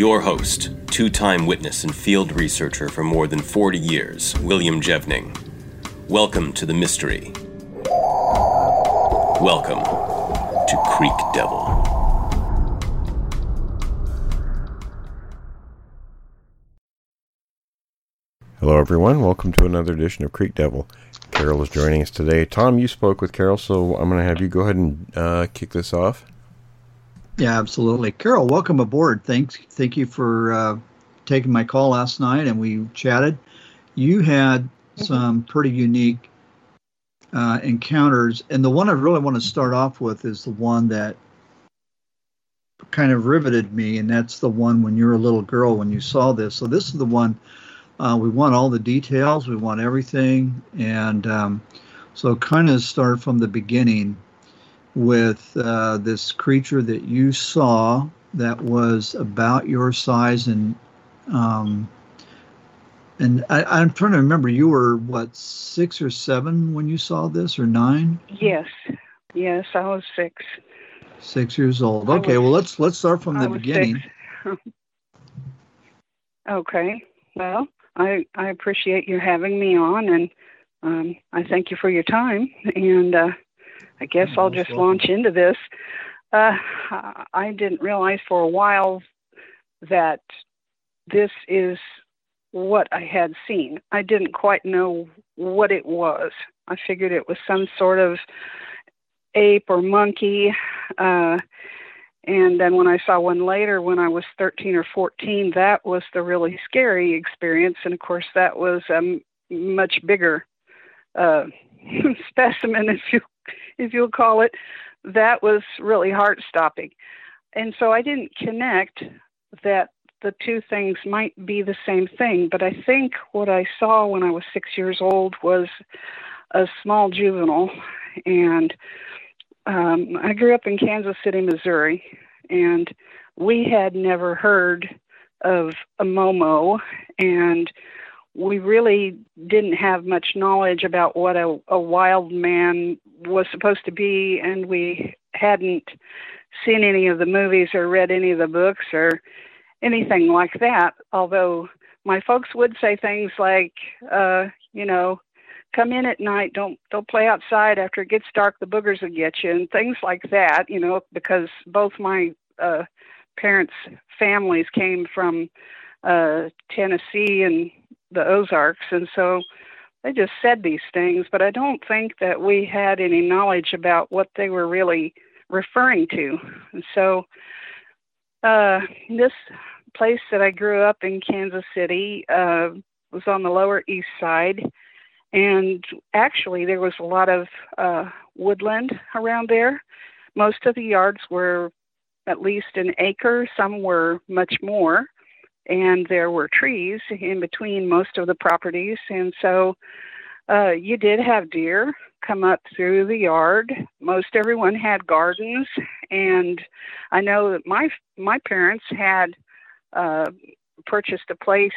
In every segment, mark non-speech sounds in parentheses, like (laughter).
Your host, two time witness and field researcher for more than 40 years, William Jevning. Welcome to the mystery. Welcome to Creek Devil. Hello, everyone. Welcome to another edition of Creek Devil. Carol is joining us today. Tom, you spoke with Carol, so I'm going to have you go ahead and uh, kick this off. Yeah, absolutely. Carol, welcome aboard. Thanks. Thank you for uh, taking my call last night, and we chatted. You had some pretty unique uh, encounters, and the one I really want to start off with is the one that kind of riveted me, and that's the one when you were a little girl when you saw this. So this is the one uh, we want all the details, we want everything, and um, so kind of start from the beginning with uh, this creature that you saw that was about your size and um, and I, am trying to remember you were what six or seven when you saw this or nine? Yes. Yes i was six. Six years old. Okay was, well let's let's start from the beginning. (laughs) okay well I I appreciate you having me on, and um, I thank you for your time. And uh, I guess I'll just welcome. launch into this. Uh, I didn't realize for a while that this is what I had seen. I didn't quite know what it was. I figured it was some sort of ape or monkey. Uh, and then when I saw one later when I was 13 or 14, that was the really scary experience. And of course, that was a much bigger uh, (laughs) specimen, if you (laughs) if you'll call it. That was really heart stopping. And so I didn't connect that the two things might be the same thing. But I think what I saw when I was six years old was a small juvenile and um, I grew up in Kansas City, Missouri, and we had never heard of a Momo, and we really didn't have much knowledge about what a, a wild man was supposed to be, and we hadn't seen any of the movies or read any of the books or anything like that. Although my folks would say things like, uh, you know, come in at night don't don't play outside after it gets dark the boogers will get you and things like that you know because both my uh parents families came from uh tennessee and the ozarks and so they just said these things but i don't think that we had any knowledge about what they were really referring to and so uh this place that i grew up in kansas city uh was on the lower east side and actually, there was a lot of uh, woodland around there. Most of the yards were at least an acre, some were much more. And there were trees in between most of the properties. And so uh, you did have deer come up through the yard. Most everyone had gardens. And I know that my, my parents had uh, purchased a place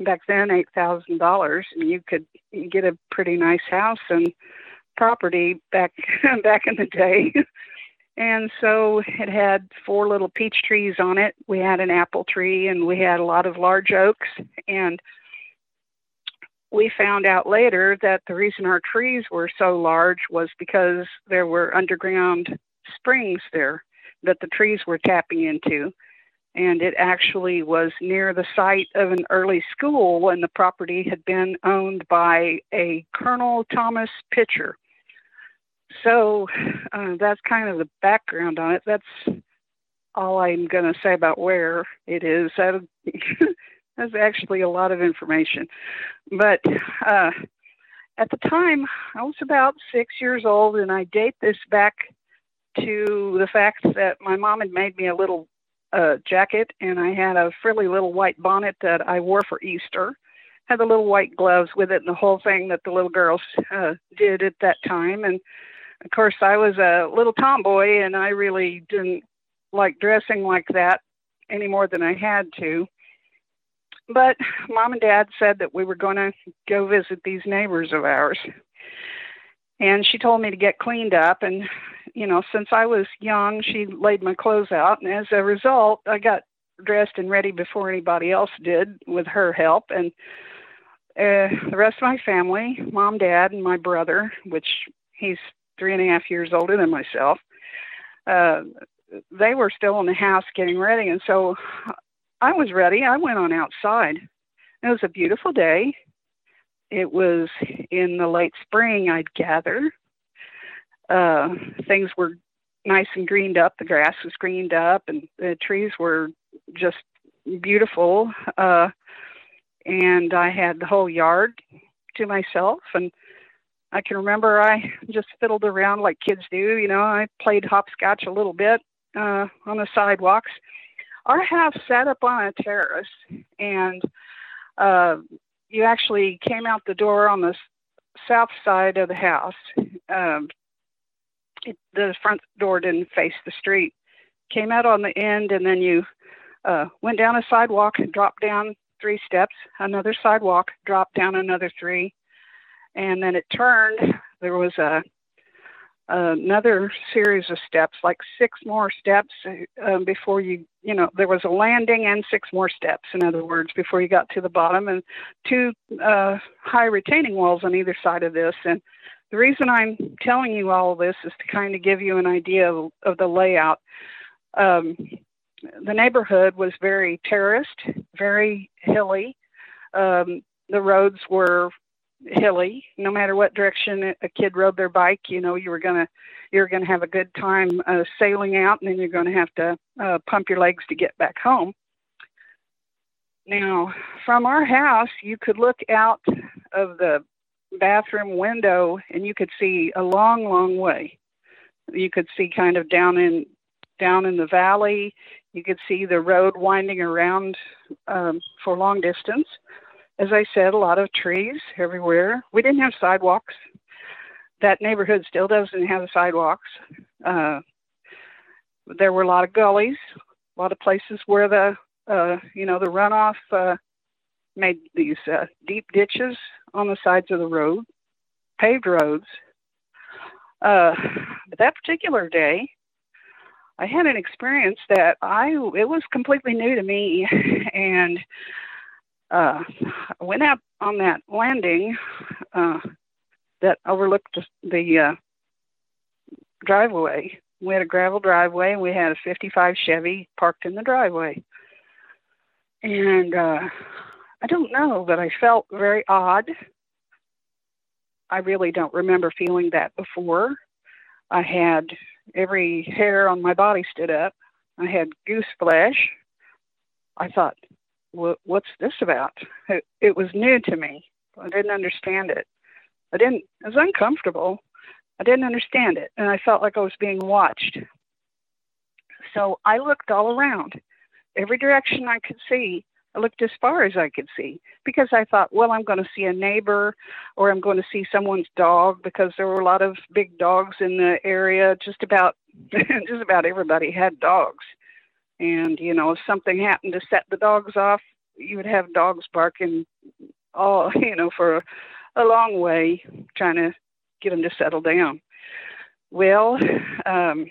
back then eight thousand dollars and you could get a pretty nice house and property back (laughs) back in the day (laughs) and so it had four little peach trees on it. We had an apple tree and we had a lot of large oaks. And we found out later that the reason our trees were so large was because there were underground springs there that the trees were tapping into. And it actually was near the site of an early school when the property had been owned by a Colonel Thomas Pitcher. So uh, that's kind of the background on it. That's all I'm going to say about where it is. That, (laughs) that's actually a lot of information. But uh, at the time, I was about six years old, and I date this back to the fact that my mom had made me a little uh, jacket, and I had a frilly little white bonnet that I wore for Easter. Had the little white gloves with it, and the whole thing that the little girls uh, did at that time. And of course, I was a little tomboy, and I really didn't like dressing like that any more than I had to. But mom and dad said that we were going to go visit these neighbors of ours. And she told me to get cleaned up. And, you know, since I was young, she laid my clothes out. And as a result, I got dressed and ready before anybody else did with her help. And uh, the rest of my family, mom, dad, and my brother, which he's three and a half years older than myself, uh, they were still in the house getting ready. And so I was ready. I went on outside. It was a beautiful day. It was in the late spring, I'd gather. Uh, things were nice and greened up. The grass was greened up, and the trees were just beautiful. Uh, and I had the whole yard to myself. And I can remember I (laughs) just fiddled around like kids do. You know, I played hopscotch a little bit uh, on the sidewalks. Our house sat up on a terrace, and uh, you actually came out the door on the south side of the house. Um, it, the front door didn't face the street. Came out on the end, and then you uh, went down a sidewalk and dropped down three steps, another sidewalk, dropped down another three, and then it turned. There was a another series of steps, like six more steps um, before you, you know, there was a landing and six more steps, in other words, before you got to the bottom, and two uh, high retaining walls on either side of this. And the reason I'm telling you all this is to kind of give you an idea of, of the layout. Um, the neighborhood was very terraced, very hilly. Um, the roads were hilly. No matter what direction a kid rode their bike, you know you were gonna you're gonna have a good time uh, sailing out, and then you're gonna have to uh, pump your legs to get back home. Now, from our house, you could look out of the bathroom window, and you could see a long, long way. You could see kind of down in down in the valley. You could see the road winding around um, for long distance as I said, a lot of trees everywhere. We didn't have sidewalks. That neighborhood still doesn't have sidewalks. Uh, there were a lot of gullies, a lot of places where the uh, you know the runoff uh, made these uh, deep ditches on the sides of the road, paved roads. Uh, but that particular day, I had an experience that I it was completely new to me, (laughs) and uh, I went out on that landing uh, that overlooked the, the uh, driveway. We had a gravel driveway, and we had a 55 Chevy parked in the driveway. And uh, I don't know, but I felt very odd. I really don't remember feeling that before. I had every hair on my body stood up. I had goose flesh. I thought, what's this about? It, it was new to me. I didn't understand it. I didn't, it was uncomfortable. I didn't understand it. And I felt like I was being watched. So I looked all around, every direction I could see. I looked as far as I could see because I thought, well, I'm going to see a neighbor or I'm going to see someone's dog because there were a lot of big dogs in the area. Just about, (laughs) just about everybody had dogs. And, you know, if something happened to set the dogs off, you would have dogs barking all, (laughs) you know, for a long way trying to get them to settle down. Well, um,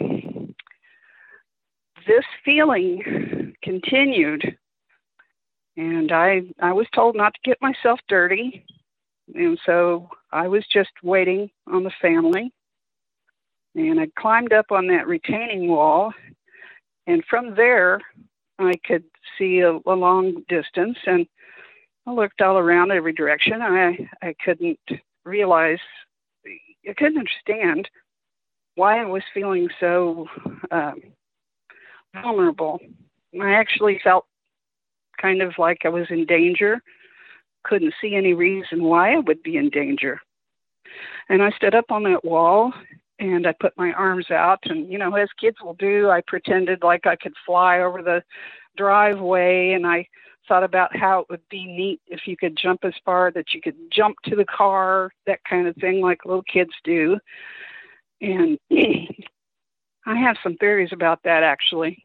this feeling continued, and I I was told not to get myself dirty, and so I was just waiting on the family. And I climbed up on that retaining wall and from there, I could see a, a long distance, and I looked all around every direction. I I couldn't realize, I couldn't understand why I was feeling so um, vulnerable. I actually felt kind of like I was in danger. Couldn't see any reason why I would be in danger. And I stood up on that wall and I put my arms out, and you know, as kids will do, I pretended like I could fly over the driveway, and I thought about how it would be neat if you could jump as far that you could jump to the car, that kind of thing, like little kids do. And (clears throat) I have some theories about that actually.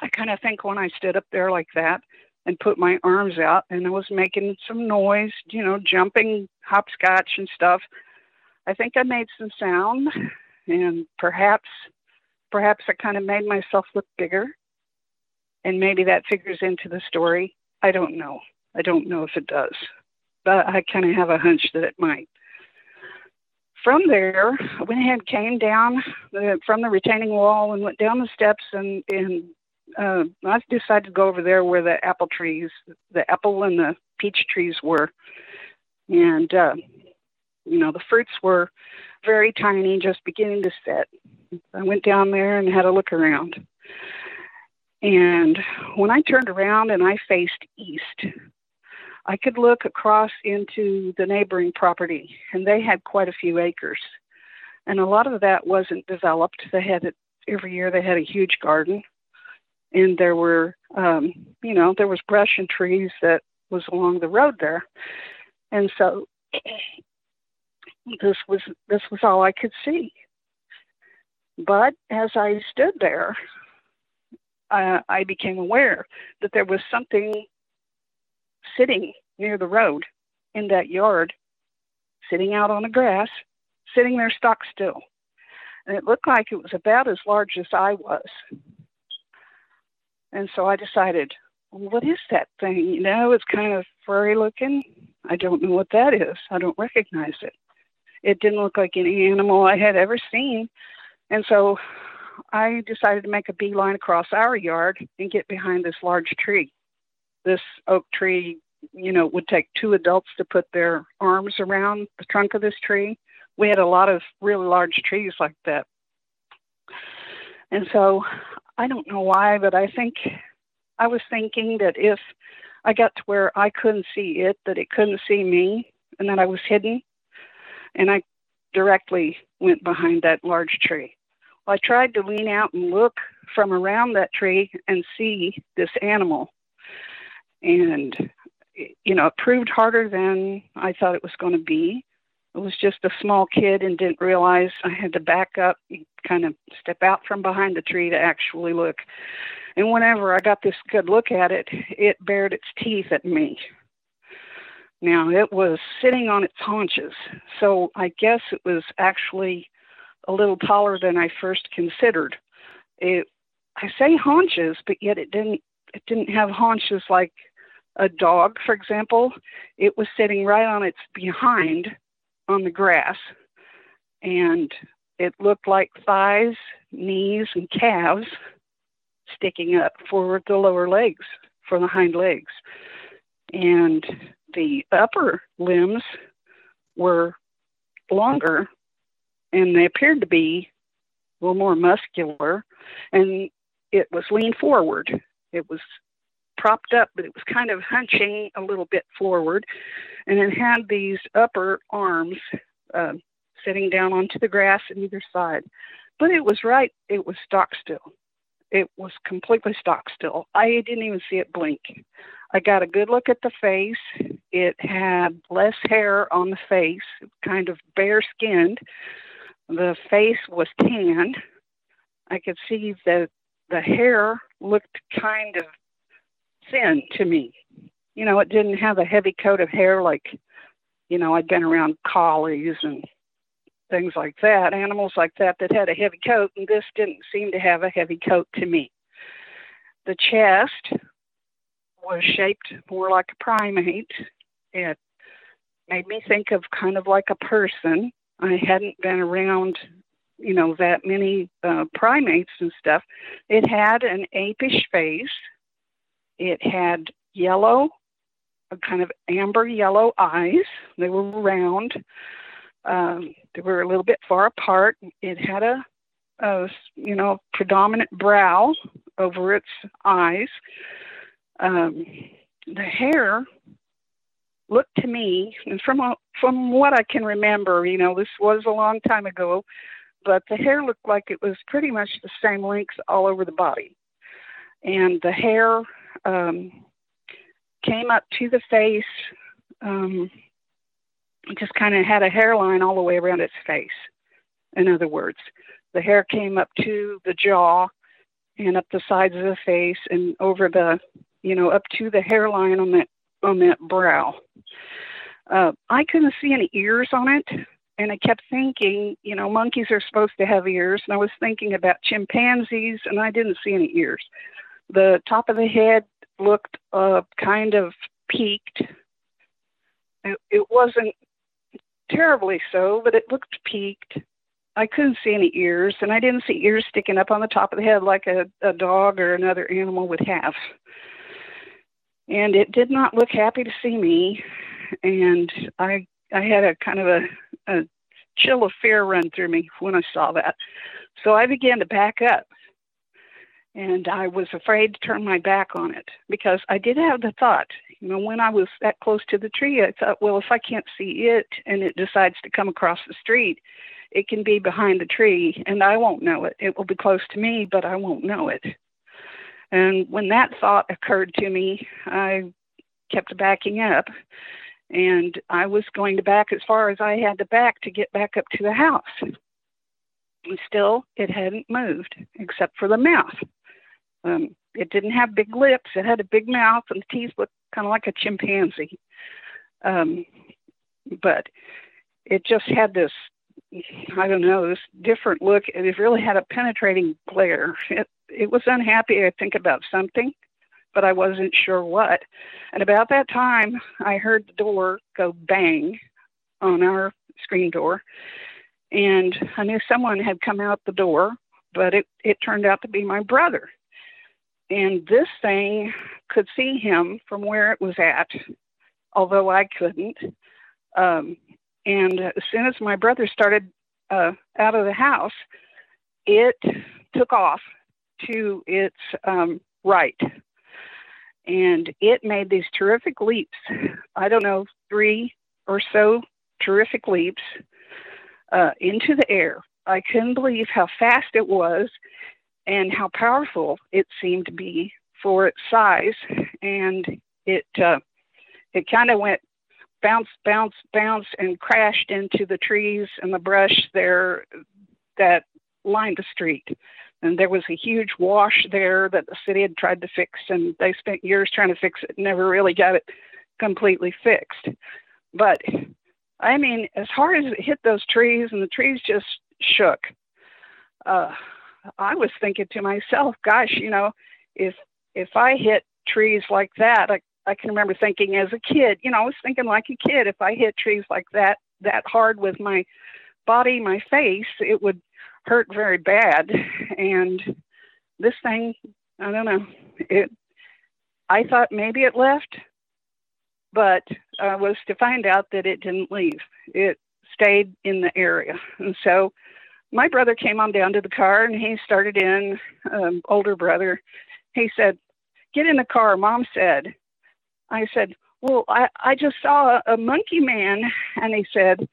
I kind of think when I stood up there like that and put my arms out and I was making some noise, you know, jumping hopscotch and stuff, I think I made some sound and perhaps perhaps I kind of made myself look bigger and maybe that figures into the story. I don't know. I don't know if it does, but I kind of have a hunch that it might. From there, I went ahead, came down the, from the retaining wall, and went down the steps, and and uh, I decided to go over there where the apple trees, the apple and the peach trees were, and uh, you know the fruits were very tiny, just beginning to set. I went down there and had a look around. And when I turned around and I faced east, I could look across into the neighboring property, and they had quite a few acres. And a lot of that wasn't developed. They had it every year, they had a huge garden. And there were, um, you know, there was brush and trees that was along the road there. And so this was this was all I could see. But as I stood there, I became aware that there was something sitting near the road in that yard, sitting out on the grass, sitting there stock still. And it looked like it was about as large as I was. And so I decided, well, what is that thing? You know, it's kind of furry looking. I don't know what that is. I don't recognize it. It didn't look like any animal I had ever seen. And so I decided to make a beeline across our yard and get behind this large tree. This oak tree, you know, would take two adults to put their arms around the trunk of this tree. We had a lot of really large trees like that. And so I don't know why, but I think I was thinking that if I got to where I couldn't see it, that it couldn't see me, and that I was hidden, and I directly went behind that large tree. I tried to lean out and look from around that tree and see this animal. And, you know, it proved harder than I thought it was going to be. It was just a small kid and didn't realize I had to back up and kind of step out from behind the tree to actually look. And whenever I got this good look at it, it bared its teeth at me. Now, it was sitting on its haunches. So I guess it was actually a little taller than I first considered. It, I say haunches, but yet it didn't. It didn't have haunches like a dog, for example. It was sitting right on its behind on the grass, and it looked like thighs, knees, and calves sticking up for the lower legs, for the hind legs. And the upper limbs were longer and they appeared to be a little more muscular, and it was leaned forward. It was propped up, but it was kind of hunching a little bit forward, and it had these upper arms uh, sitting down onto the grass on either side. But it was right, it was stock still. It was completely stock still. I didn't even see it blink. I got a good look at the face. It had less hair on the face, kind of bare skinned, the face was tanned. I could see that the hair looked kind of thin to me. You know, it didn't have a heavy coat of hair like, you know, I'd been around collies and things like that, animals like that that had a heavy coat, and this didn't seem to have a heavy coat to me. The chest was shaped more like a primate. It made me think of kind of like a person. I hadn't been around, you know, that many uh, primates and stuff. It had an apish face. It had yellow, a kind of amber yellow eyes. They were round. Um, they were a little bit far apart. It had a, a you know, predominant brow over its eyes. Um, the hair looked to me, and from a, from what I can remember, you know, this was a long time ago, but the hair looked like it was pretty much the same length all over the body, and the hair um, came up to the face. Um, just kind of had a hairline all the way around its face. In other words, the hair came up to the jaw and up the sides of the face and over the, you know, up to the hairline on that on that brow. Uh, I couldn't see any ears on it, and I kept thinking, you know, monkeys are supposed to have ears, and I was thinking about chimpanzees, and I didn't see any ears. The top of the head looked uh, kind of peaked. It, it wasn't terribly so, but it looked peaked. I couldn't see any ears, and I didn't see ears sticking up on the top of the head like a, a dog or another animal would have. And it did not look happy to see me, and I I had a kind of a, a chill of fear run through me when I saw that. So I began to back up, and I was afraid to turn my back on it because I did have the thought, you know, when I was that close to the tree, I thought, well, if I can't see it and it decides to come across the street, it can be behind the tree and I won't know it. It will be close to me, but I won't know it. And when that thought occurred to me, I kept backing up and I was going to back as far as I had to back to get back up to the house. And still, it hadn't moved except for the mouth. Um, it didn't have big lips. It had a big mouth, and the teeth looked kind of like a chimpanzee. Um, but it just had this, I don't know, this different look. It really had a penetrating glare. It, it was unhappy, I think, about something, but I wasn't sure what. And about that time, I heard the door go bang on our screen door. And I knew someone had come out the door, but it, it turned out to be my brother and this thing could see him from where it was at, although I couldn't. Um, and as soon as my brother started uh, out of the house, it took off to its um, right. And it made these terrific leaps. I don't know, three or so terrific leaps uh, into the air. I couldn't believe how fast it was and how powerful it seemed to be for its size. And it uh, it kind of went bounce, bounce, bounce, and crashed into the trees and the brush there that lined the street. And there was a huge wash there that the city had tried to fix, and they spent years trying to fix it, never really got it completely fixed. But I mean, as hard as it hit those trees, and the trees just shook. Uh, I was thinking to myself, gosh, you know, if if I hit trees like that, I, I can remember thinking as a kid, you know, I was thinking like a kid, if I hit trees like that that hard with my body, my face, it would hurt very bad. And this thing, I don't know, it I thought maybe it left, but I was to find out that it didn't leave. It stayed in the area. And so my brother came on down to the car and he started in, um, older brother. He said, Get in the car, mom said. I said, Well, I, I just saw a, monkey man. And he said,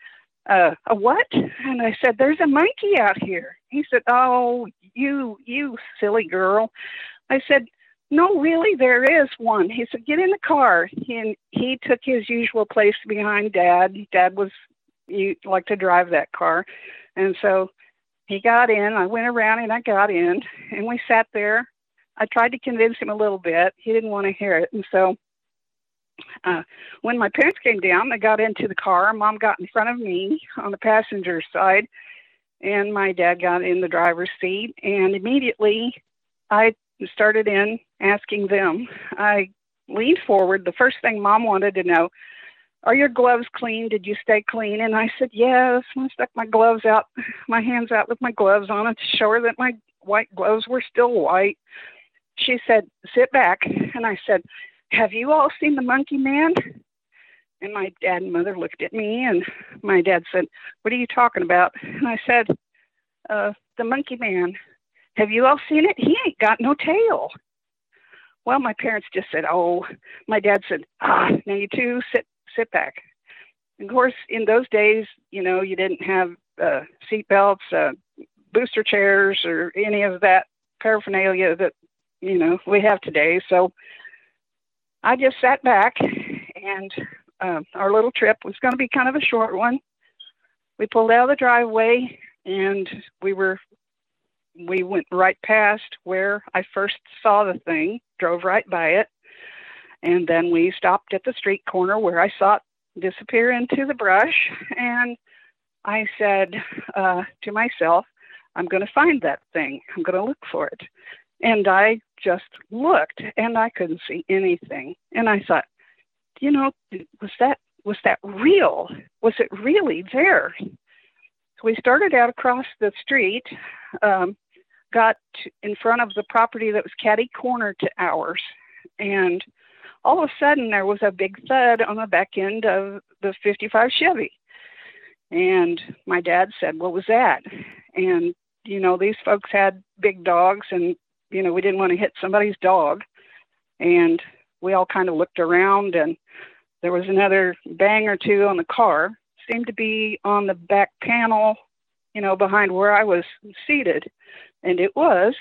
uh, A what? And I said, There's a monkey out here. He said, Oh, you, you silly girl. I said, no, really, there is one. He said, get in the car. He, and he took his usual place behind dad. Dad was, you like to drive that car. And so he got in. I went around and I got in, and we sat there. I tried to convince him a little bit. He didn't want to hear it, and so uh, when my parents came down, they got into the car. Mom got in front of me on the passenger side, and my dad got in the driver's seat. And immediately, I started in asking them. I leaned forward. The first thing Mom wanted to know are your gloves clean? Did you stay clean? And I said, yes. And I stuck my gloves out, my hands out with my gloves on it to show her that my white gloves were still white. She said, sit back. And I said, have you all seen the monkey man? And my dad and mother looked at me, and my dad said, What are you talking about? And I said, uh, The monkey man. Have you all seen it? He ain't got no tail. Well, my parents just said, Oh, my dad said, Ah, now you two sit sit back. And of course, in those days, you know, you didn't have uh, seat belts, uh, booster chairs, or any of that paraphernalia that you know we have today. So I just sat back, and uh, our little trip was going to be kind of a short one. We pulled out of the driveway, and we were we went right past where I first saw the thing, drove right by it, and then we stopped at the street corner where I saw it disappear into the brush. And I said uh, to myself, I'm going to find that thing. I'm going to look for it. And I just looked and I couldn't see anything. And I thought, you know, was that was that real? Was it really there? So we started out across the street, um, got in front of the property that was catty corner to ours, and all of a sudden there was a big thud on the back end of the 55 Chevy. And my dad said, What was that? And, you know, these folks had big dogs, and, you know, we didn't want to hit somebody's dog. And we all kind of looked around, and there was another bang or two on the car. Seemed to be on the back panel, you know, behind where I was seated. And it was.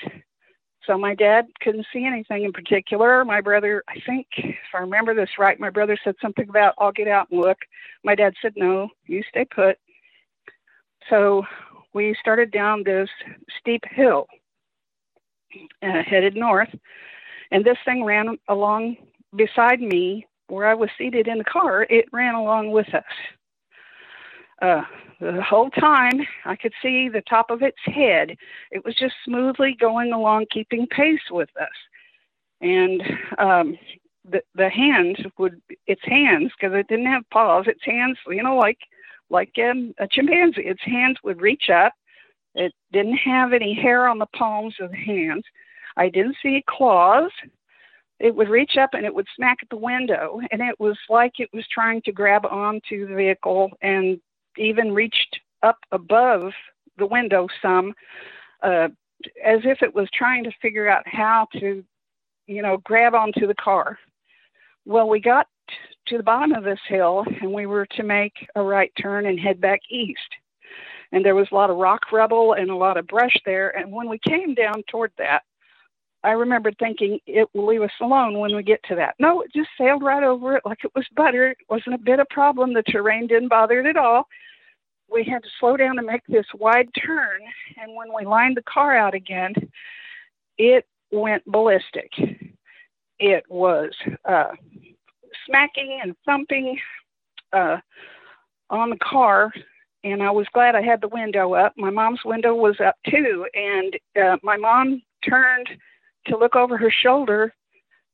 So my dad couldn't see anything in particular. My brother, I think, if I remember this right, my brother said something about, I'll get out and look. My dad said, no, you stay put. So we started down this steep hill uh, headed north. And this thing ran along beside me where I was seated in the car. It ran along with us. Uh, the whole time I could see the top of its head. It was just smoothly going along, keeping pace with us. And um, the the hands would its hands because it didn't have paws. Its hands, you know, like like um, a chimpanzee. Its hands would reach up. It didn't have any hair on the palms of the hands. I didn't see claws. It would reach up and it would smack at the window, and it was like it was trying to grab onto the vehicle and even reached up above the window some, uh, as if it was trying to figure out how to, you know, grab onto the car. Well, we got to the bottom of this hill and we were to make a right turn and head back east. And there was a lot of rock rubble and a lot of brush there. And when we came down toward that, I remember thinking it will leave us alone when we get to that. No, it just sailed right over it like it was butter. It wasn't a bit of problem. The terrain didn't bother it at all. We had to slow down to make this wide turn, and when we lined the car out again, it went ballistic. It was uh, smacking and thumping uh, on the car, and I was glad I had the window up. My mom's window was up too, and uh, my mom turned to look over her shoulder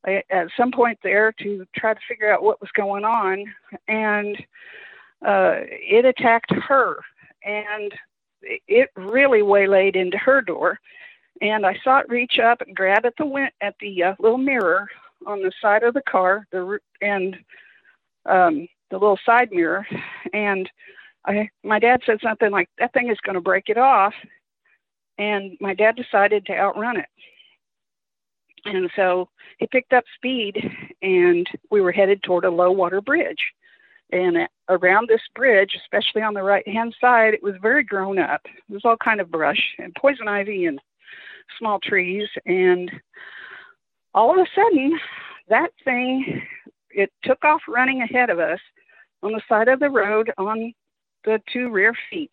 at some point there to try to figure out what was going on, and uh, it attacked her, and it really waylaid into her door. And I saw it reach up and grab at the win- at the uh, little mirror on the side of the car, the and um, the little side mirror, and I my dad said something like that thing is going to break it off, and my dad decided to outrun it and so he picked up speed, and we were headed toward a low water bridge. And around this bridge, especially on the right hand side, it was very grown up. It was all kind of brush and poison ivy and small trees. And all of a sudden, that thing it took off running ahead of us on the side of the road on the two rear feet.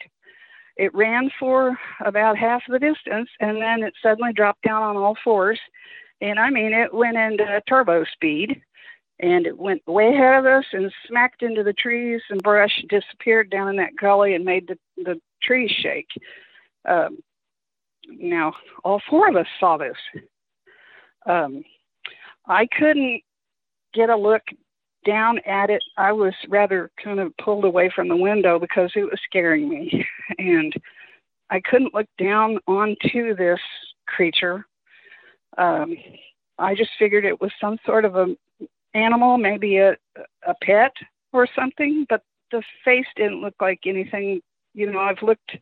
It ran for about half the distance and then it suddenly dropped down on all fours and I mean, it went into turbo speed and it went way ahead of us and smacked into the trees and brush, disappeared down in that gully and made the, the trees shake. Um, now, all four of us saw this. Um, I couldn't get a look down at it. I was rather kind of pulled away from the window because it was scaring me. (laughs) And I couldn't look down onto this creature um, I just figured it was some sort of a animal, maybe a a pet or something, but the face didn't look like anything. You know, I've looked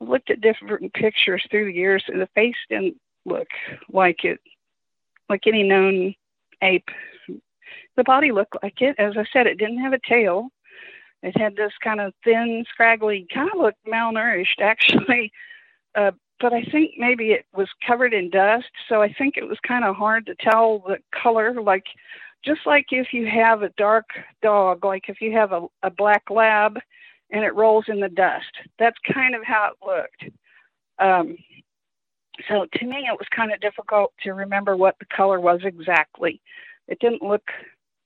looked at different pictures through the years, and the face didn't look like it, like any known ape. The body looked like it. As I said, it didn't have a tail. It had this kind of thin, scraggly, kind of looked malnourished (laughs) actually. Uh, but I think maybe it was covered in dust. So I think it was kind of hard to tell the color. Like, just like if you have a dark dog, like if you have a, a black lab and it rolls in the dust, that's kind of how it looked. Um, so to me, it was kind of difficult to remember what the color was exactly. It didn't look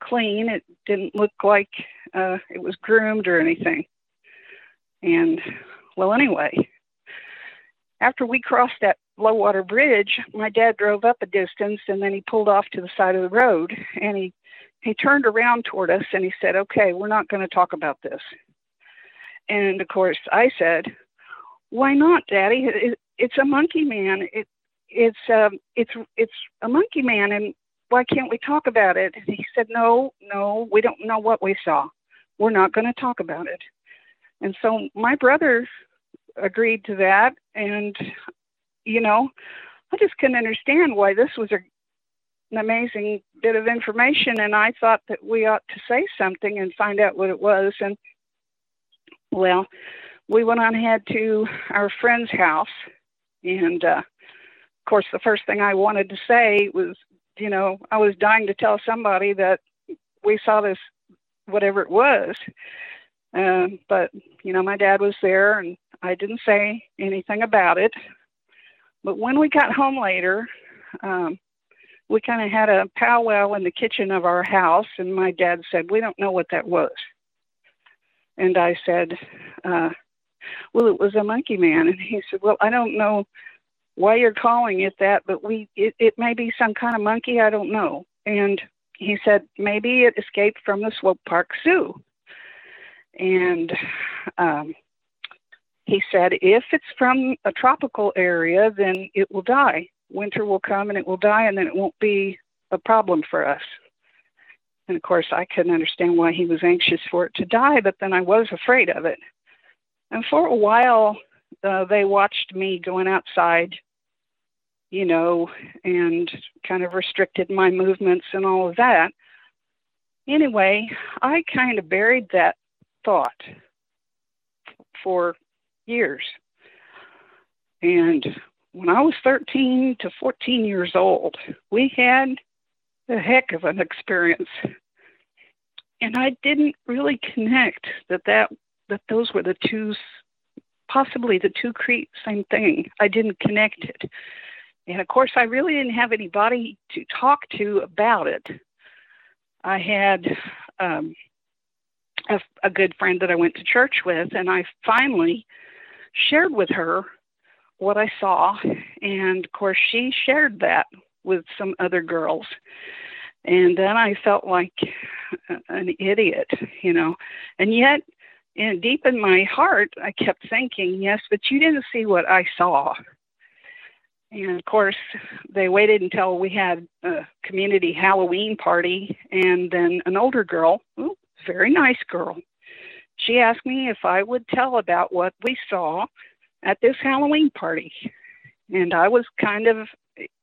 clean. It didn't look like uh, it was groomed or anything. And well, anyway, after we crossed that low water bridge, my dad drove up a distance and then he pulled off to the side of the road and he he turned around toward us and he said, "Okay, we're not going to talk about this." And of course, I said, "Why not, Daddy? It, it's a monkey man. It it's um it's it's a monkey man, and why can't we talk about it?" And he said, "No, no, we don't know what we saw. We're not going to talk about it." And so my brother agreed to that. And, you know, I just couldn't understand why this was a, an amazing bit of information. And I thought that we ought to say something and find out what it was. And, well, we went on ahead to our friend's house. And, uh, of course, the first thing I wanted to say was, you know, I was dying to tell somebody that we saw this, whatever it was. Um, but you know, my dad was there, and I didn't say anything about it. But when we got home later, um, we kind of had a powwow in the kitchen of our house, and my dad said, "We don't know what that was." And I said, uh, "Well, it was a monkey man." And he said, "Well, I don't know why you're calling it that, but we it, it may be some kind of monkey. I don't know." And he said, "Maybe it escaped from the Swope Park Zoo." And um, he said, if it's from a tropical area, then it will die. Winter will come and it will die, and then it won't be a problem for us. And of course, I couldn't understand why he was anxious for it to die, but then I was afraid of it. And for a while, uh, they watched me going outside, you know, and kind of restricted my movements and all of that. Anyway, I kind of buried that thought for years. And when I was 13 to 14 years old, we had a heck of an experience. And I didn't really connect that that that those were the two possibly the two create same thing. I didn't connect it. And of course I really didn't have anybody to talk to about it. I had um, a, a good friend that I went to church with, and I finally shared with her what I saw. And of course, she shared that with some other girls. And then I felt like an idiot, you know. And yet, in, deep in my heart, I kept thinking, yes, but you didn't see what I saw. And of course, they waited until we had a community Halloween party, and then an older girl, ooh, very nice girl. She asked me if I would tell about what we saw at this Halloween party. And I was kind of,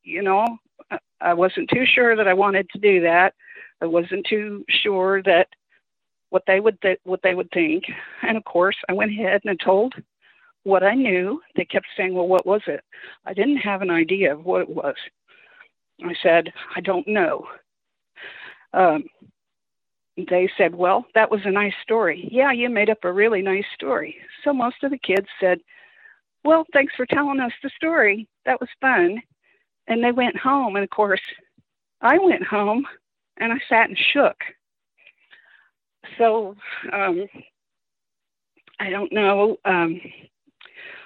you know, I wasn't too sure that I wanted to do that. I wasn't too sure that what they would th- what they would think. And of course, I went ahead and I told what I knew. They kept saying, "Well, what was it?" I didn't have an idea of what it was. I said, "I don't know." Um, they said, Well, that was a nice story. Yeah, you made up a really nice story. So most of the kids said, Well, thanks for telling us the story. That was fun. And they went home. And of course, I went home and I sat and shook. So um, I don't know um,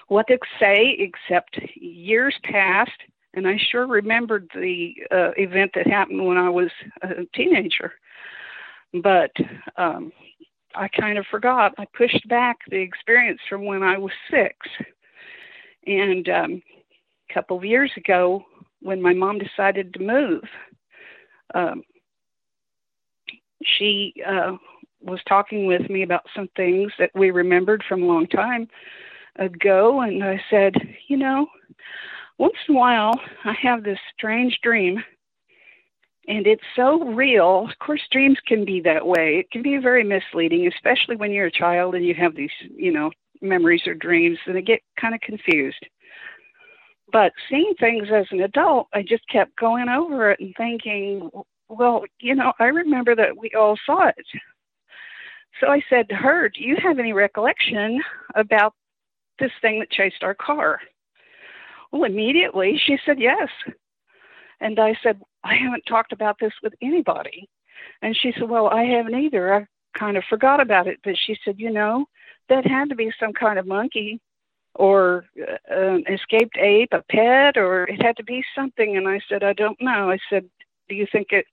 what to say except years passed. And I sure remembered the uh, event that happened when I was a teenager but um, I kind of forgot. I pushed back the experience from when I was six. And um, a couple of years ago, when my mom decided to move, um, she uh, was talking with me about some things that we remembered from a long time ago. And I said, You know, once in a while, I have this strange dream and it's so real. Of course, dreams can be that way. It can be very misleading, especially when you're a child and you have these, you know, memories or dreams, and they get kind of confused. But seeing things as an adult, I just kept going over it and thinking, well, you know, I remember that we all saw it. So I said to her, Do you have any recollection about this thing that chased our car? Well, immediately she said yes. And I said, I haven't talked about this with anybody. And she said, Well, I haven't either. I kind of forgot about it. But she said, You know, that had to be some kind of monkey or uh, escaped ape, a pet, or it had to be something. And I said, I don't know. I said, Do you think it?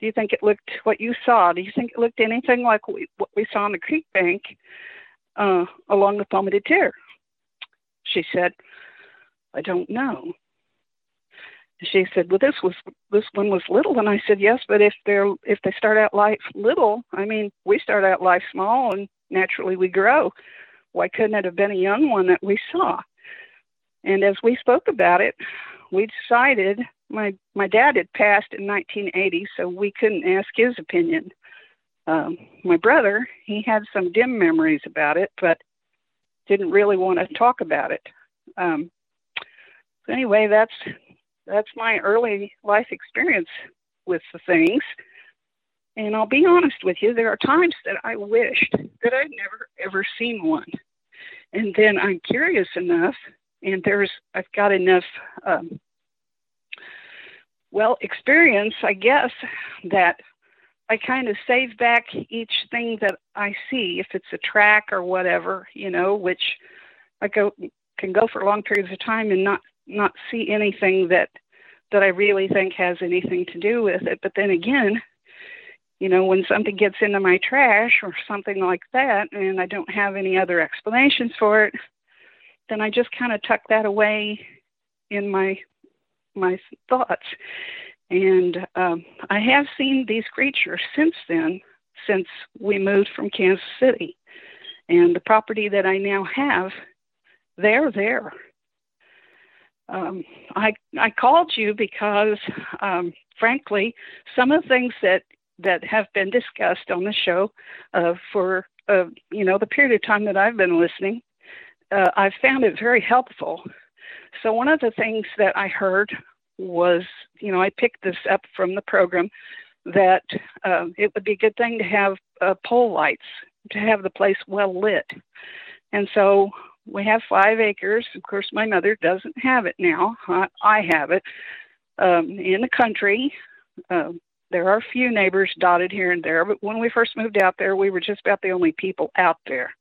Do you think it looked what you saw? Do you think it looked anything like we, what we saw on the creek bank uh, along the Pomme de? She said, I don't know she said, "Well, this was this one was little," and I said, "Yes, but if they're if they start out life little, I mean, we start out life small, and naturally we grow. Why couldn't it have been a young one that we saw?" And as we spoke about it, we decided my my dad had passed in 1980, so we couldn't ask his opinion. Um, my brother, he had some dim memories about it, but didn't really want to talk about it. Um, so anyway, that's that's my early life experience with the things. And I'll be honest with you, there are times that I wished that I'd never ever seen one. And then I'm curious enough, and there's I've got enough um, well experience, I guess, that I kind of save back each thing that I see, if it's a track or whatever, you know, which I go can go for long periods of time and not not see anything that that I really think has anything to do with it. But then again, you know, when something gets into my trash or something like that, and I don't have any other explanations for it, then I just kind of tuck that away in my my thoughts. And um, I have seen these creatures since then, since we moved from Kansas City, and the property that I now have, they're there um, I I called you because, um, frankly, some of the things that that have been discussed on the show uh, for uh, you know the period of time that I've been listening, uh, I've found it very helpful. So one of the things that I heard was, you know, I picked this up from the program that um, it would be a good thing to have uh, pole lights to have the place well lit. And so we have five acres. Of course, my mother doesn't have it now. I, I have it um, in the country. Uh, there are a few neighbors dotted here and there, but when we first moved out there, we were just about the only people out there.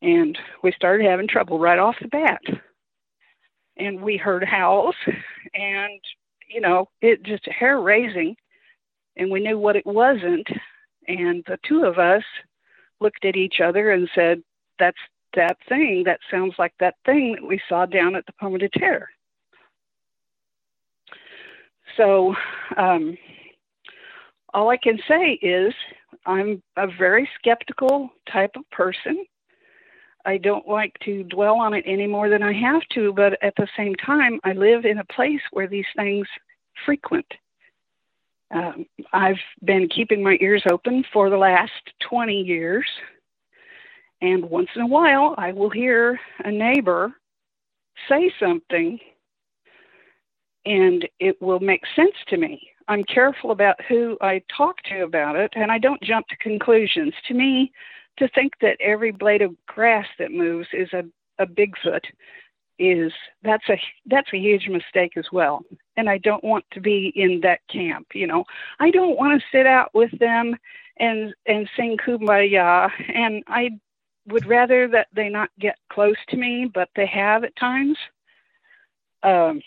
And we started having trouble right off the bat. And we heard howls, and, you know, it just hair raising. And we knew what it wasn't. And the two of us looked at each other and said, That's that thing that sounds like that thing that we saw down at the Pomme de Terre. So, um, all I can say is I'm a very skeptical type of person. I don't like to dwell on it any more than I have to, but at the same time, I live in a place where these things frequent. Um, I've been keeping my ears open for the last 20 years and once in a while, I will hear a neighbor say something and it will make sense to me. I'm careful about who I talk to about it and I don't jump to conclusions. To me, to think that every blade of grass that moves is a, a Bigfoot is that's a that's a huge mistake as well. And I don't want to be in that camp, you know. I don't want to sit out with them and and sing kumbaya and I would rather that they not get close to me, but they have at times. Um,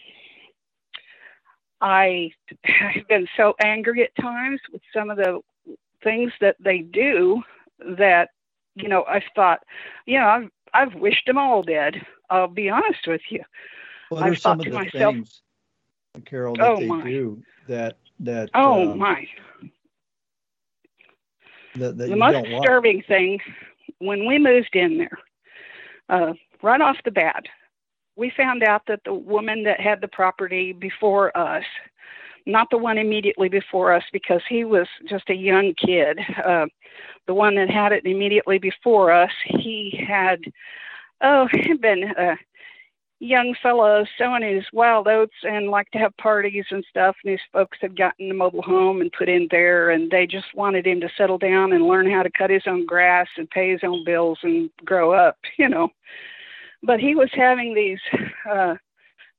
I have been so angry at times with some of the things that they do that you know I thought, you know, I've I've wished them all dead. I'll be honest with you. Well, there's some of the myself, things, Carol, that oh they my. do that that. Oh um, my. That, that the most disturbing like. thing when we moved in there, uh, right off the bat, we found out that the woman that had the property before us not the one immediately before us because he was just a young kid. Uh, the one that had it immediately before us, he had, oh, (laughs) he'd been a young fellow sowing his wild oats and liked to have parties and stuff. And his folks had gotten a mobile home and put in there, and they just wanted him to settle down and learn how to cut his own grass and pay his own bills and grow up, you know. But he was having these uh,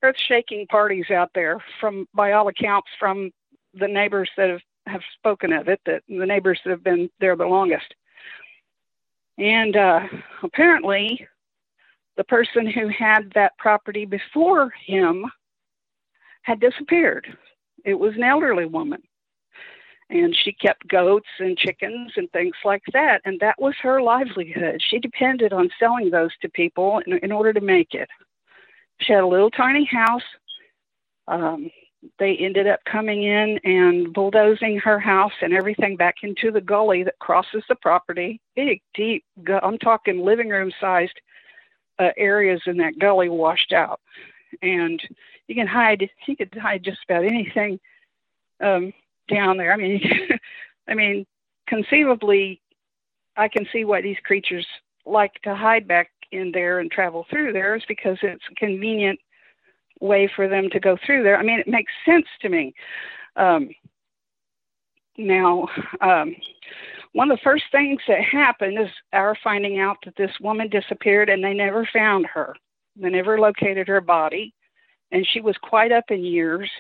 earth-shaking parties out there, from by all accounts, from the neighbors that have have spoken of it, that the neighbors that have been there the longest. And uh, apparently, the person who had that property before him had disappeared. It was an elderly woman. And she kept goats and chickens and things like that. And that was her livelihood. She depended on selling those to people in, in order to make it. She had a little tiny house. Um, they ended up coming in and bulldozing her house and everything back into the gully that crosses the property. Big, deep, I'm talking living room sized uh, areas in that gully washed out. And you can hide, you could hide just about anything um, down there. I mean, (laughs) I mean, conceivably, I can see why these creatures like to hide back in there and travel through there is because it's a convenient way for them to go through there. I mean, it makes sense to me. Um, now, um, one of the first things that happened is our finding out that this woman disappeared and they never found her. They never located her body, and she was quite up in years.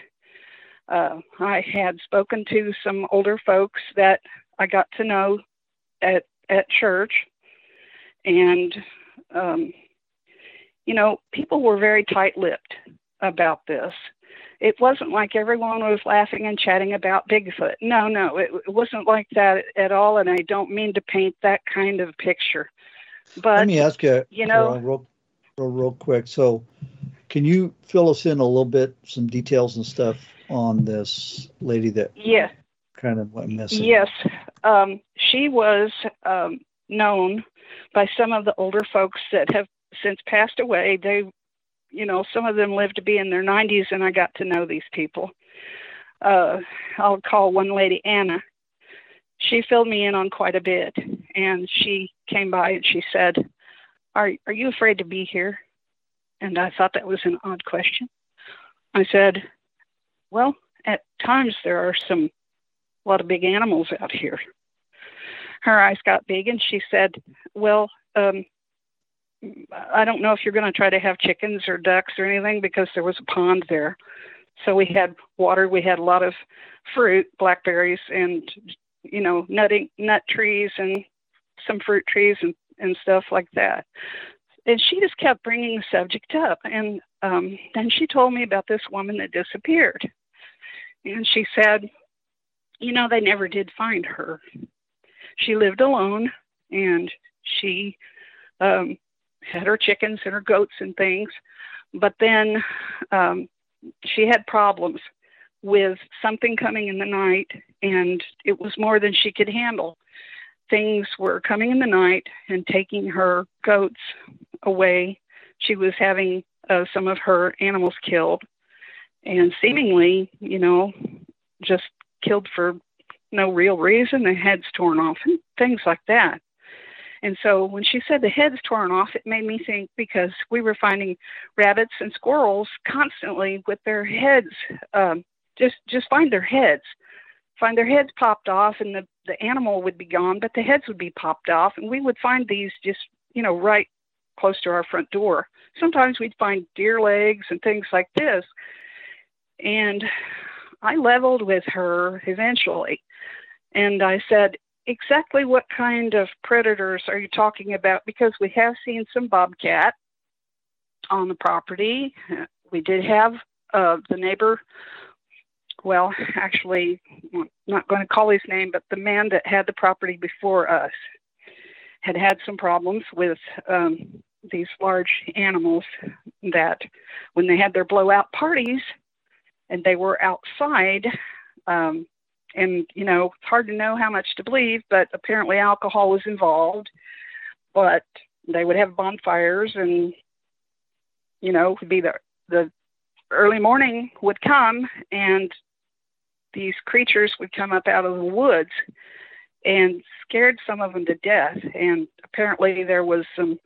Uh, I had spoken to some older folks that I got to know at at church, and um, you know, people were very tight-lipped about this it wasn't like everyone was laughing and chatting about Bigfoot. No, no, it, it wasn't like that at all. And I don't mean to paint that kind of picture. But let me ask you, you know, real, real, real quick. So, can you fill us in a little bit, some details and stuff on this lady that yeah kind of went missing? Yes, um, she was um, known by some of the older folks that have since passed away. They you know, some of them lived to be in their 90s, and I got to know these people. Uh, I'll call one lady Anna. She filled me in on quite a bit, and she came by and she said, "Are are you afraid to be here?" And I thought that was an odd question. I said, "Well, at times there are some a lot of big animals out here." Her eyes got big, and she said, "Well, um, I don't know if you're going to try to have chickens or ducks or anything because there was a pond there. So we had water, we had a lot of fruit, blackberries, and you know, nutting nut trees and some fruit trees and and stuff like that. And she just kept bringing the subject up, and um, then she told me about this woman that disappeared, and she said, you know, they never did find her. She lived alone, and she um, had her chickens and her goats and things. But then um, she had problems with something coming in the night, and it was more than she could handle. Things were coming in the night and taking her goats away. She was having uh, some of her animals killed, and seemingly, you know, just killed for no real reason. The heads torn off and things like that. And so when she said the head's torn off, it made me think because we were finding rabbits and squirrels constantly with their heads, um, just just find their heads, find their heads popped off, and the the animal would be gone, but the heads would be popped off, and we would find these just you know right close to our front door. Sometimes we'd find deer legs and things like this, and I leveled with her eventually, and I said, exactly what kind of predators are you talking about? Because we have seen some bobcat on the property. We did have uh, the neighbor, well, actually, I'm not going to call his name, but the man that had the property before us had had some problems with um, these large animals that when they had their blowout parties and they were outside, um, and you know it's hard to know how much to believe but apparently alcohol was involved but they would have bonfires and you know would be the the early morning would come and these creatures would come up out of the woods and scared some of them to death. And apparently there was some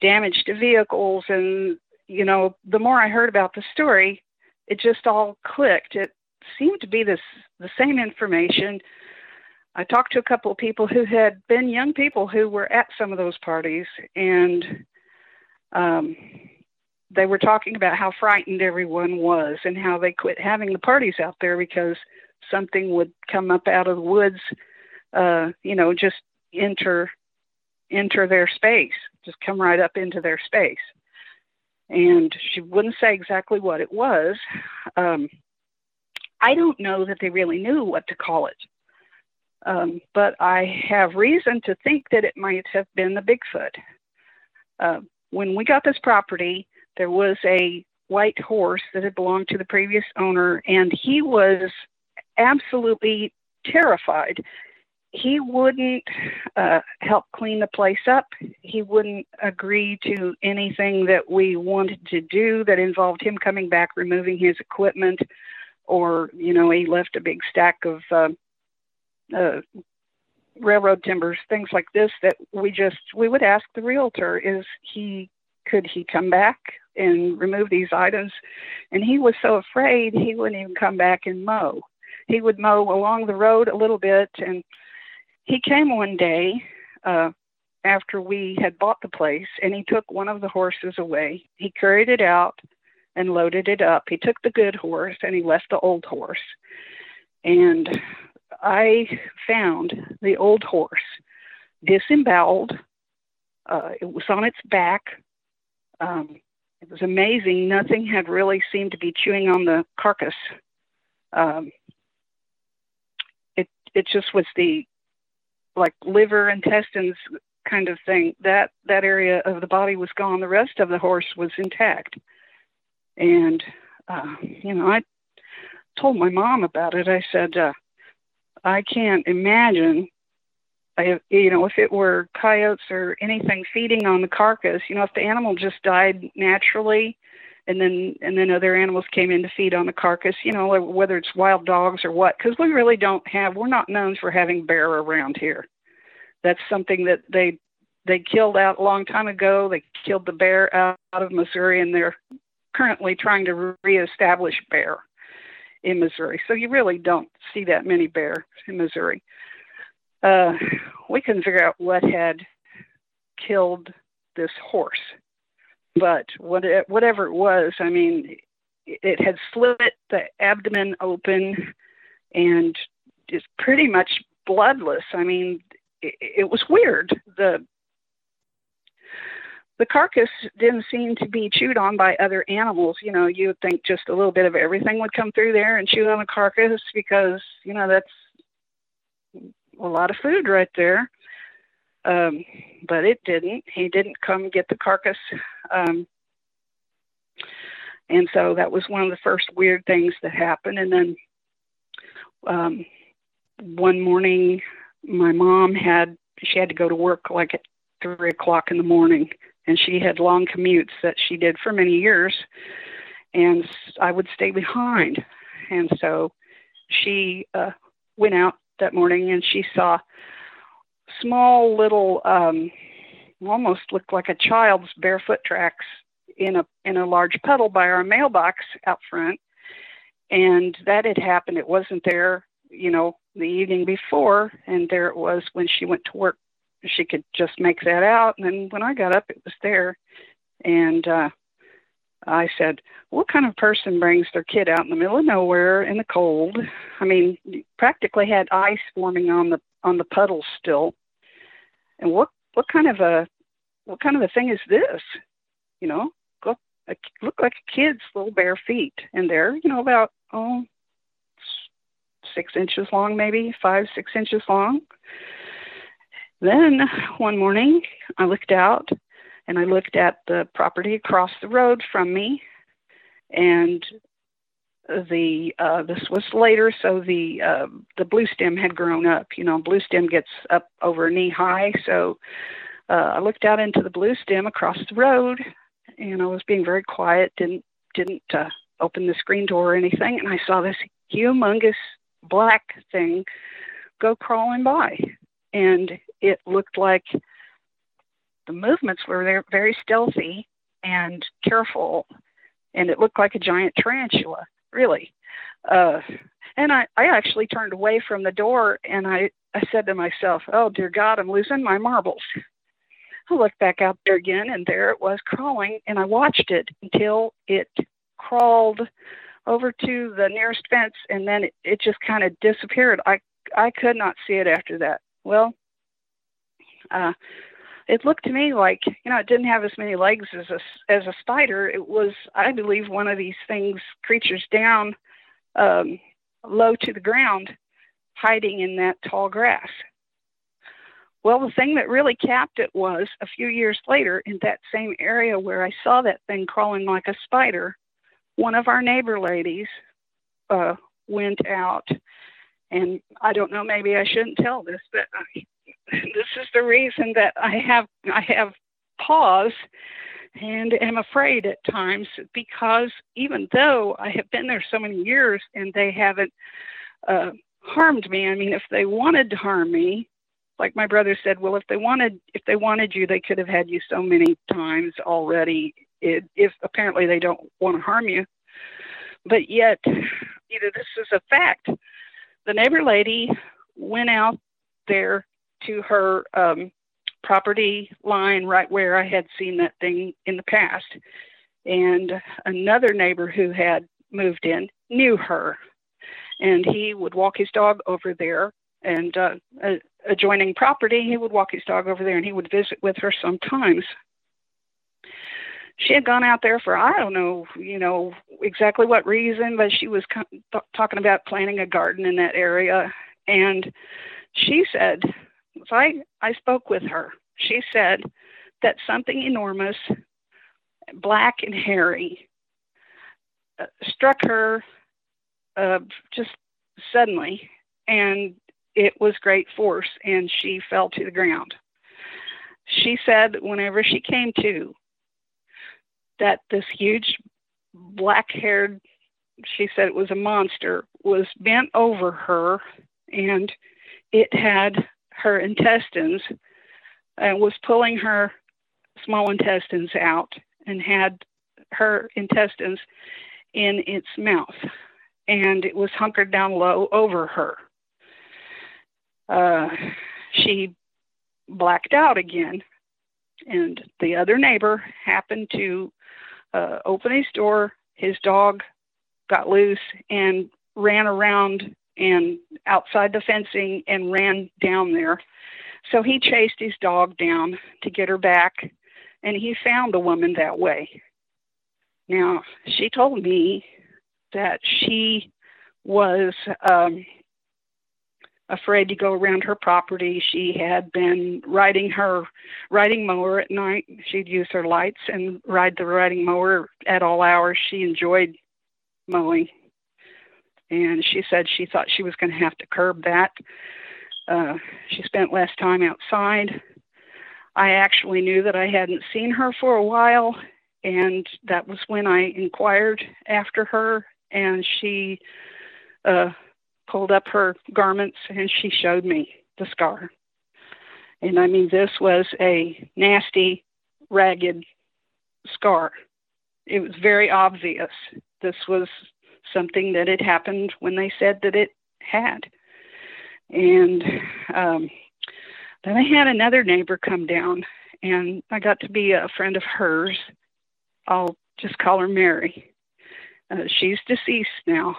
damage to vehicles. And, you know, the more I heard about the story, it just all clicked. It seemed to be this the same information. I talked to a couple of people who had been young people who were at some of those parties, and um, they were talking about how frightened everyone was and how they quit having the parties out there because something would come up out of the woods, uh, you know, just enter enter their space, just come right up into their space. And she wouldn't say exactly what it was. Um, I don't know that they really knew what to call it. Um, but I have reason to think that it might have been the Bigfoot. Uh, when we got this property, there was a white horse that had belonged to the previous owner, and he was absolutely terrified. He wouldn't uh, help clean the place up. He wouldn't agree to anything that we wanted to do that involved him coming back, removing his equipment, or, you know, he left a big stack of uh, uh, railroad timbers, things like this, that we just, we would ask the realtor, is he, could he come back and remove these items? And he was so afraid he wouldn't even come back and mow he would mow along the road a little bit. And he came one day uh, after we had bought the place and he took one of the horses away. He carried it out and loaded it up. He took the good horse and he left the old horse. And I found the old horse disemboweled. Uh, it was on its back. Um, it was amazing. Nothing had really seemed to be chewing on the carcass. Um, it just was the like liver intestines kind of thing that that area of the body was gone. The rest of the horse was intact. And uh, you know i told my mom about it. I said uh, i can't imagine I, you know if it were coyotes or anything feeding on the carcass you know if the animal just died naturally and then and then other animals came in to feed on the carcass you know whether it's wild dogs or what because we really don't have we're not known for having bear around here. That's something that they they killed out a long time ago. They killed the bear out, of missouri and they're currently trying to reestablish bear in missouri. So you really don't see that many bear in missouri. Uh, we couldn't figure out what had killed this horse but what it, whatever it was, I mean, it had slit the abdomen open and is pretty much bloodless. I mean, it, it was weird. The the carcass didn't seem to be chewed on by other animals. You know, you would think just a little bit of everything would come through there and chew on the carcass because, you know, that's a lot of food right there. Um, but it didn't. He didn't come get the carcass. Um, and so that was one of the first weird things that happened. And then um, one morning, my mom had she had to go to work like at three o'clock in the morning, and she had long commutes that she did for many years, and I would stay behind. And so she uh, went out that morning and she saw small little um almost looked like a child's barefoot tracks in a in a large puddle by our mailbox out front. And that had happened. It wasn't there you know the evening before. And there it was when she went to work. She could just make that out. And then when i got up it was there. And uh i said what kind of person brings their kid out in the middle of nowhere in the cold? I mean practically had ice forming on the on the puddles still and what what kind of a what kind of a thing is this? You know, look look like a kid's little bare feet, and they're you know about oh six inches long, maybe five six inches long. Then one morning, I looked out and I looked at the property across the road from me, and the uh, this was later, so the uh, the blue stem had grown up. You know, blue stem gets up over knee high. So uh, I looked out into the blue stem across the road, and I was being very quiet. Didn't didn't uh, open the screen door or anything, and I saw this humongous black thing go crawling by. And it looked like the movements were very stealthy and careful. And it looked like a giant tarantula, really. Uh, and I, I actually turned away from the door and I, I said to myself, Oh, dear God, I'm losing my marbles. I looked back out there again and there it was crawling. And I watched it until it crawled over to the nearest fence and then it, it just kind of disappeared. I, I could not see it after that. Well, uh, it looked to me like you know it didn't have as many legs as a as a spider. It was, I believe, one of these things, creatures down um, low to the ground, hiding in that tall grass. Well, the thing that really capped it was a few years later in that same area where I saw that thing crawling like a spider, one of our neighbor ladies uh, went out, and I don't know, maybe I shouldn't tell this, but I, this is the reason that I have I have pause and am afraid at times because even though I have been there so many years and they haven't uh, harmed me, I mean, if they wanted to harm me, like my brother said, well, if they wanted if they wanted you, they could have had you so many times already. It, if apparently they don't want to harm you, but yet, you know, this is a fact. The neighbor lady went out there to her um, property line right where I had seen that thing in the past. And another neighbor who had moved in knew her. And he would walk his dog over there and uh, adjoining property, he would walk his dog over there and he would visit with her sometimes. She had gone out there for I don't know, you know exactly what reason, but she was talking about planting a garden in that area, and she said so I, I spoke with her. She said that something enormous, black and hairy, uh, struck her uh, just suddenly, and it was great force, and she fell to the ground. She said whenever she came to, that this huge black haired, she said it was a monster, was bent over her and it had her intestines and was pulling her small intestines out and had her intestines in its mouth and it was hunkered down low over her. Uh, she blacked out again, and the other neighbor happened to uh, open his door. His dog got loose and ran around and outside the fencing and ran down there. So he chased his dog down to get her back, and he found the woman that way. Now, she told me that she was um, afraid to go around her property. She had been riding her riding mower at night. She'd use her lights and ride the riding mower at all hours. She enjoyed mowing and she said she thought she was going to have to curb that. Uh, she spent less time outside. I actually knew that I hadn't seen her for a while, and that was when I inquired after her, and she uh, pulled up her garments and she showed me the scar. And I mean, this was a nasty, ragged scar. It was very obvious. This was something that had happened when they said that it had. And um, then I had another neighbor come down, and I got to be a friend of hers. I'll just call her Mary. Uh, she's deceased now.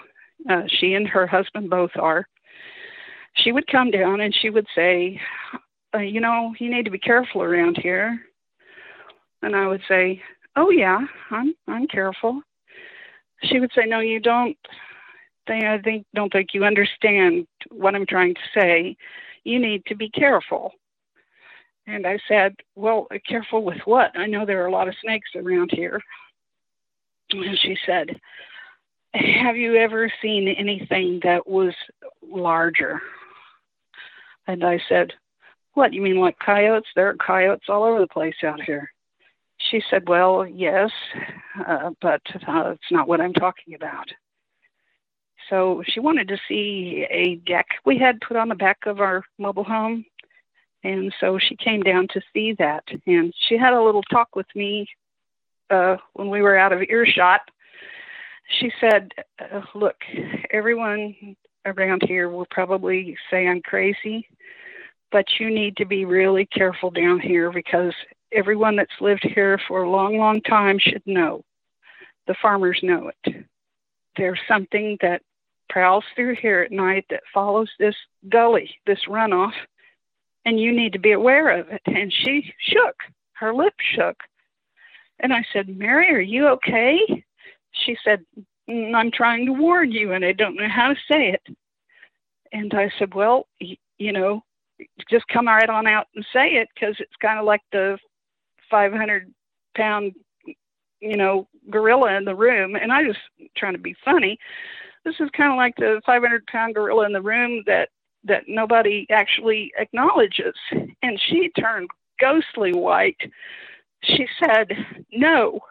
Uh, she and her husband both are. She would come down and she would say, uh, You know, you need to be careful around here. And I would say, Oh, yeah, I'm, I'm careful she would say, "No, you don't. They, I think, don't think you understand what I'm trying to say. You need to be careful." And I said, "Well, careful with what? I know there are a lot of snakes around here." And she said, "Have you ever seen anything that was larger?" And I said, "What? You mean like coyotes? There are coyotes all over the place out here." She said, Well, yes, uh, but uh, it's not what I'm talking about. So she wanted to see a deck we had put on the back of our mobile home. And so she came down to see that. And she had a little talk with me uh, when we were out of earshot. She said, uh, Look, everyone around here will probably say I'm crazy, but you need to be really careful down here because everyone that's lived here for a long, long time should know. The farmers know it. There's something that prowls through here at night that follows this gully, this runoff, and you need to be aware of it. And she shook, her lip shook. And I said, Mary, are you okay? She said, mm, I'm trying to warn you, and I don't know how to say it. And I said, Well, you know, just come right on out and say it because it's kind of like the 500 pound, you know, gorilla in the room. And I just trying to be funny. This is kind of like the 500 pound gorilla in the room that that nobody actually acknowledges. And she turned ghostly white. She said, "No,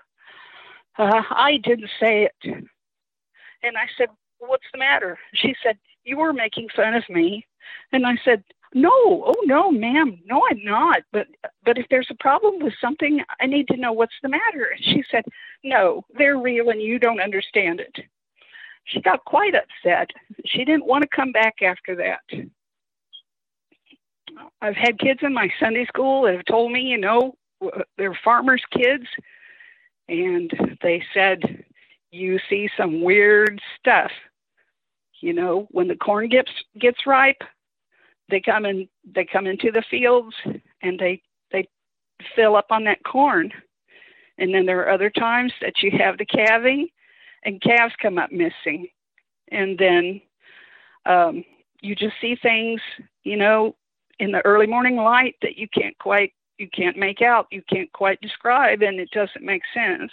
uh, I didn't say it." And I said, "What's the matter?" She said, "You were making fun of me." And I said, no, oh no, ma'am, no, I'm not. But but if there's a problem with something, I need to know what's the matter. And she said, No, they're real and you don't understand it. She got quite upset. She didn't want to come back after that. I've had kids in my Sunday school that have told me, you know, they're farmers' kids, and they said, You see some weird stuff. You know, when the corn gets gets ripe, they come in they come into the fields and they they fill up on that corn. And then there are other times that you have the calving and calves come up missing. And then um, you just see things you know in the early morning light that you can't quite you can't make out you can't quite describe and it doesn't make sense.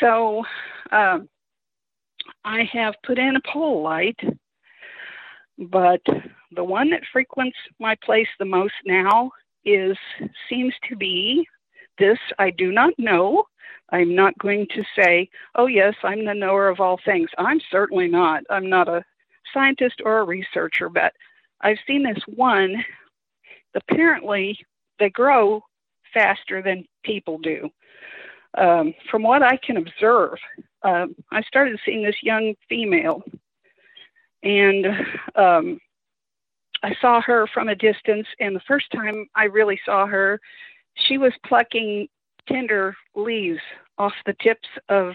So um, i have put in a pole light but the one that frequents my place the most now is seems to be this I do not know. I'm not going to say, oh, yes, I'm the knower of all things. I'm certainly not. I'm not a scientist or a researcher, but I've seen this one. Apparently, they grow faster than people do. Um, from what I can observe, um, I started seeing this young female, and um, I saw her from a distance, and the first time I really saw her, she was plucking tender leaves off the tips of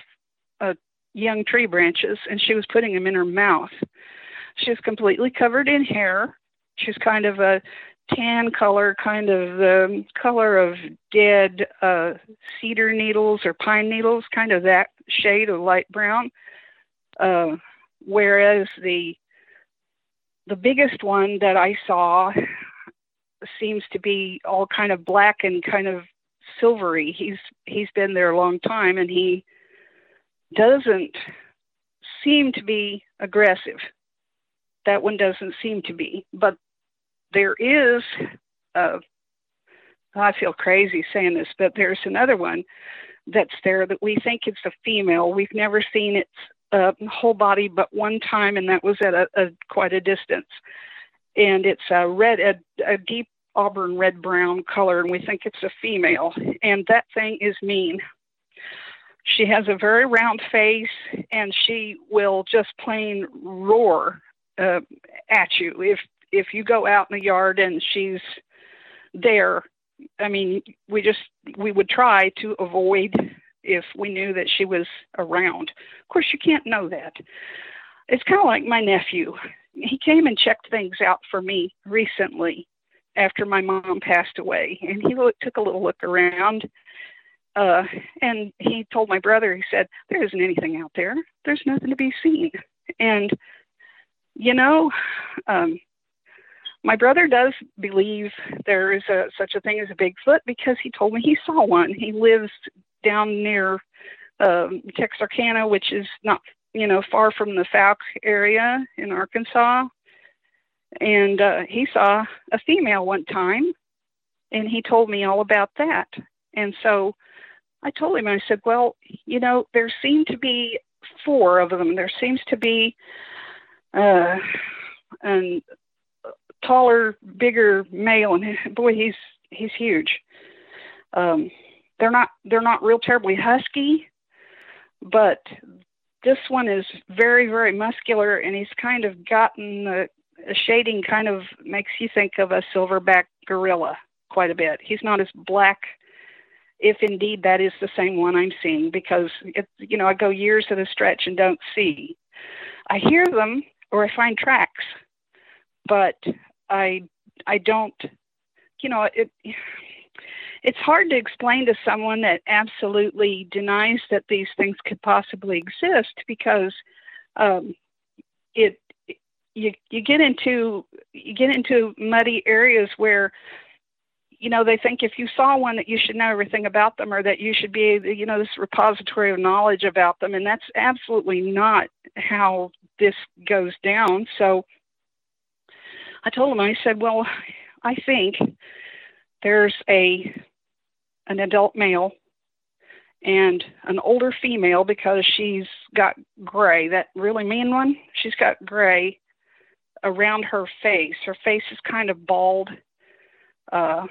uh, young tree branches, and she was putting them in her mouth. She was completely covered in hair. She was kind of a tan color, kind of the color of dead uh, cedar needles or pine needles, kind of that shade of light brown. Uh, whereas the the biggest one that I saw seems to be all kind of black and kind of silvery. He's he's been there a long time and he doesn't seem to be aggressive. That one doesn't seem to be, but there is. Uh, I feel crazy saying this, but there's another one that's there that we think it's a female. We've never seen its uh, whole body but one time, and that was at a, a quite a distance. And it's a red, a, a deep auburn red brown color, and we think it's a female. And that thing is mean. She has a very round face, and she will just plain roar uh, at you if if you go out in the yard and she's there. I mean, we just we would try to avoid if we knew that she was around. Of course, you can't know that. It's kind of like my nephew. He came and checked things out for me recently after my mom passed away, and he look, took a little look around. Uh, and he told my brother, he said, There isn't anything out there. There's nothing to be seen. And, you know, um, my brother does believe there is a, such a thing as a Bigfoot because he told me he saw one. He lives down near um, Texarkana, which is not you know far from the Fouke area in Arkansas. And uh, he saw a female one time, and he told me all about that. And so I told him, I said, well, you know, there seem to be four of them. There seems to be uh, and taller, bigger male, and boy, he's he's huge. Um, they're not they're not real terribly husky, but this one is very very muscular, and he's kind of gotten a shading kind of makes you think of a silverback gorilla quite a bit. He's not as black if indeed that is the same one I'm seeing, because it, you know I go years at a stretch and don't see. I hear them or I find tracks, but I I don't. You know it. It's hard to explain to someone that absolutely denies that these things could possibly exist because um, it you you get into you get into muddy areas where you know, they think if you saw one that you should know everything about them or that you should be, you know, this repository of knowledge about them. And that's absolutely not how this goes down. So I told him, I said, well, I think there's a an adult male and an older female because she's got gray, that really mean one. She's got gray around her face. Her face is kind of bald. Uh,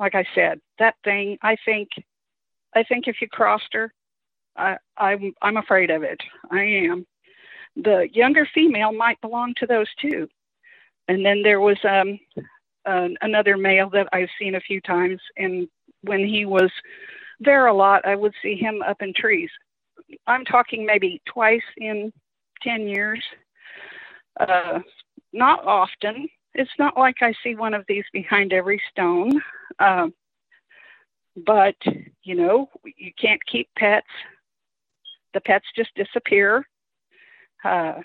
like I said, that thing, I think, I think if you crossed her, I, I'm, I'm afraid of it. I am. The younger female might belong to those two. And then there was um, uh, another male that I've seen a few times, and when he was there a lot, I would see him up in trees. I'm talking maybe twice in 10 years. Uh, not often, it's not like I see one of these behind every stone. Um, but, you know, you can't keep pets. The pets just disappear. Uh,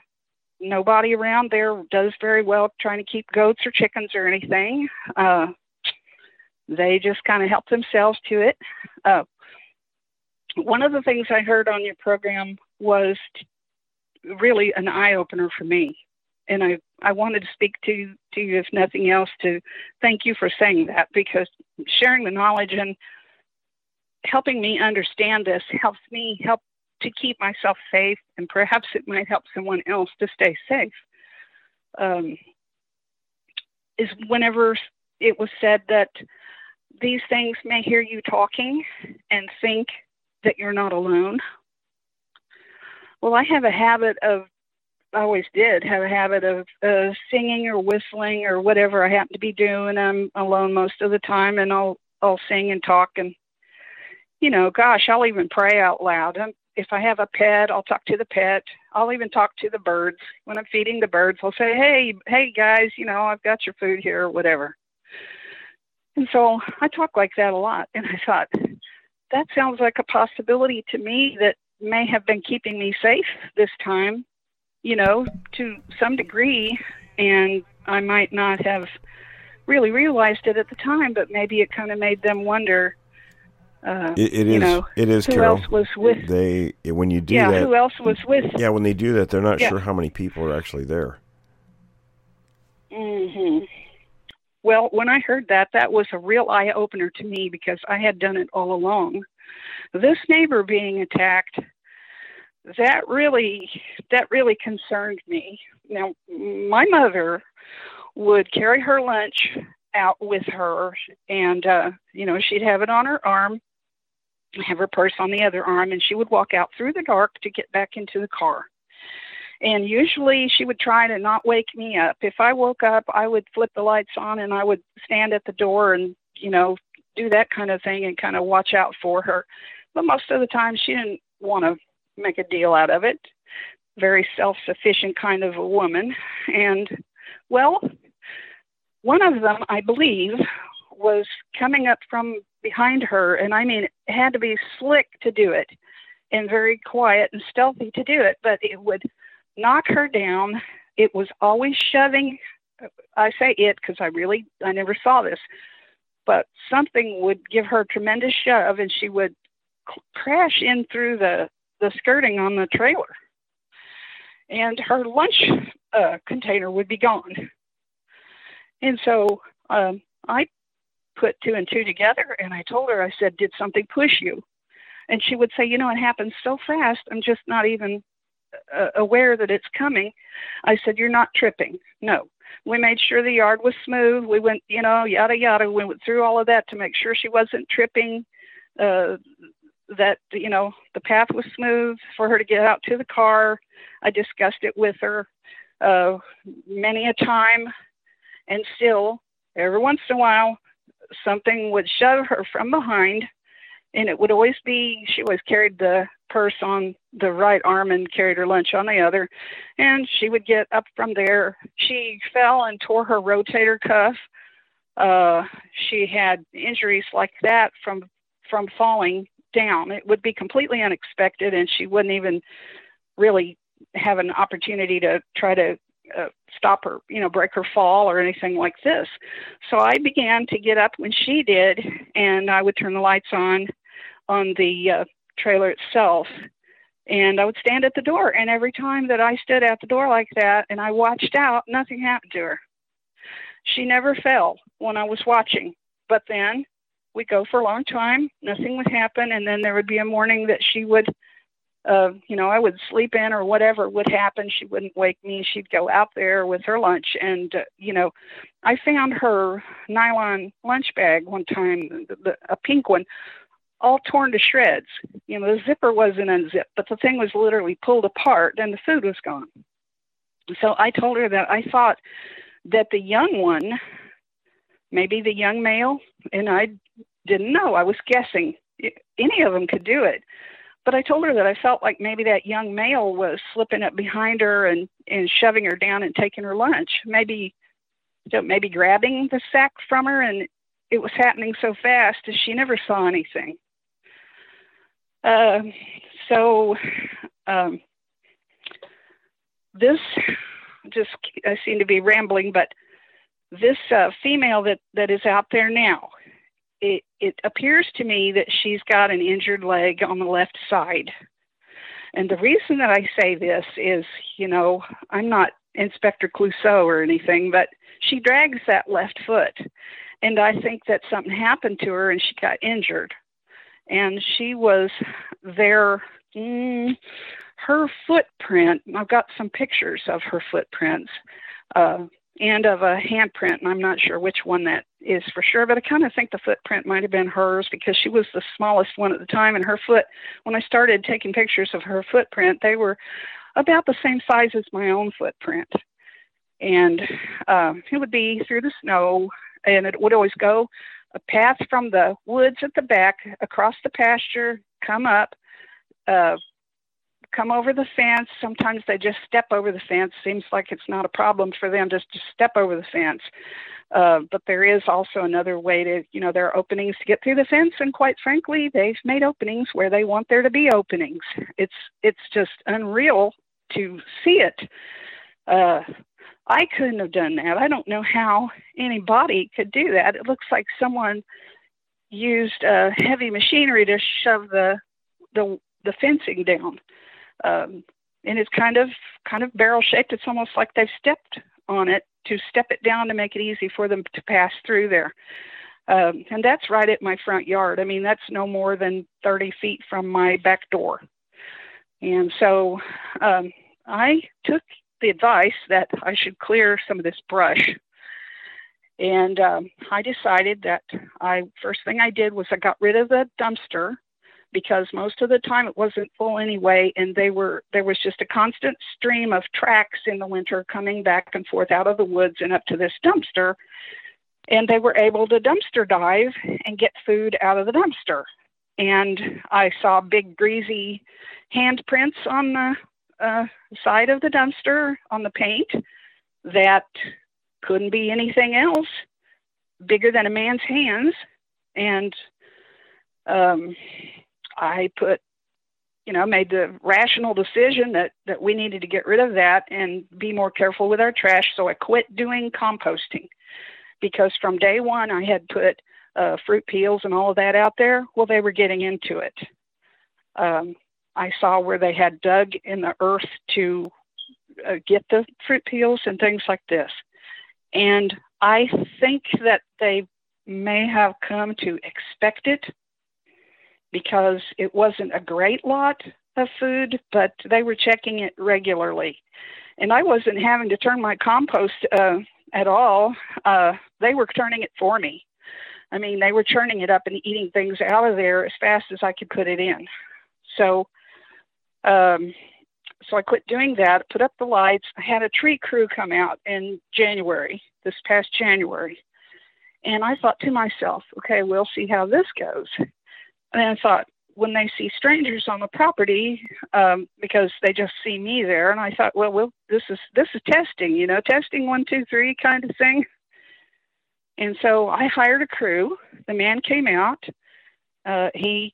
nobody around there does very well trying to keep goats or chickens or anything. Uh, they just kind of help themselves to it. Uh, one of the things I heard on your program was really an eye opener for me and I, I wanted to speak to, to you, if nothing else, to thank you for saying that because sharing the knowledge and helping me understand this helps me help to keep myself safe, and perhaps it might help someone else to stay safe. Um, is whenever it was said that these things may hear you talking and think that you're not alone. Well, I have a habit of I always did have a habit of uh, singing or whistling or whatever I happen to be doing. I'm alone most of the time, and I'll I'll sing and talk and you know, gosh, I'll even pray out loud. And if I have a pet, I'll talk to the pet. I'll even talk to the birds when I'm feeding the birds. I'll say, "Hey, hey guys, you know, I've got your food here, or whatever." And so I talk like that a lot, and I thought that sounds like a possibility to me that may have been keeping me safe this time you know, to some degree, and I might not have really realized it at the time, but maybe it kind of made them wonder. Uh, it, it is. Know, it is. Who Carol. else was with? They when you do yeah, that. who else was with? Yeah, when they do that, they're not Yeah. sure how many people are actually there. hmm Well, when I heard that, that was a real eye opener to me because I had done it all along. This neighbor being attacked, that really that really concerned me. Now, my mother would carry her lunch out with her, and uh, you know she'd have it on her arm, have her purse on the other arm, and she would walk out through the dark to get back into the car. And usually she would try to not wake me up. If I woke up, I would flip the lights on and I would stand at the door and, you know, do that kind of thing and kind of watch out for her. But most of the time she didn't want to make a deal out of it. Very self sufficient kind of a woman. And, well, one of them, I believe, was coming up from behind her. And I mean, it had to be slick to do it and very quiet and stealthy to do it, but it would knock her down. It was always shoving. I say it because I really, I never saw this, but something would give her a tremendous shove and she would crash in through the the skirting on the trailer, and her lunch uh, container would be gone. And so um, I put two and two together, and I told her, I said, "Did something push you?" And she would say, "You know, it happened so fast. I'm just not even uh, aware that it's coming, I said, You're not tripping. No. We made sure the yard was smooth. We went, you know, yada, yada. We went through all of that to make sure she wasn't tripping, uh, that, you know, the path was smooth for her to get out to the car. I discussed it with her uh, many a time. And still, every once in a while, something would shove her from behind and it would always be she always carried the purse on the right arm and carried her lunch on the other. And she would get up from there. She fell and tore her rotator cuff. Uh, she had injuries like that from from falling down. It would be completely unexpected and she wouldn't even really have an opportunity to try to uh, stop her, you know, break her fall or anything like this. So I began to get up when she did, and I would turn the lights on on the uh, trailer itself. And I would stand at the door, and every time that I stood at the door like that and I watched out, nothing happened to her. She never fell when I was watching. But then we'd go for a long time, nothing would happen, and then there would be a morning that she would, uh, you know, I would sleep in or whatever would happen. She wouldn't wake me. She'd go out there with her lunch, and uh, you know, I found her nylon lunch bag one time, the, the, a pink one, all torn to shreds. You know, the zipper wasn't unzipped, but the thing was literally pulled apart and the food was gone. So I told her that I thought that the young one, maybe the young male, and I didn't know, I was guessing any of them could do it. But I told her that I felt like maybe that young male was slipping up behind her and, and shoving her down and taking her lunch. Maybe maybe grabbing the sack from her and it was happening so fast that she never saw anything. Uh, so um, this just I seem to be rambling, but this uh, female that that is out there now, it it appears to me that she's got an injured leg on the left side. And the reason that I say this is, you know, I'm not Inspector Clouseau or anything, but she drags that left foot. And I think that something happened to her and she got injured and she was there. Mm, her footprint, I've got some pictures of her footprints uh, and of a handprint, and I'm not sure which one that is for sure, but I kind of think the footprint might have been hers because she was the smallest one at the time, and her foot, when I started taking pictures of her footprint, they were about the same size as my own footprint. And uh, it would be through the snow, and it would always go a path from the woods at the back across the pasture, come up, uh, come over the fence. Sometimes they just step over the fence. Seems like it's not a problem for them just to step over the fence. Uh, but there is also another way to, you know, there are openings to get through the fence, and quite frankly, they've made openings where they want there to be openings. It's it's just unreal to see it. Uh, I couldn't have done that. I don't know how anybody could do that. It looks like someone used uh, heavy machinery to shove the the, the fencing down, um, and it's kind of kind of barrel shaped. It's almost like they've stepped on it to step it down to make it easy for them to pass through there. Um, and that's right at my front yard. I mean, that's no more than 30 feet from my back door. And so um, I took the advice that I should clear some of this brush. And um, I decided that I first thing I did was I got rid of the dumpster because most of the time it wasn't full anyway, and they were there was just a constant stream of tracks in the winter coming back and forth out of the woods and up to this dumpster, and they were able to dumpster dive and get food out of the dumpster. And I saw big greasy handprints on the uh, side of the dumpster on the paint that couldn't be anything else bigger than a man's hands. And um, I put, you know, made the rational decision that, that we needed to get rid of that and be more careful with our trash. So I quit doing composting because from day one I had put uh, fruit peels and all of that out there. Well, they were getting into it. Um, I saw where they had dug in the earth to uh, get the fruit peels and things like this. And I think that they may have come to expect it because it wasn't a great lot, of food, but they were checking it regularly. And I wasn't having to turn my compost uh, at all. Uh, they were turning it for me. I mean, they were churning it up and eating things out of there as fast as I could put it in. So, um, so I quit doing that. Put up the lights. I had a tree crew come out in January, this past January, and I thought to myself, okay, we'll see how this goes. And I thought, when they see strangers on the property, um, because they just see me there, and I thought, well, well, this is this is testing, you know, testing one, two, three kind of thing. And so I hired a crew. The man came out. Uh, he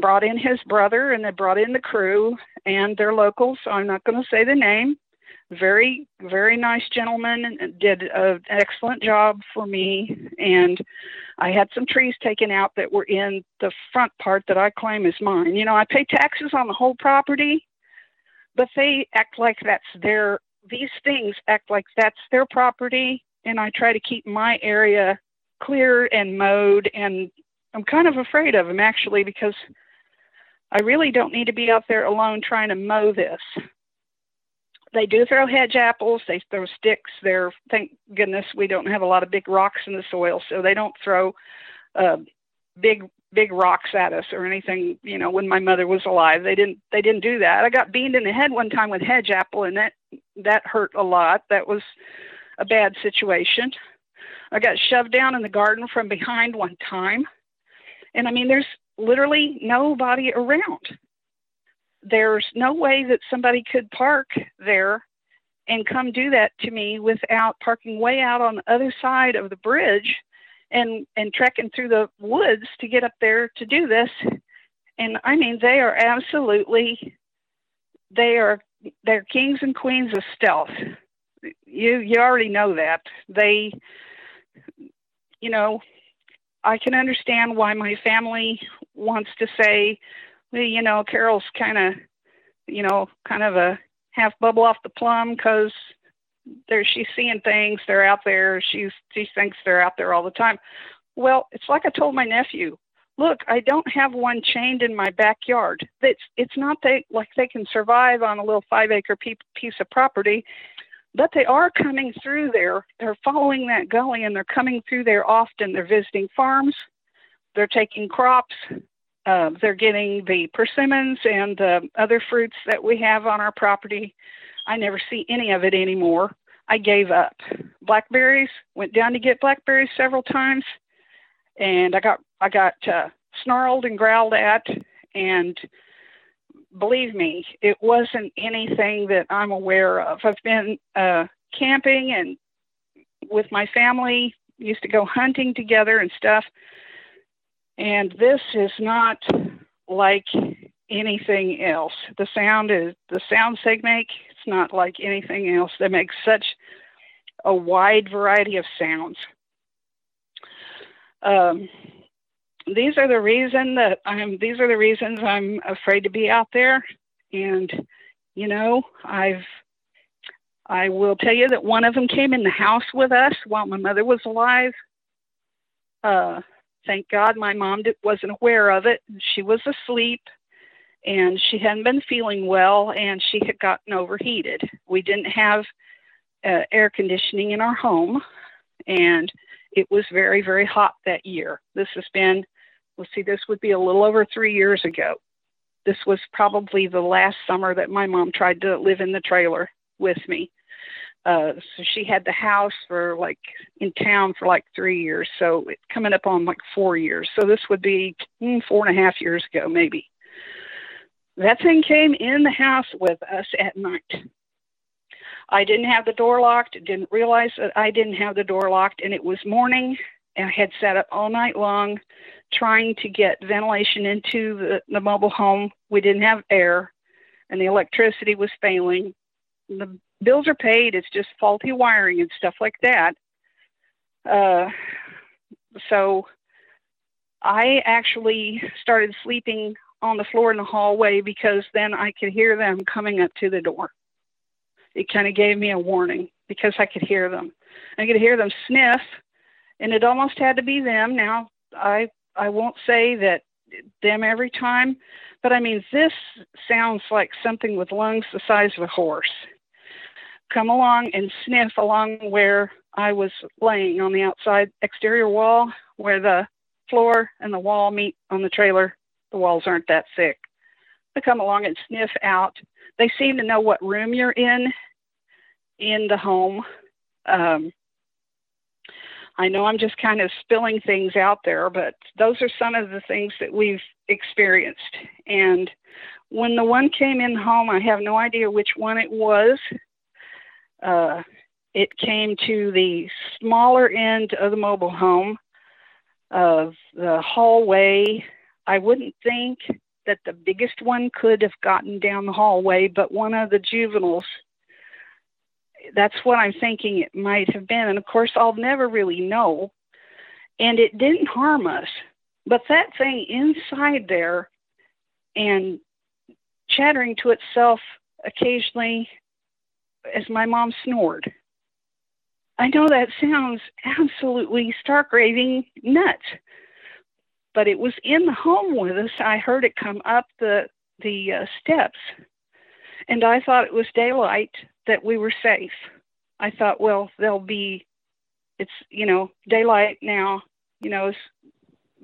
brought in his brother, and they brought in the crew, and they're locals. So I'm not going to say the name. Very very nice gentleman did a, an excellent job for me. And i had some trees taken out that were in the front part that i claim is mine. You know i pay taxes on the whole property but they act like that's their these things act like that's their property. And i try to keep my area clear and mowed. And i'm kind of afraid of them actually because i really don't need to be out there alone trying to mow this they do throw hedge apples. They throw sticks. They're thank goodness we don't have a lot of big rocks in the soil, so they don't throw uh, big big rocks at us or anything. You know, when my mother was alive, they didn't they didn't do that. I got beamed in the head one time with hedge apple, and that that hurt a lot. That was a bad situation. I got shoved down in the garden from behind one time, and I mean, there's literally nobody around. There's no way that somebody could park there and come do that to me without parking way out on the other side of the bridge and and trekking through the woods to get up there to do this. And i mean they are absolutely they are they're kings and queens of stealth. You you already know that. They you know i can understand why my family wants to say well, you know, Carol's kind of, you know, kind of a half bubble off the plum because there she's seeing things. They're out there. She's she thinks they're out there all the time. Well, it's like I told my nephew. Look, I don't have one chained in my backyard. It's it's not they like they can survive on a little five acre pe- piece of property, but they are coming through there. They're following that gully and they're coming through there often. They're visiting farms. They're taking crops. Uh, they're getting the persimmons and the other fruits that we have on our property. I never see any of it anymore. I gave up. Blackberries went down to get blackberries several times, and I got I got uh, snarled and growled at, and believe me, it wasn't anything that I'm aware of. I've been uh, camping and with my family, used to go hunting together and stuff. And this is not like anything else. The sound is the sounds they make. It's not like anything else. They make such a wide variety of sounds. Um, these are the reason that I'm. These are the reasons I'm afraid to be out there. And you know, I've. I will tell you that one of them came in the house with us while my mother was alive. Uh, Thank God my mom did, wasn't aware of it. She was asleep and she hadn't been feeling well and she had gotten overheated. We didn't have uh, air conditioning in our home and it was very, very hot that year. This has been, let's see, this would be a little over three years ago. This was probably the last summer that my mom tried to live in the trailer with me. Uh, so she had the house for like in town for like three years. So it's coming up on like four years. So this would be mm, four and a half years ago, maybe. That thing came in the house with us at night. I didn't have the door locked, didn't realize that I didn't have the door locked, and it was morning. And I had sat up all night long trying to get ventilation into the, the mobile home. We didn't have air, and the electricity was failing. The bills are paid. It's just faulty wiring and stuff like that. Uh, so I actually started sleeping on the floor in the hallway because then I could hear them coming up to the door. It kind of gave me a warning because I could hear them. I could hear them sniff, and it almost had to be them. Now I I won't say that them every time, but I mean, this sounds like something with lungs the size of a horse. Come along and sniff along where I was laying on the outside exterior wall where the floor and the wall meet on the trailer. The walls aren't that thick. They come along and sniff out. They seem to know what room you're in in the home. Um, I know I'm just kind of spilling things out there, but those are some of the things that we've experienced. And when the one came in home, I have no idea which one it was. Uh, it came to the smaller end of the mobile home of the hallway. I wouldn't think that the biggest one could have gotten down the hallway, but one of the juveniles that's what I'm thinking it might have been. And of course, I'll never really know. And it didn't harm us. But that thing inside there and chattering to itself occasionally as my mom snored. I know that sounds absolutely stark raving nuts, but it was in the home with us. I heard it come up the the uh, steps, and I thought it was daylight that we were safe. I thought, well, they'll be, it's, you know, daylight now, you know, it's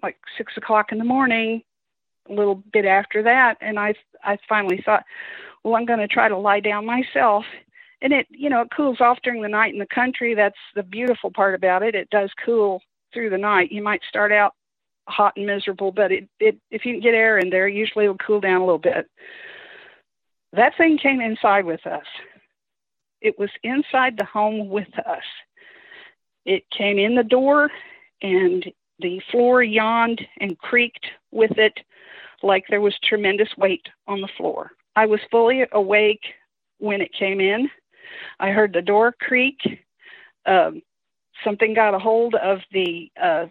like six o'clock in the morning, a little bit after that. And I, I finally thought, well, I'm going to try to lie down myself. And it, you know, it cools off during the night in the country. That's the beautiful part about it. It does cool through the night. You might start out hot and miserable, but it, it if you can get air in there, usually it'll cool down a little bit. That thing came inside with us. It was inside the home with us. It came in the door and the floor yawned and creaked with it like there was tremendous weight on the floor. I was fully awake when it came in. I heard the door creak. Um, something got a hold of the, uh,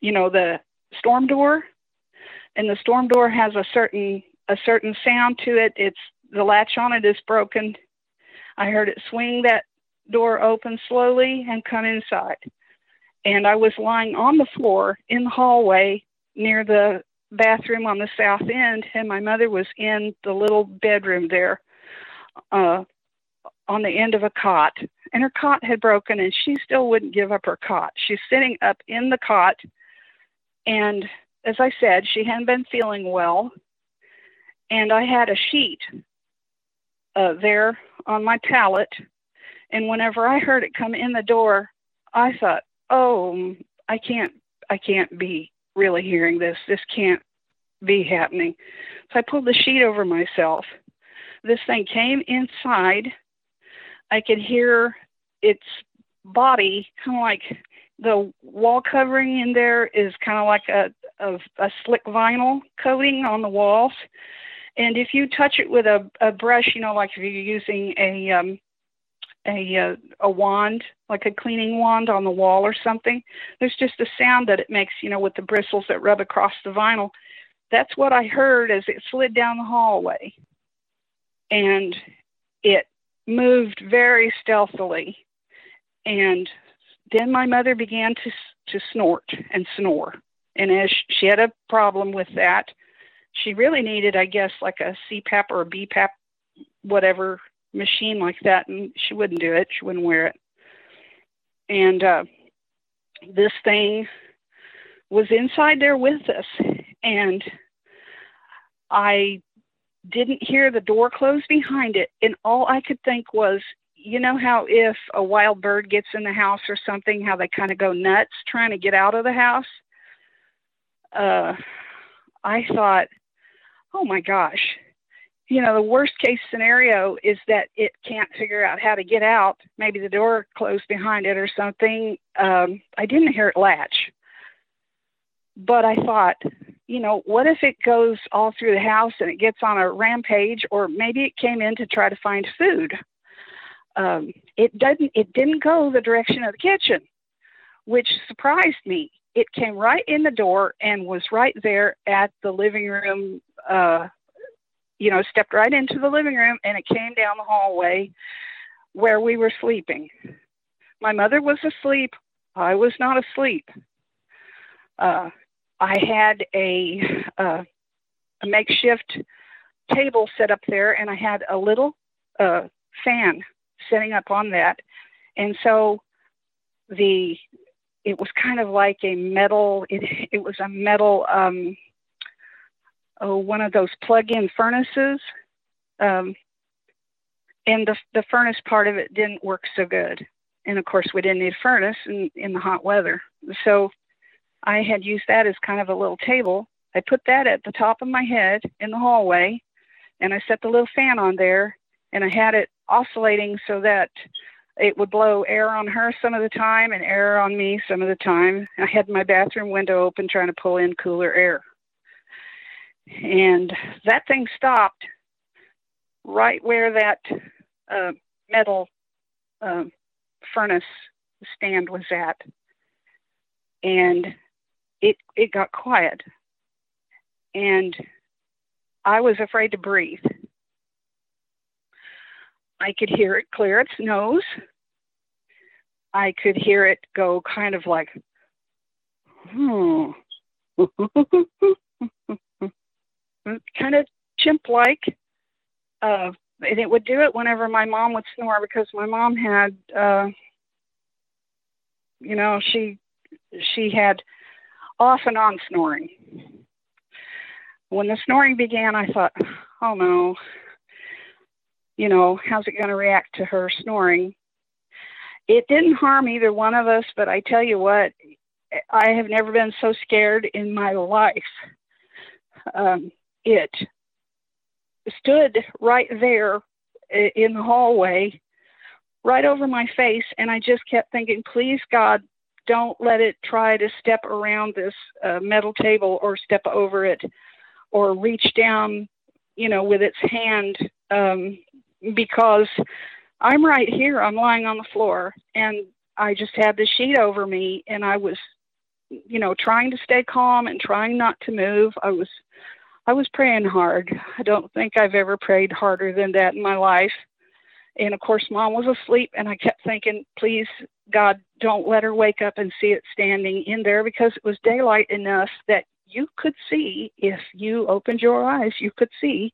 you know, the storm door, and the storm door has a certain a certain sound to it. It's the latch on it is broken. I heard it swing that door open slowly and come inside. And I was lying on the floor in the hallway near the bathroom on the south end, and my mother was in the little bedroom there uh, on the end of a cot. And her cot had broken, and she still wouldn't give up her cot. She's sitting up in the cot, and as I said, she hadn't been feeling well. And I had a sheet uh, there on my pallet. And whenever I heard it come in the door, I thought, "Oh, I can't, I can't be really hearing this. This can't be happening." So I pulled the sheet over myself. This thing came inside. I could hear its body, kind of like the wall covering in there is kind of like a, a, a slick vinyl coating on the walls and if you touch it with a, a brush, you know, like if you're using a um, a uh, a wand, like a cleaning wand on the wall or something, there's just a sound that it makes, you know, with the bristles that rub across the vinyl. That's what I heard as it slid down the hallway, and it moved very stealthily. And then my mother began to to snort and snore, and as she had a problem with that, she really needed, I guess, like a CPAP or a BPAP, whatever machine like that, and she wouldn't do it. She wouldn't wear it. And uh, this thing was inside there with us, and I didn't hear the door close behind it, and all I could think was, you know how if a wild bird gets in the house or something, how they kind of go nuts trying to get out of the house. Uh, I thought, oh my gosh, you know, the worst case scenario is that it can't figure out how to get out. Maybe the door closed behind it or something. Um, I didn't hear it latch. But I thought, you know, what if it goes all through the house and it gets on a rampage, or maybe it came in to try to find food? Um, it doesn't. It didn't go the direction of the kitchen, which surprised me it came right in the door and was right there at the living room uh you know stepped right into the living room and it came down the hallway where we were sleeping my mother was asleep i was not asleep uh I had a uh, a makeshift table set up there, and I had a little uh, fan setting up on that, and so the it was kind of like a metal. It it was a metal. Um, oh, one of those plug-in furnaces. Um, and the the furnace part of it didn't work so good. And of course, we didn't need a furnace in in the hot weather. So I had used that as kind of a little table. I put that at the top of my head in the hallway, and I set the little fan on there, and I had it oscillating so that it would blow air on her some of the time and air on me some of the time. I had my bathroom window open trying to pull in cooler air. And that thing stopped right where that uh, metal uh, furnace stand was at. And it it got quiet. And I was afraid to breathe. I could hear it clear its nose. I could hear it go kind of like, hmm, (laughs) kind of chimp like. Uh, and it would do it whenever my mom would snore because my mom had, uh, you know, she she had off and on snoring. When the snoring began, I thought, oh no, you know, how's it going to react to her snoring? It didn't harm either one of us, but I tell you what, I have never been so scared in my life. Um, it stood right there in the hallway, right over my face, and I just kept thinking, please, God, don't let it try to step around this uh, metal table or step over it or reach down, you know, with its hand um, because I'm right here. I'm lying on the floor and I just had the sheet over me and I was, you know, trying to stay calm and trying not to move. I was I was praying hard. I don't think I've ever prayed harder than that in my life. And of course, mom was asleep, and I kept thinking, please, God, don't let her wake up and see it standing in there because it was daylight enough that you could see, if you opened your eyes, you could see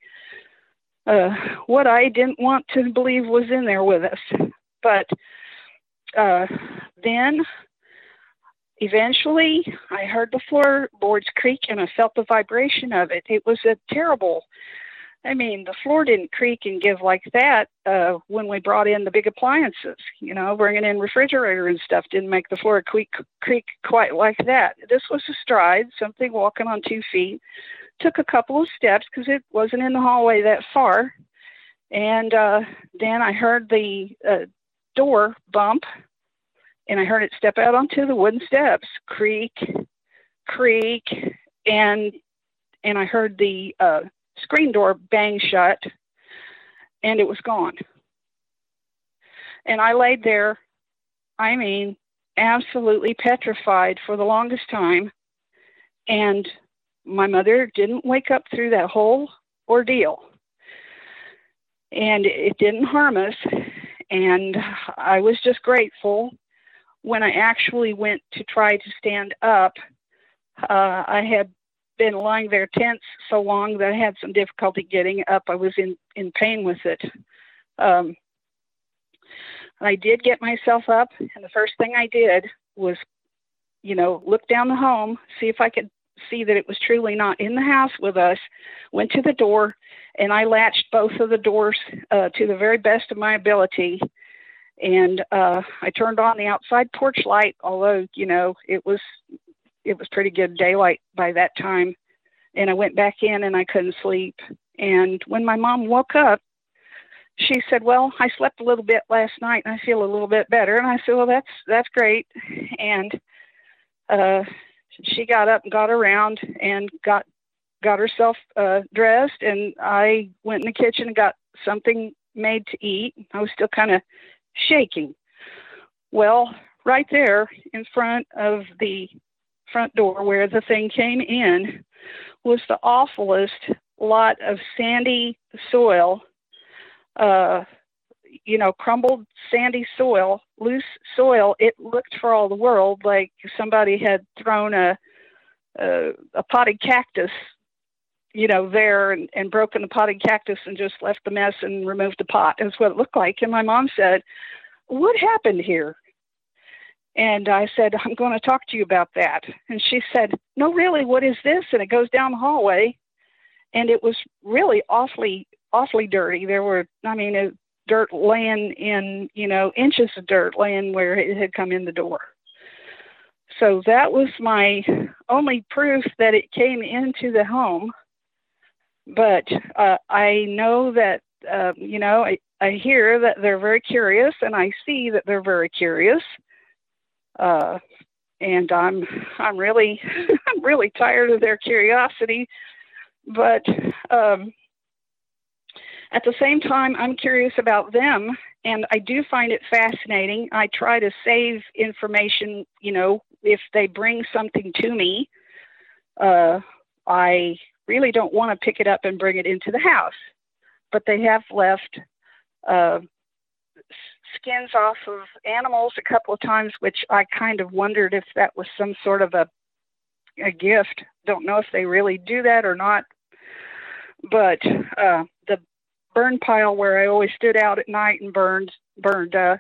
uh, what I didn't want to believe was in there with us. But uh, then eventually I heard the floorboards creak and I felt the vibration of it. It was a terrible I mean, the floor didn't creak and give like that uh, when we brought in the big appliances. You know, bringing in refrigerator and stuff didn't make the floor creak, creak quite like that. This was a stride, something walking on two feet. Took a couple of steps because it wasn't in the hallway that far. And uh, then I heard the uh, door bump and I heard it step out onto the wooden steps, creak, creak, and and I heard the uh, screen door bang shut, and it was gone. And I laid there, I mean, absolutely petrified for the longest time. And my mother didn't wake up through that whole ordeal. And it didn't harm us. And I was just grateful when I actually went to try to stand up. Uh, I had been lying there tense so long that I had some difficulty getting up. I was in, in pain with it. Um, I did get myself up, and the first thing I did was, you know, look down the home, see if I could see that it was truly not in the house with us. Went to the door, and I latched both of the doors uh, to the very best of my ability. And uh, I turned on the outside porch light, although you know it was it was pretty good daylight by that time. And I went back in and I couldn't sleep. And when my mom woke up, she said, "Well, I slept a little bit last night and I feel a little bit better." And I said, "Well, that's that's great." And uh, she got up and got around and got got herself uh, dressed, and I went in the kitchen and got something made to eat. I was still kind of shaking. Well, right there in front of the front door where the thing came in was the awfulest lot of sandy soil, uh, you know, crumbled sandy soil, loose soil. It looked for all the world like somebody had thrown a uh, a potted cactus, you know, there and, and broken the potted cactus and just left the mess and removed the pot. That's what it looked like. And my mom said, What happened here? And I said, I'm going to talk to you about that. And she said, No, really, what is this? And it goes down the hallway. And it was really awfully, awfully dirty. There were, I mean, dirt laying in, you know, inches of dirt laying where it had come in the door. So that was my only proof that it came into the home. But uh, I know that, uh, you know, I, I hear that they're very curious and I see that they're very curious. Uh, and I'm I'm really (laughs) I'm really tired of their curiosity, but um, at the same time, I'm curious about them, and I do find it fascinating. I try to save information, you know, if they bring something to me. Uh, I really don't want to pick it up and bring it into the house, but they have left uh, skins off of animals a couple of times, which I kind of wondered if that was some sort of a a gift. Don't know if they really do that or not. But uh, the burn pile where I always stood out at night and burned burned uh,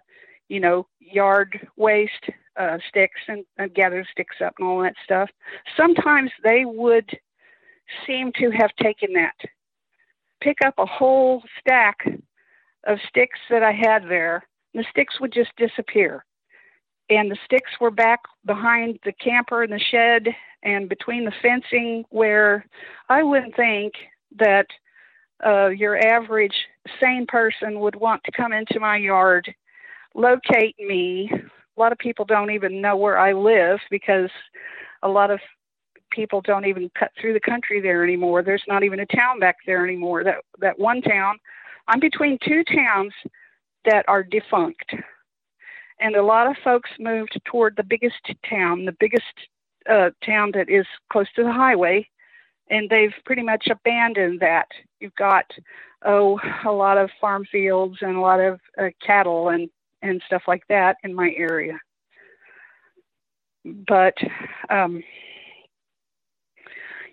you know yard waste uh, sticks and, and gathered sticks up and all that stuff. Sometimes they would seem to have taken that, pick up a whole stack of sticks that I had there the sticks would just disappear. And the sticks were back behind the camper and the shed and between the fencing, where I wouldn't think that uh, your average sane person would want to come into my yard, locate me. A lot of people don't even know where I live because a lot of people don't even cut through the country there anymore. There's not even a town back there anymore. That that one town, I'm between two towns that are defunct. And a lot of folks moved toward the biggest town, the biggest uh, town that is close to the highway, and they've pretty much abandoned that. You've got oh a lot of farm fields and a lot of uh, cattle and and stuff like that in my area. But um,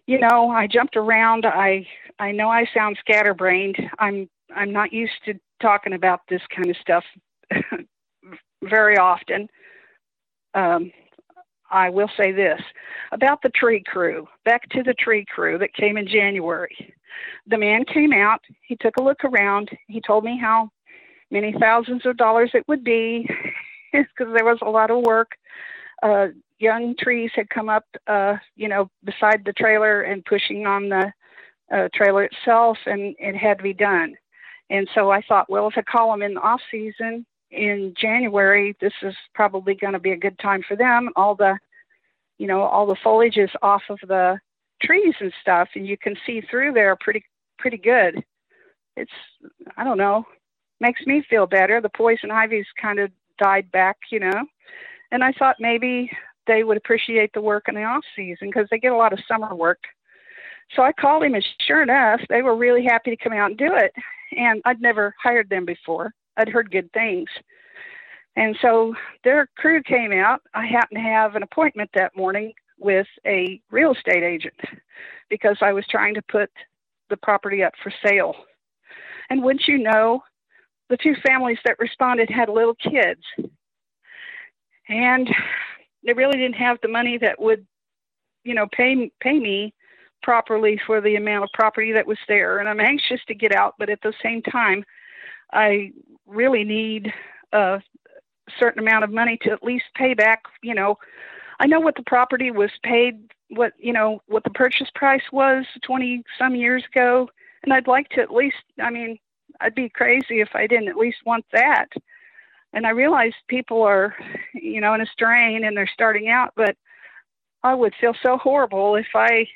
you know, I jumped around. I I know I sound scatterbrained. I'm I'm not used to talking about this kind of stuff (laughs) very often. Um, I will say this about the tree crew. Back to the tree crew that came in January. The man came out, he took a look around, he told me how many thousands of dollars it would be (laughs) because there was a lot of work. Uh, young trees had come up, uh, you know, beside the trailer and pushing on the uh, trailer itself, and it had to be done. And so I thought, well, if I call them in the off season in January, this is probably going to be a good time for them. All the, you know, all the foliage is off of the trees and stuff, and you can see through there pretty pretty good. It's I don't know, makes me feel better. The poison ivy's kind of died back, you know, and I thought maybe they would appreciate the work in the off season because they get a lot of summer work. So I called him, and sure enough, they were really happy to come out and do it and I'd never hired them before. I'd heard good things. And so their crew came out. I happened to have an appointment that morning with a real estate agent because I was trying to put the property up for sale. And wouldn't you know, the two families that responded had little kids. And they really didn't have the money that would, you know, pay pay me properly for the amount of property that was there. And I'm anxious to get out, but at the same time, I really need a certain amount of money to at least pay back. You know, I know what the property was paid, what, you know, what the purchase price was 20 some years ago. And I'd like to at least, I mean, I'd be crazy if I didn't at least want that. And I realize people are, you know, in a strain and they're starting out, but I would feel so horrible if I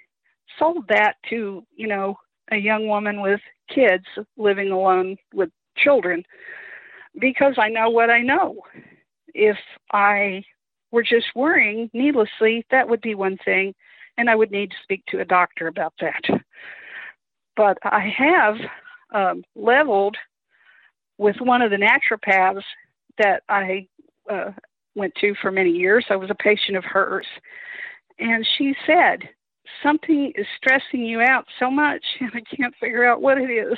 sold that to, you know, a young woman with kids living alone with children because I know what I know. If I were just worrying needlessly, that would be one thing, and I would need to speak to a doctor about that. But I have um, leveled with one of the naturopaths that I uh, went to for many years. I was a patient of hers. And she said, something is stressing you out so much, and I can't figure out what it is.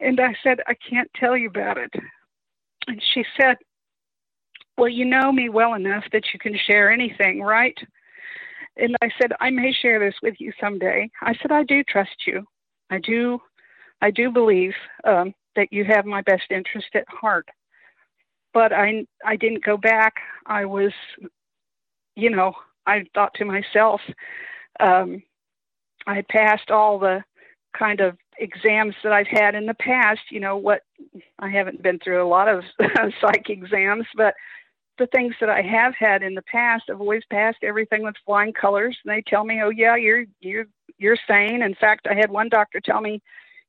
And I said, I can't tell you about it. And she said, Well, you know me well enough that you can share anything, right? And I said, I may share this with you someday. I said, I do trust you. I do, I do believe um, that you have my best interest at heart. But I, I didn't go back. I was, you know, I thought to myself, um, I passed all the kind of exams that I've had in the past. You know, what I haven't been through a lot of (laughs) psych exams, but the things that I have had in the past, I've always passed everything with flying colors. And they tell me, "Oh yeah, you're you're you're sane." In fact, I had one doctor tell me,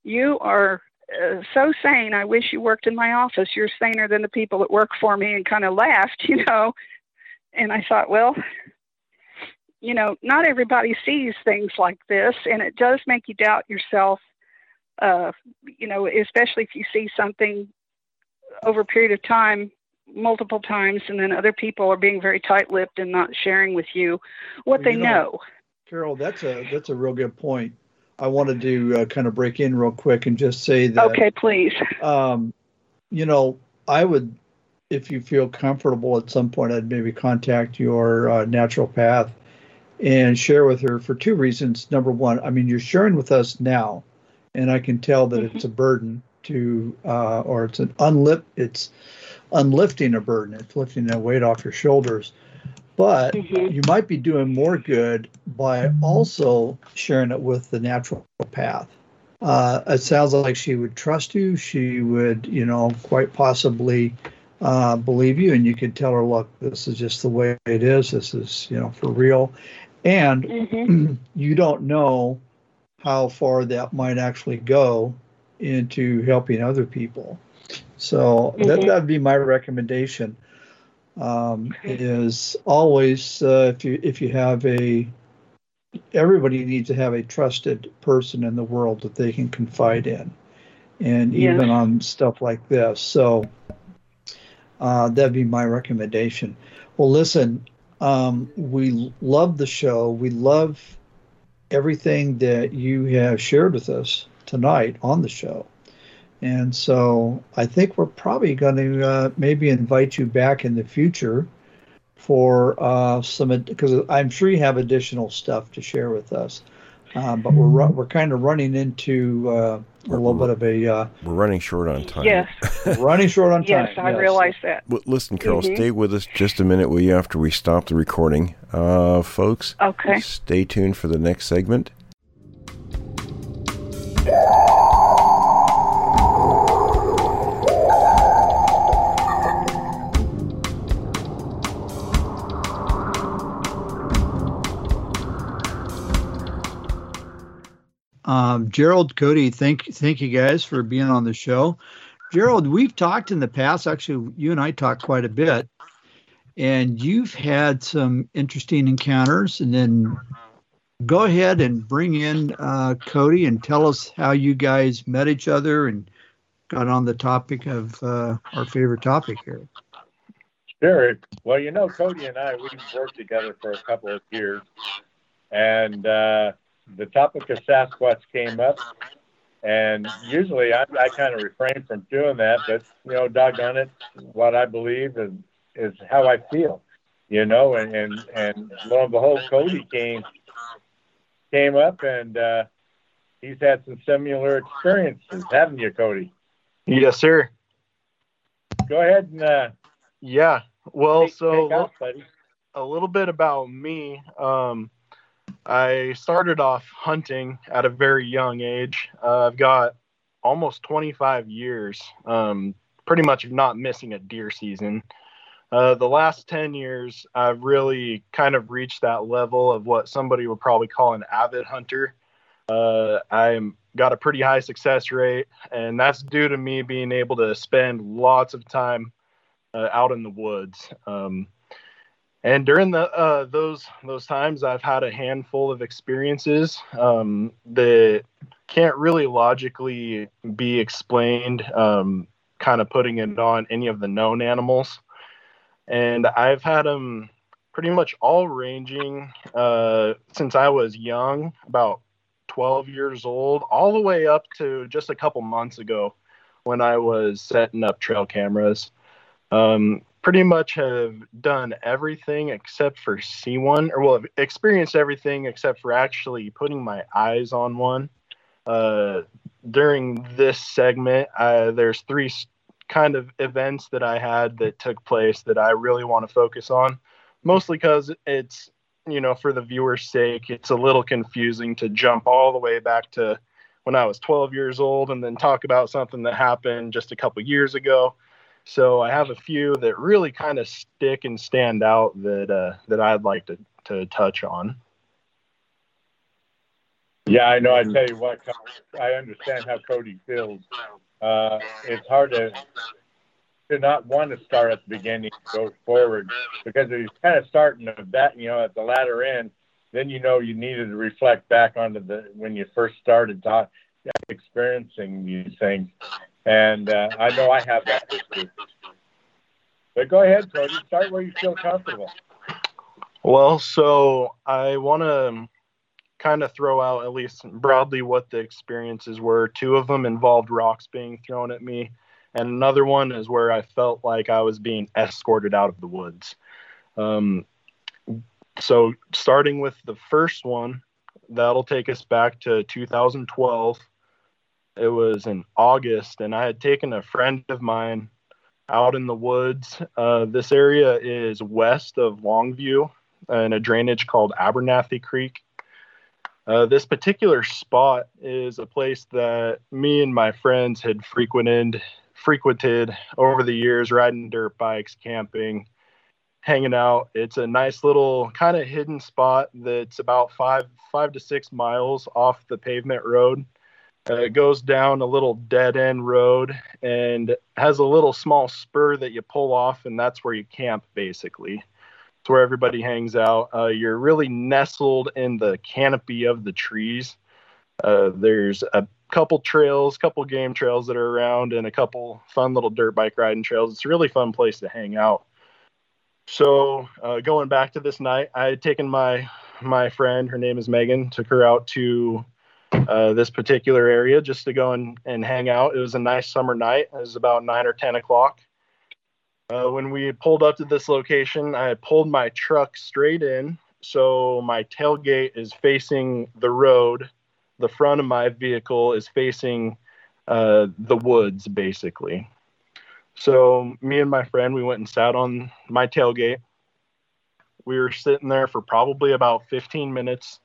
"You are uh, so sane. I wish you worked in my office. You're saner than the people that work for me." And kind of laughed, you know. And I thought, well, you know, not everybody sees things like this, and it does make you doubt yourself. Uh, you know, especially if you see something over a period of time multiple times, and then other people are being very tight-lipped and not sharing with you what well, they you know, know. Carol, that's a that's a real good point. I wanted to uh, kind of break in real quick and just say that. Okay, please. Um, you know, I would, if you feel comfortable at some point, I'd maybe contact your uh, naturopath and share with her for two reasons. Number one, I mean, you're sharing with us now, and I can tell that mm-hmm. it's a burden to, uh, or it's an unlip, it's unlifting a burden. It's lifting that weight off your shoulders. But mm-hmm. you might be doing more good by also sharing it with the natural path. Uh, it sounds like she would trust you. She would, you know, quite possibly uh, believe you, and you could tell her, "Look, this is just the way it is. This is, you know, for real." And mm-hmm. (clears throat) you don't know how far that might actually go into helping other people. So mm-hmm. that that'd be my recommendation. Um, is always uh, if you if you have a everybody needs to have a trusted person in the world that they can confide in, and yes. even on stuff like this. So uh, that'd be my recommendation. Well, listen, um, we love the show. We love everything that you have shared with us tonight on the show. And so I think we're probably going to uh, maybe invite you back in the future for uh, some, because I'm sure you have additional stuff to share with us. Uh, but we're we're kind of running into uh, a little bit of a. Uh, we're running short on time. Yes, (laughs) running short on time. Yes, I yes. realize that. Well, listen, Carol, mm-hmm. stay with us just a minute, will you? After we stop the recording, uh, folks. Okay. Stay tuned for the next segment. Gerald, Cody, thank thank you guys for being on the show. Gerald, we've talked in the past. Actually, you and I talked quite a bit, and you've had some interesting encounters. And then go ahead and bring in uh, Cody and tell us how you guys met each other and got on the topic of uh, our favorite topic here. Sure. Well, you know, Cody and I, we've worked together for a couple of years. And uh, the topic of Sasquatch came up, and usually I, I kind of refrain from doing that, but you know, doggone it, what I believe is is how I feel, you know, and and and lo and behold, Cody came came up, and uh, he's had some similar experiences, haven't you, Cody? Yes, sir. Go ahead and uh, yeah. Well, take, so take a little bit about me. Um, I started off hunting at a very young age. Uh, I've got almost 25 years, um, pretty much not missing a deer season. Uh, the last 10 years, I've really kind of reached that level of what somebody would probably call an avid hunter. Uh, I'm got a pretty high success rate, and that's due to me being able to spend lots of time uh, out in the woods. Um, and during the uh, those those times i've had a handful of experiences um, that can't really logically be explained um, kind of putting it on any of the known animals and i've had them pretty much all ranging uh, since I was young, about 12 years old, all the way up to just a couple months ago when I was setting up trail cameras. Um, pretty much have done everything except for see one, or well, have experienced everything except for actually putting my eyes on one. Uh, during this segment, there's three kind of events that I had that took place that I really want to focus on, mostly because it's, you know, for the viewer's sake, it's a little confusing to jump all the way back to when I was 12 years old and then talk about something that happened just a couple years ago. So I have a few that really kind of stick and stand out that uh, that I'd like to to touch on. Yeah, I know. I tell you what, I understand how Cody feels. Uh, it's hard to to not want to start at the beginning, go forward, because if you kind of starting at that, you know, at the latter end, then you know you needed to reflect back onto the when you first started talk, experiencing these things. And uh, I know I have that issue. But go ahead, Cody. Start where you feel comfortable. Well, so I want to kind of throw out at least broadly what the experiences were. Two of them involved rocks being thrown at me, and another one is where I felt like I was being escorted out of the woods. Um, so, starting with the first one, that'll take us back to 2012. It was in August, and I had taken a friend of mine out in the woods. Uh, this area is west of Longview in a drainage called Abernathy Creek. Uh, this particular spot is a place that me and my friends had frequented frequented over the years, riding dirt bikes, camping, hanging out. It's a nice little kind of hidden spot that's about five five to six miles off the pavement road. Uh, it goes down a little dead end road and has a little small spur that you pull off, and that's where you camp basically. It's where everybody hangs out. Uh, you're really nestled in the canopy of the trees. Uh, there's a couple trails, couple game trails that are around, and a couple fun little dirt bike riding trails. It's a really fun place to hang out. So uh, going back to this night, I had taken my my friend, her name is Megan, took her out to uh, this particular area just to go and, and hang out. It was a nice summer night. It was about nine or ten o'clock. Uh, when we pulled up to this location, I pulled my truck straight in. So my tailgate is facing the road. The front of my vehicle is facing uh, the woods, basically. So me and my friend, we went and sat on my tailgate. We were sitting there for probably about 15 minutes,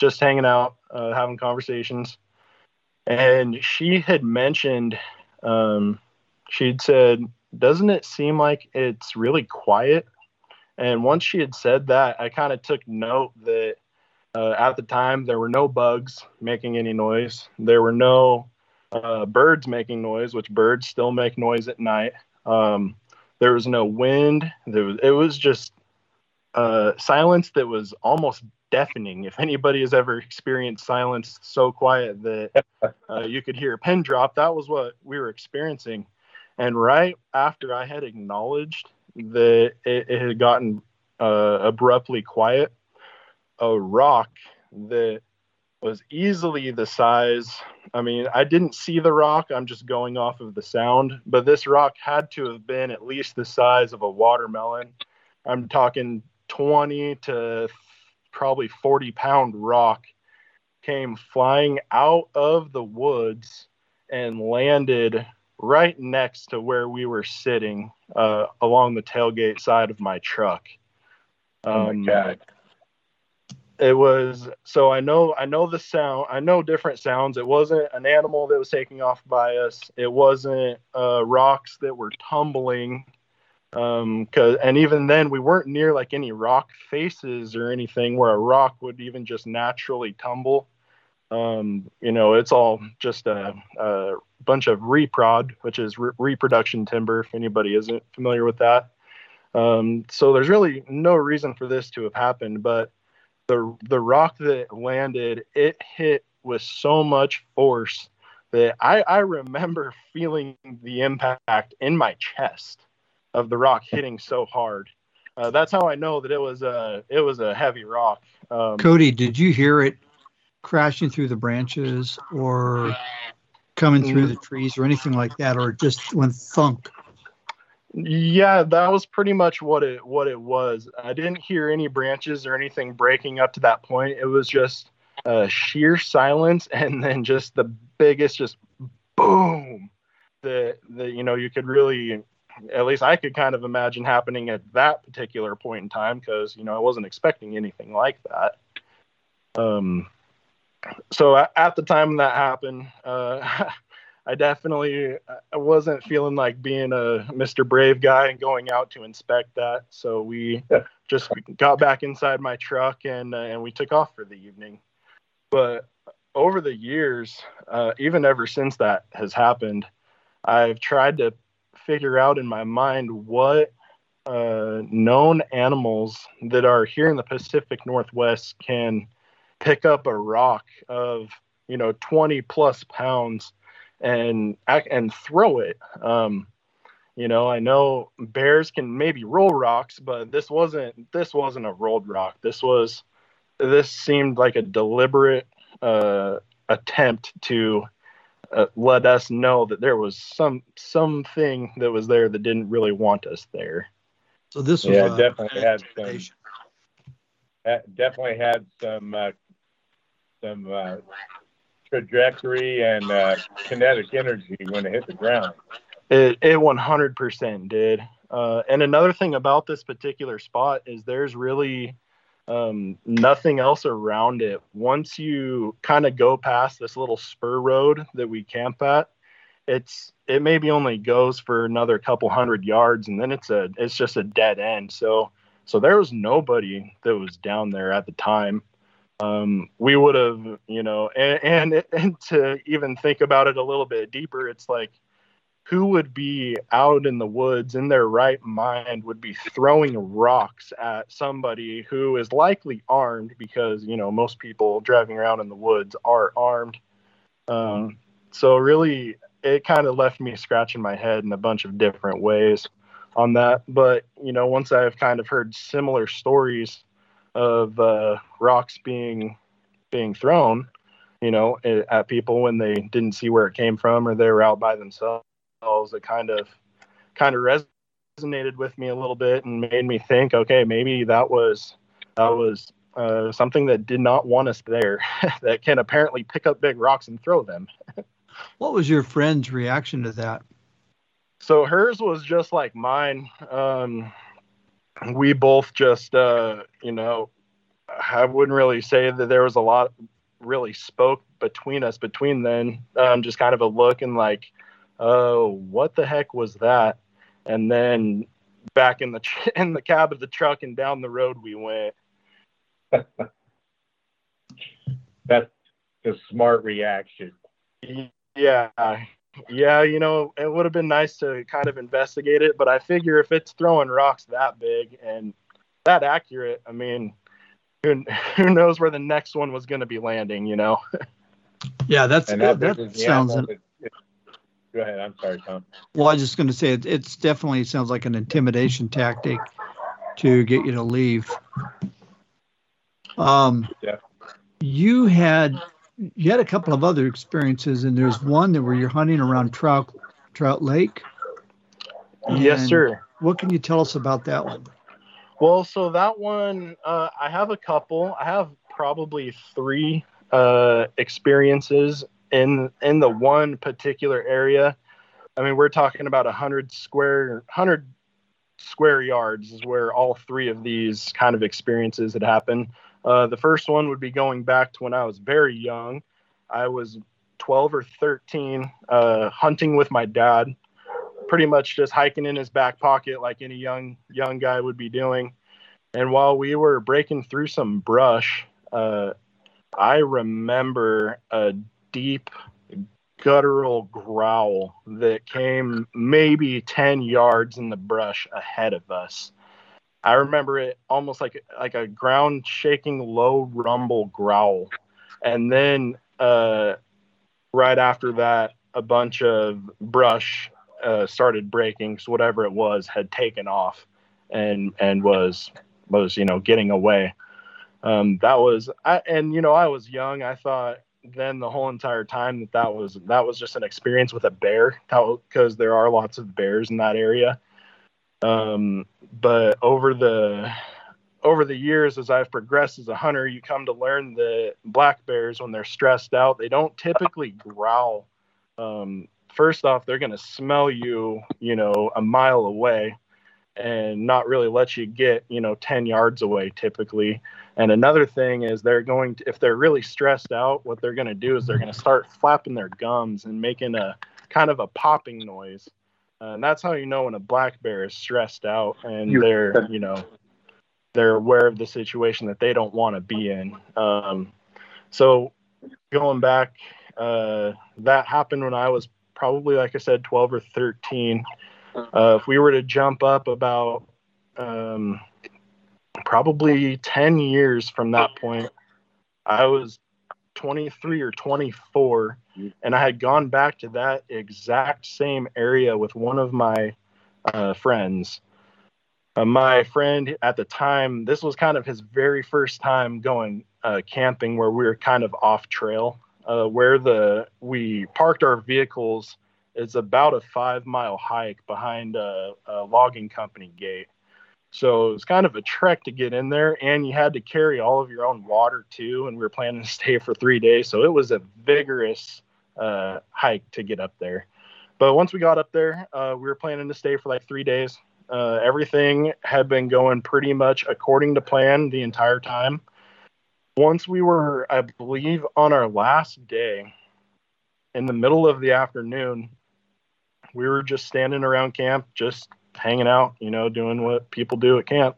just hanging out, uh, having conversations. And she had mentioned, um, she'd said, doesn't it seem like it's really quiet? And once she had said that, I kind of took note that uh, at the time there were no bugs making any noise. There were no uh, birds making noise, which birds still make noise at night. Um, there was no wind. There was, it was just uh, silence that was almost deafening. If anybody has ever experienced silence so quiet that (laughs) uh, you could hear a pin drop, that was what we were experiencing. And right after I had acknowledged that it, it had gotten uh, abruptly quiet, a rock that was easily the size. I mean, I didn't see the rock, I'm just going off of the sound, but this rock had to have been at least the size of a watermelon. I'm talking 20 to probably 40 pound rock came flying out of the woods and landed right next to where we were sitting uh, along the tailgate side of my truck. Um, oh my um, god! It was so I know I know the sound. I know different sounds. It wasn't an animal that was taking off by us. It wasn't uh, rocks that were tumbling. Um, cause and even then we weren't near like any rock faces or anything where a rock would even just naturally tumble. Um, you know, it's all just a, a bunch of reprod, which is re- reproduction timber, if anybody isn't familiar with that. Um, so there's really no reason for this to have happened, but the the rock that landed, it hit with so much force that I, I remember (laughs) feeling the impact in my chest of the rock hitting so hard. uh, that's how I know that it was a it was a heavy rock. Um, Cody, did you hear it crashing through the branches or coming through the trees or anything like that, or just went thunk? Yeah, that was pretty much what it what it was. I didn't hear any branches or anything breaking up to that point. It was just uh, sheer silence, (laughs) and then just the biggest, just boom. That the you know you could really, at least I could kind of imagine happening at that particular point in time because you know I wasn't expecting anything like that. Um, so at the time that happened, uh, (laughs) I definitely I wasn't feeling like being a Mr. Brave guy and going out to inspect that. So we just got back inside my truck and uh, and we took off for the evening. But over the years, uh, even ever since that has happened, I've tried to figure out in my mind what uh, known animals that are here in the Pacific Northwest can pick up a rock of you know 20 plus pounds and and throw it. Um, you know, I know bears can maybe roll rocks, but this wasn't this wasn't a rolled rock. This was this seemed like a deliberate uh, attempt to uh, let us know that there was some something that was there that didn't really want us there. So this was yeah, definitely had some definitely had some uh, some uh, trajectory and uh, kinetic energy when it hit the ground. It, it 100% did. Uh, and another thing about this particular spot is there's really um, nothing else around it. Once you kind of go past this little spur road that we camp at, it's it maybe only goes for another couple hundred yards, and then it's a it's just a dead end. So so there was nobody that was down there at the time um, we would have, you know, and, and, and to even think about it a little bit deeper, it's like, who would be out in the woods in their right mind would be throwing rocks at somebody who is likely armed because you know most people driving around in the woods are armed um, so really it kind of left me scratching my head in a bunch of different ways on that but you know once i've kind of heard similar stories of uh, rocks being being thrown, you know, at people when they didn't see where it came from or they were out by themselves. It kind of kind of resonated with me a little bit and made me think, okay, maybe that was that was uh, something that did not want us there, (laughs) that can apparently pick up big rocks and throw them. what was your friend's reaction to that? So hers was just like mine. Um, we both just uh, you know I wouldn't really say that there was a lot really spoke between us between then um, just kind of a look and like oh what the heck was that and then back in the (laughs) in the cab of the truck and down the road we went (laughs) that's a smart reaction yeah yeah, you know, it would have been nice to kind of investigate it, but I figure if it's throwing rocks that big and that accurate, I mean, who, (laughs) who knows where the next one was going to be landing, you know? yeah, that's and that, that sounds. Go ahead. I'm sorry, Tom. Well, I was just going to say it, it's definitely sounds like an intimidation tactic to get you to leave. Um, yeah. You had you had a couple of other experiences, and there's one that where you're hunting around Trout Trout Lake. Yes, sir. What can you tell us about that one? Well, so that one, uh, I have a couple. I have probably three uh, experiences in in the one particular area. I mean, we're talking about a hundred square hundred square yards is where all three of these kind of experiences had happened. Uh, the first one would be going back to when I was very young. I was 12 or 13, uh, hunting with my dad, pretty much just hiking in his back pocket like any young young guy would be doing. And while we were breaking through some brush, uh, I remember a deep guttural growl that came maybe 10 yards in the brush ahead of us. I remember it almost like like a ground shaking low rumble growl. And then uh, right after that, a bunch of brush uh, started breaking. So whatever it was had taken off. and and was was you know getting away. Um, that was I, and you know I was young. I thought then the whole entire time that that was that was just an experience with a bear because there are lots of bears in that area. Um, but over the over the years as I've progressed as a hunter, you come to learn that black bears when they're stressed out, they don't typically growl. Um, first off, they're going to smell you, you know, a mile away and not really let you get, you know, 10 yards away typically. And another thing is they're going to, if they're really stressed out, what they're going to do is they're going to start flapping their gums and making a kind of a popping noise. Uh, and that's how you know when a black bear is stressed out and they're, you know, they're aware of the situation that they don't want to be in. Um, so going back, uh, that happened when I was probably, like I said, 12 or 13. Uh, if we were to jump up about um, probably 10 years from that point, I was 23 or 24, and I had gone back to that exact same area with one of my uh, friends. Uh, my friend at the time, this was kind of his very first time going uh, camping where we were kind of off trail. Uh, where the we parked our vehicles is about a five mile hike behind a, a logging company gate. So it was kind of a trek to get in there, and you had to carry all of your own water too. And we were planning to (laughs) stay for three days, so it was a vigorous uh, hike to get up there. But once we got up there, uh, we were planning to stay for like three days. Uh, everything had been going pretty much according to plan the entire time. Once we were, I believe, on our last day, in the middle of the afternoon, we were just standing around camp, just hanging out, you know, doing what people do at camp.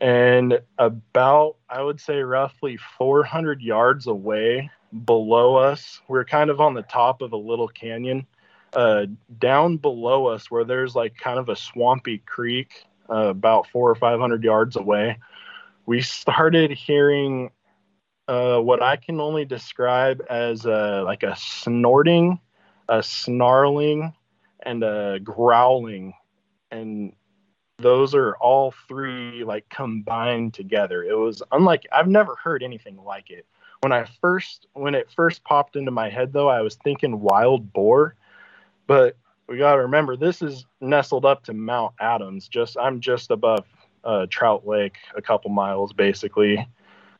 And about, I would say, roughly 400 yards away below us, we we're kind of on the top of a little canyon uh, down below us where there's like kind of a swampy creek uh, about four or five hundred yards away we started hearing uh, what i can only describe as a, like a snorting a snarling and a growling and those are all three like combined together it was unlike i've never heard anything like it when i first when it first popped into my head though i was thinking wild boar but we got to remember this is nestled up to Mount Adams. Just I'm just above uh, Trout Lake, a couple miles basically,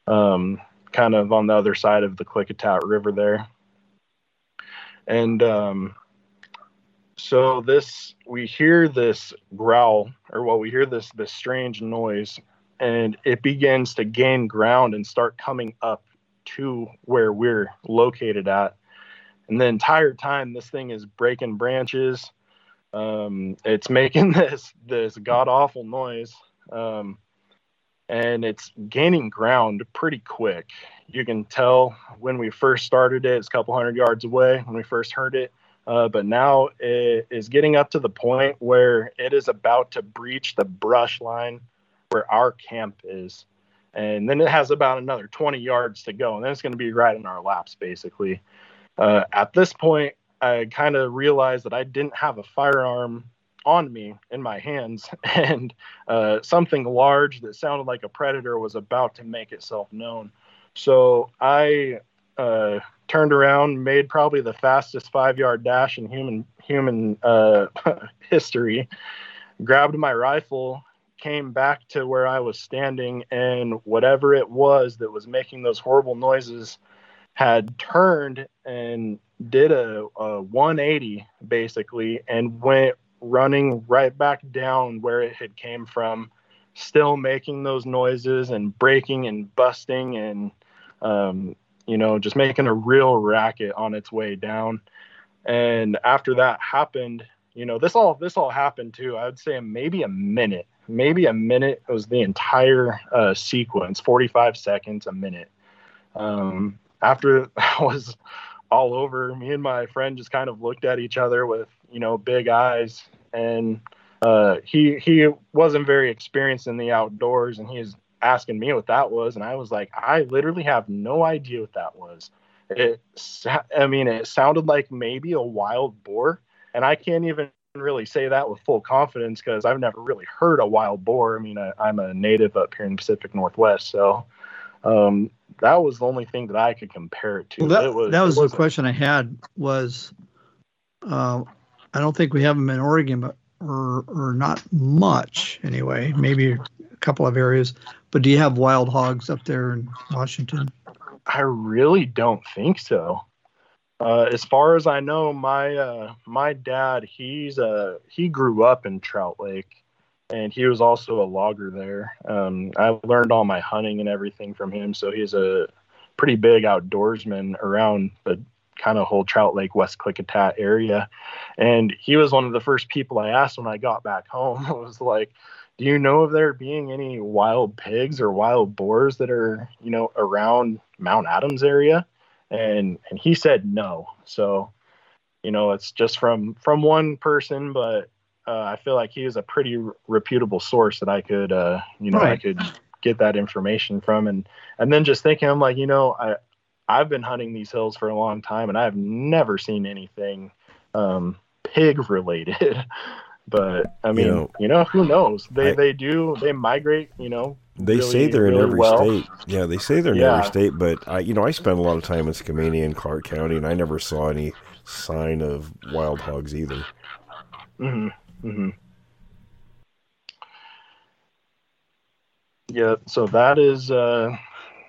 um, kind of on the other side of the Klickitat River there. And um, so this we hear this growl, or well, we hear this this strange noise, and it begins to gain ground and start coming up to where we're located at. And the entire time this thing is breaking branches. Um, it's (laughs) making this this god awful noise. Um, and it's gaining ground pretty quick. You can tell when we first started it it's a couple hundred yards away when we first heard it uh, but now it is getting up to the point where it is about to breach the brush line where our camp is and then it has about another 20 yards to go and then it's going to be right in our laps basically uh, at this point, I kind of realized that I didn't have a firearm on me in my hands, (laughs) and uh, something large that sounded like a predator was about to make itself known. So I uh, turned around, made probably the fastest five-yard dash in human human uh, (laughs) history, grabbed my rifle, came back to where I was standing, and whatever it was that was making those horrible noises had turned and did a, a 180 basically and went running right back down where it had came from still making those noises and breaking and busting and um, you know just making a real racket on its way down and after that happened you know this all this all happened too i would say maybe a minute maybe a minute was the entire uh, sequence 45 seconds a minute um, after (laughs) that was all over, me and my friend just kind of looked at each other with, you know, big eyes. And uh, he he wasn't very experienced in the outdoors, and he was asking me what that was, and I was like, I literally have no idea what that was. It, I mean, it sounded like maybe a wild boar, and I can't even really say that with full confidence because I've never really heard a wild boar. I mean, I, am a native up here in the Pacific Northwest, so um, that was the only thing that I could compare it to. Well, that, it was, that was the question I had was, uh, I don't think we have them in Oregon, but or or not much anyway. Maybe a couple of areas. But do you have wild hogs up there in Washington? I really don't think so. Uh, as far as I know, my uh, my dad he's uh he grew up in Trout Lake, and he was also a logger there. Um, I learned all my hunting and everything from him, so he's a pretty big outdoorsman around the kind of whole Trout Lake, West Klickitat area. And he was one of the first people I asked when I got back home. (laughs) I was like, do you know of there being any wild pigs or wild boars that are, you know, around Mount Adams area? And and he said no. So, you know, it's just from from one person, but uh, I feel like he is a pretty reputable source that I could, uh, you know, right. I could get that information from. And and then just thinking, I'm like, you know, I I've been hunting these hills for a long time, and I've never seen anything um, pig related. (laughs) but I mean, you know, you know who knows? They I, they do they migrate. You know, they really, say they're really in every well. state. Yeah, they say they're in yeah. every state. But I, you know, I spent a lot of time in Skamania and Clark County, and I never saw any sign of wild hogs either. Mm-hmm. Mm-hmm. Yeah, so that is uh,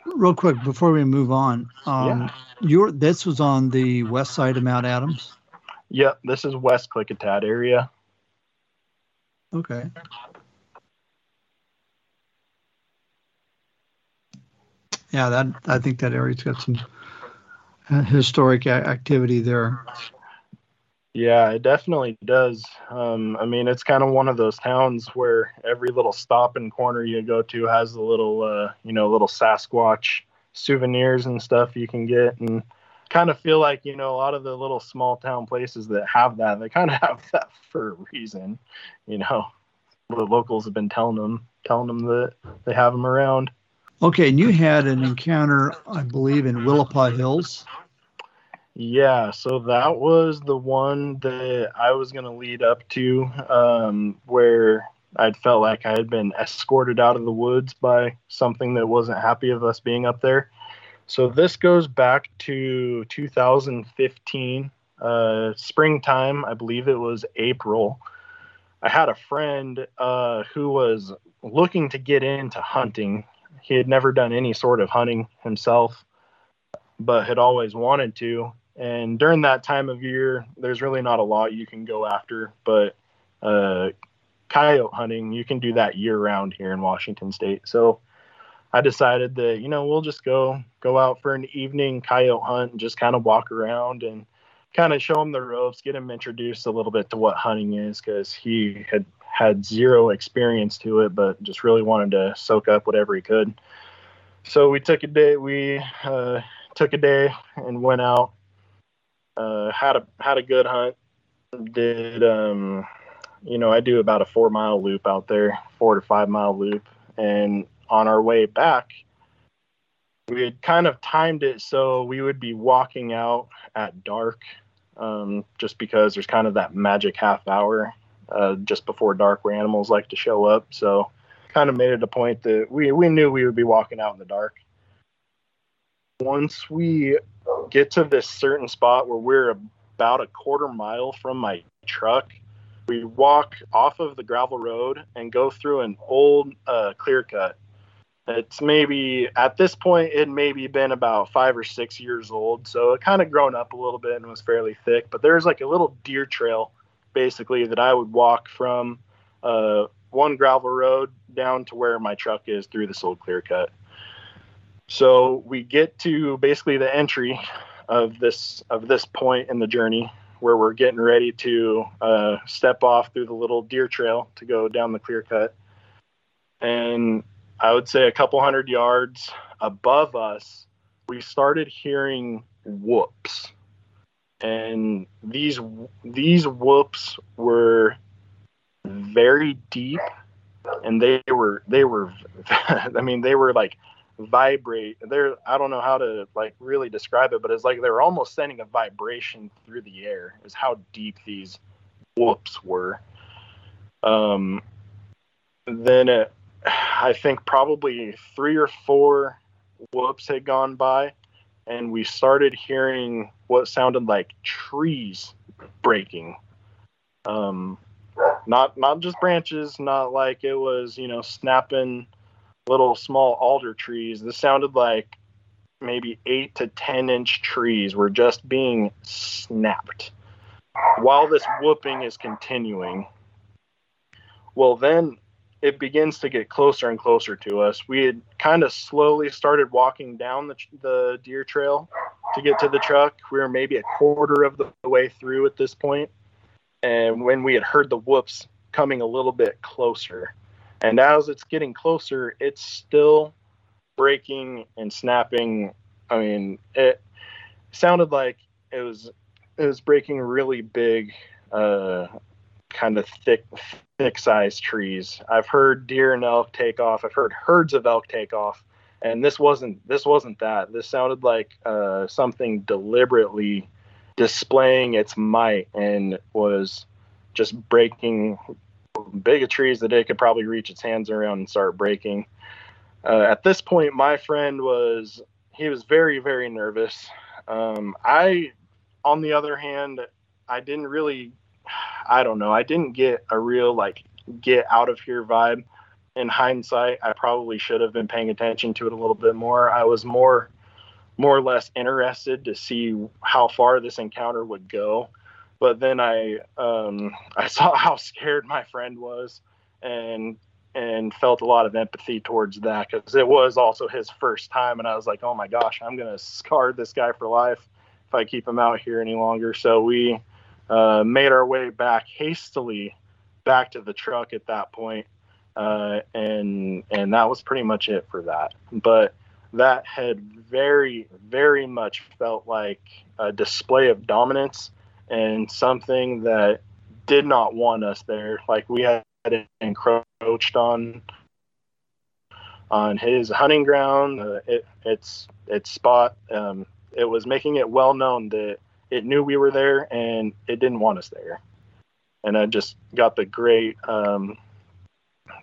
real quick before we move on. Um, yeah. Your this was on the west side of Mount Adams. Yep, this is West Klickitat area. Okay. Yeah, that I think that area's got some uh, historic activity there. Yeah, it definitely does. Um, I mean, it's kind of one of those towns where every little stop and corner you go to has a little, uh, you know, little Sasquatch souvenirs and stuff you can get, and kind of feel like you know a lot of the little small town places that have that, they kind of (laughs) have that for a reason. You know, the locals have been telling them, telling them that they have them around. Okay, and you had an encounter, I believe, in Willapa Hills. Yeah, so that was the one that I was going to lead up to, um, where I'd felt like I had been escorted out of the woods by something that wasn't happy of us being up there. So this goes back to 2015, uh, springtime. I believe it was April. I had a friend uh, who was looking to get into hunting. He had never done any sort of hunting himself, but had always wanted to and during that time of year, there's really not a lot you can go after, but uh, coyote hunting, you can do that year round here in Washington State. So I decided that, you know, we'll just go go out for an evening coyote hunt and just kind of walk around and kind of show him the ropes, get him introduced a little bit to what hunting is because he had had zero experience to it, but just really wanted to soak up whatever he could. So we took a day, we uh, took a day and went out uh, had a had a good hunt. Did um, you know I do about a four mile loop out there, four to five mile loop, and on our way back, we had kind of timed it so we would be walking out at dark, um, just because there's kind of that magic half hour uh, just before dark where animals like to show up. So kind of made it a point that we we knew we would be walking out in the dark. Once we get to this certain spot where we're about a quarter mile from my truck. We walk off of the gravel road and go through an old uh, clear cut. It's maybe at this point it maybe been about five or six years old, so it kind of grown up a little bit and was fairly thick. But there's like a little deer trail, basically that I would walk from uh, one gravel road down to where my truck is through this old clear cut. So we get to basically the entry of this of this point in the journey where we're getting ready to uh, step off through the little deer trail to go down the clear cut. And I would say a couple hundred yards above us, we started hearing whoops. And these these whoops were very deep and they were they were (laughs) I mean they were like vibrate. They're I don't know how to like really describe it, but it's like they're almost sending a vibration through the air. Is how deep these whoops were. Um, then it, (sighs) I think probably three or four whoops had gone by, and we started hearing what sounded like trees breaking. Um, not not just branches, not like it was you know snapping little small alder trees. This sounded like maybe eight to ten inch trees were just being snapped while this whooping is continuing. Well, then it begins to get closer and closer to us. We had kind of slowly started walking down the, the deer trail to get to the truck. We were maybe a quarter of the way through at this point, and when we had heard the whoops coming a little bit closer, and as it's getting closer, it's still breaking and snapping. I mean, it sounded like it was it was breaking really big, uh, kind of thick, thick sized trees. I've heard deer and elk take off. I've heard herds of elk take off, and this wasn't this wasn't that. This sounded like uh, something deliberately displaying its might and was just breaking big of trees that it could probably reach its hands around and start breaking. Uh, at this point, my friend was he was very very nervous. Um, I, on the other hand, I didn't really, (sighs) I don't know, I didn't get a real like get out of here vibe. In hindsight, I probably should have been paying attention to it a little bit more. I was more, more or less interested to see how far this encounter would go but then I um, (laughs) I saw how scared my friend was, and and felt a lot of empathy towards that because it was also his first time, and I was like, oh my gosh, I'm gonna scar this guy for life if I keep him out here any longer. So we uh, made our way back hastily back to the truck at that point, uh, and and that was pretty much it for that. But that had very very much felt like a display of dominance and something that did not want us there. Like we had encroached on on his hunting ground, uh, it, its its spot. Um, it was making it well known that it knew we were there and it didn't want us there. And I just got the great um,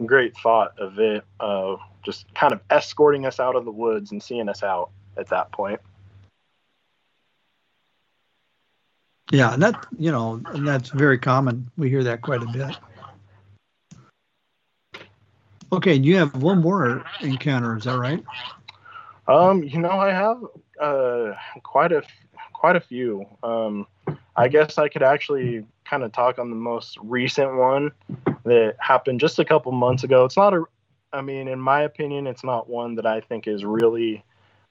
great thought of it, of just kind of escorting us out of the woods and seeing us out at that point. Yeah, that you know, and that's very common. We hear that quite a bit. Okay, you have one more encounter, is that right? Um, you know, I have uh, quite a quite a few. Um, I guess I could actually kind of talk on the most recent one that happened just a couple months ago. It's not a, I mean, in my opinion, it's not one that I think is really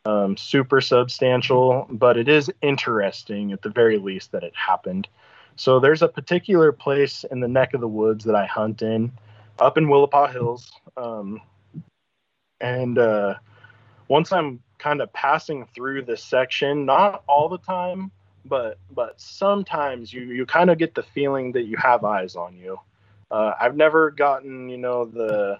um, super substantial, but it is interesting at the very least that it happened. So there's a particular place in the neck of the woods that I hunt in, up in Willapa Hills, um, and uh, once I'm kind of passing through this section, not all the time, but but sometimes you you kind of get the feeling that you have eyes on you. Uh, I've never gotten you know the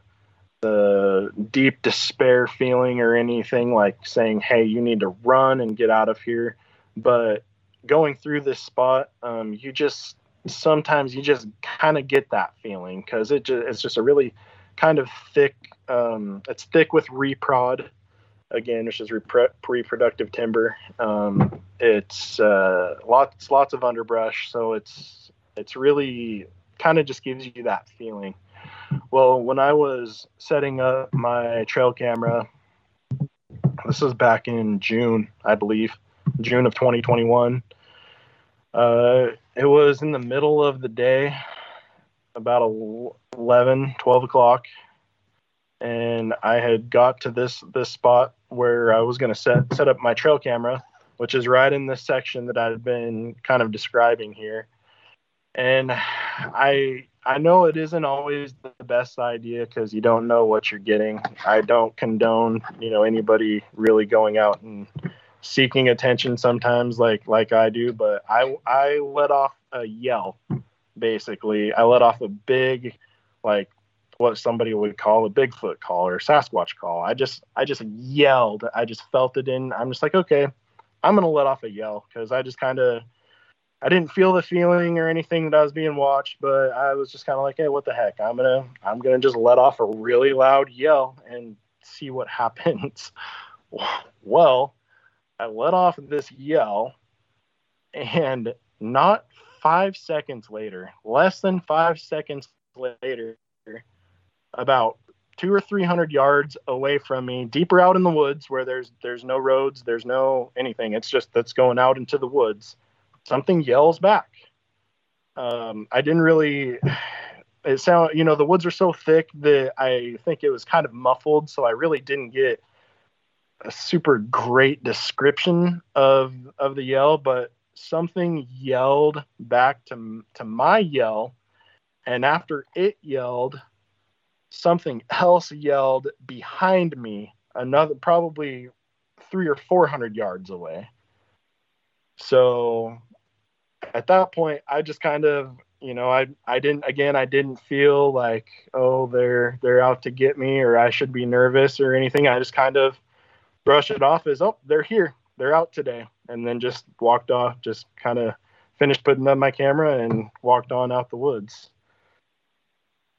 the deep despair feeling or anything like saying, "Hey, you need to run and get out of here." But going through this spot, um, you just sometimes you just kind of get that feeling because it just, it's just a really kind of thick. Um, it's thick with reprod again, which is reproductive timber. Um, it's uh, lots lots of underbrush, so it's it's really kind of just gives you that feeling. Well, when I was setting up my trail camera, this was back in June, I believe, June of 2021. Uh, it was in the middle of the day, about 11, 12 o'clock, and I had got to this this spot where I was going to set set up my trail camera, which is right in this section that I've been kind of describing here. And I I know it isn't always the best idea because you don't know what you're getting. I don't condone, you know, anybody really going out and seeking attention sometimes like like I do, but I I let off a yell basically. I let off a big like what somebody would call a Bigfoot call or Sasquatch call. I just I just yelled. I just felt it in. I'm just like, okay, I'm gonna let off a yell because I just kind of I didn't feel the feeling or anything that I was being watched, but I was just kind of like, hey, what the heck? I'm gonna I'm gonna just let off a really loud yell and see what (laughs) happens. well, I let off this yell, and not five seconds later, less than five seconds later, about two or three hundred yards away from me, deeper out in the woods where there's there's no roads, there's no anything. It's just that's going out into the woods. Something yells back. Um, I didn't really. It sound you know the woods are so thick that I think it was kind of muffled, so I really didn't get a super great description of of the yell, but something yelled back to to my yell, and after it yelled, something else yelled behind me, another probably three or four hundred yards away. So at that point, I just kind of, you know, I I didn't again, I didn't feel like, oh, they're they're out to get me or I should be nervous or anything. I just kind of brushed it off as, oh, they're here, they're out today, and then just walked off, just kind of finished putting up my camera and walked on out the woods.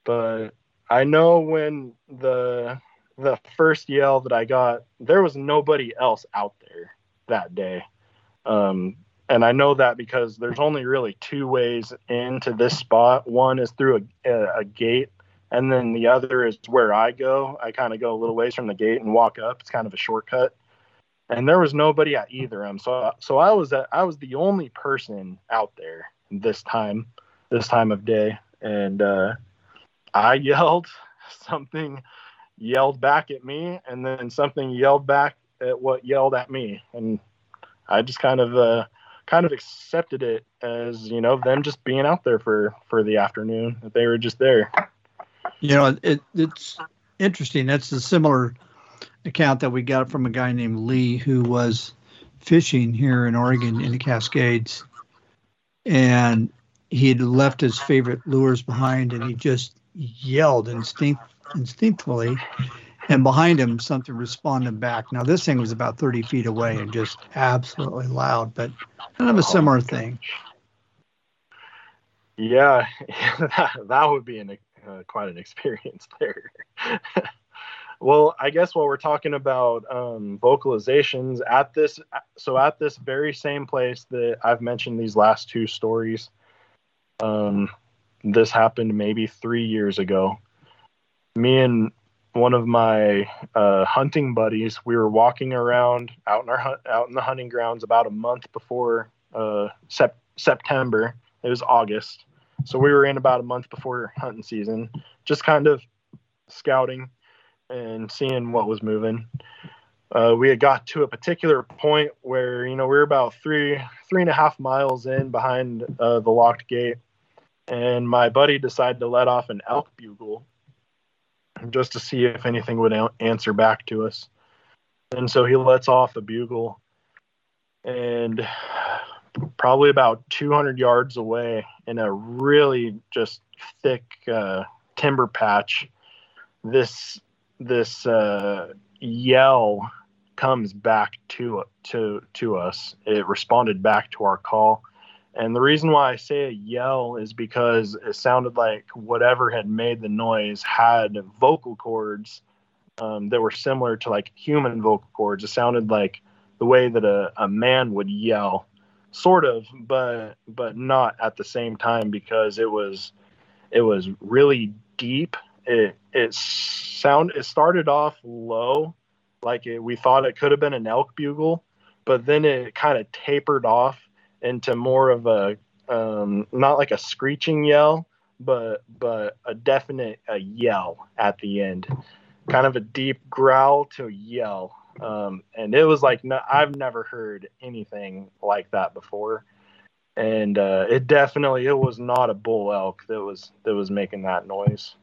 But I know when the the first yell that I got, there was nobody else out there that day. Um, and I know that because there's only really two ways into this spot. One is through a, a, gate, and then the other is where I go. I kind of go a little ways from the gate and walk up. It's kind of a shortcut. And there was nobody at either of them, so so I was at, I was the only person out there this time, this time of day, and uh, I (laughs) yelled something yelled back at me and then something yelled back at what yelled at me and i just kind of uh, kind of accepted it as you know them just being out there for for the afternoon that they were just there. You know it, it's interesting. That's a similar account that we got from a guy named lee who was fishing here in oregon in the cascades. And he'd left his favorite lures behind and he just yelled instinct, instinctively, and behind him something responded back. Now this thing was about 30 feet away and just absolutely loud, but kind of a similar thing. Yeah, (laughs) that, that would be an, uh, quite an experience (laughs) there. well, I guess while we're talking about um, vocalizations at this, so at this very same place that I've mentioned these last two stories, um, this happened maybe three years ago. Me and one of my uh, hunting buddies, we were walking around out in our out in the hunting grounds about a month before uh, sep- September. It was August, so we were in about a month before hunting season, just kind of scouting and seeing what was moving. Uh, we had got to a particular point where you know we were about three three and a half miles in behind uh, the locked gate and my buddy decided to let off an elk bugle just to see if anything would a- answer back to us. And so he lets off a bugle, and probably about 200 yards away in a really just thick uh, timber patch, this this uh, yell comes back to to to us. It responded back to our call and the reason why I say a yell is because it sounded like whatever had made the noise had vocal cords um, that were similar to like human vocal cords. It sounded like the way that a, a man would yell, sort of, but but not at the same time because it was it was really deep. It it sound it started off low, like it, we thought it could have been an elk bugle, but then it kind of tapered off into more of a um, not like a screeching yell, but but a definite a yell at the end, kind of a deep growl to yell. Um, and it was like no, I've never heard anything like that before, and uh, it definitely it was not a bull elk that was that was making that noise.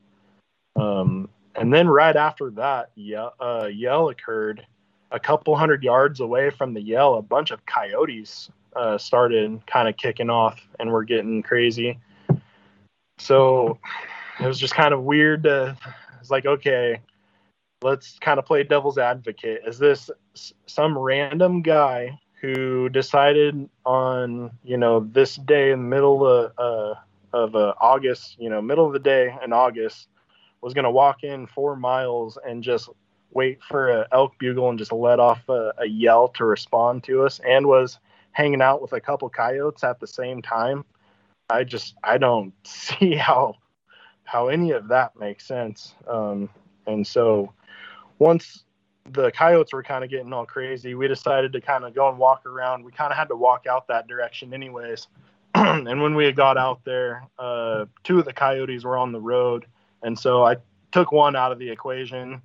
Um, and then right after that yell, uh, yell occurred, a couple hundred yards away from the yell, a bunch of coyotes uh, started kind of kicking off and we're getting crazy. So it was just kind of weird to, it's like, okay, let's kind of play devil's advocate. Is this some random guy who decided on you know this day in the middle of uh, of uh, August, you know, middle of the day in August, was going to walk in four miles and just wait for an elk bugle and just let off a, a, yell to respond to us, and was hanging out with a couple coyotes at the same time. I just I don't (laughs) see how how any of that makes sense. Um, and so once the coyotes were kind of getting all crazy, we decided to kind of go and walk around. We kind of had to walk out that direction anyways. (clears throat) and when we got out there, uh, two of the coyotes were on the road. And so I took one out of the equation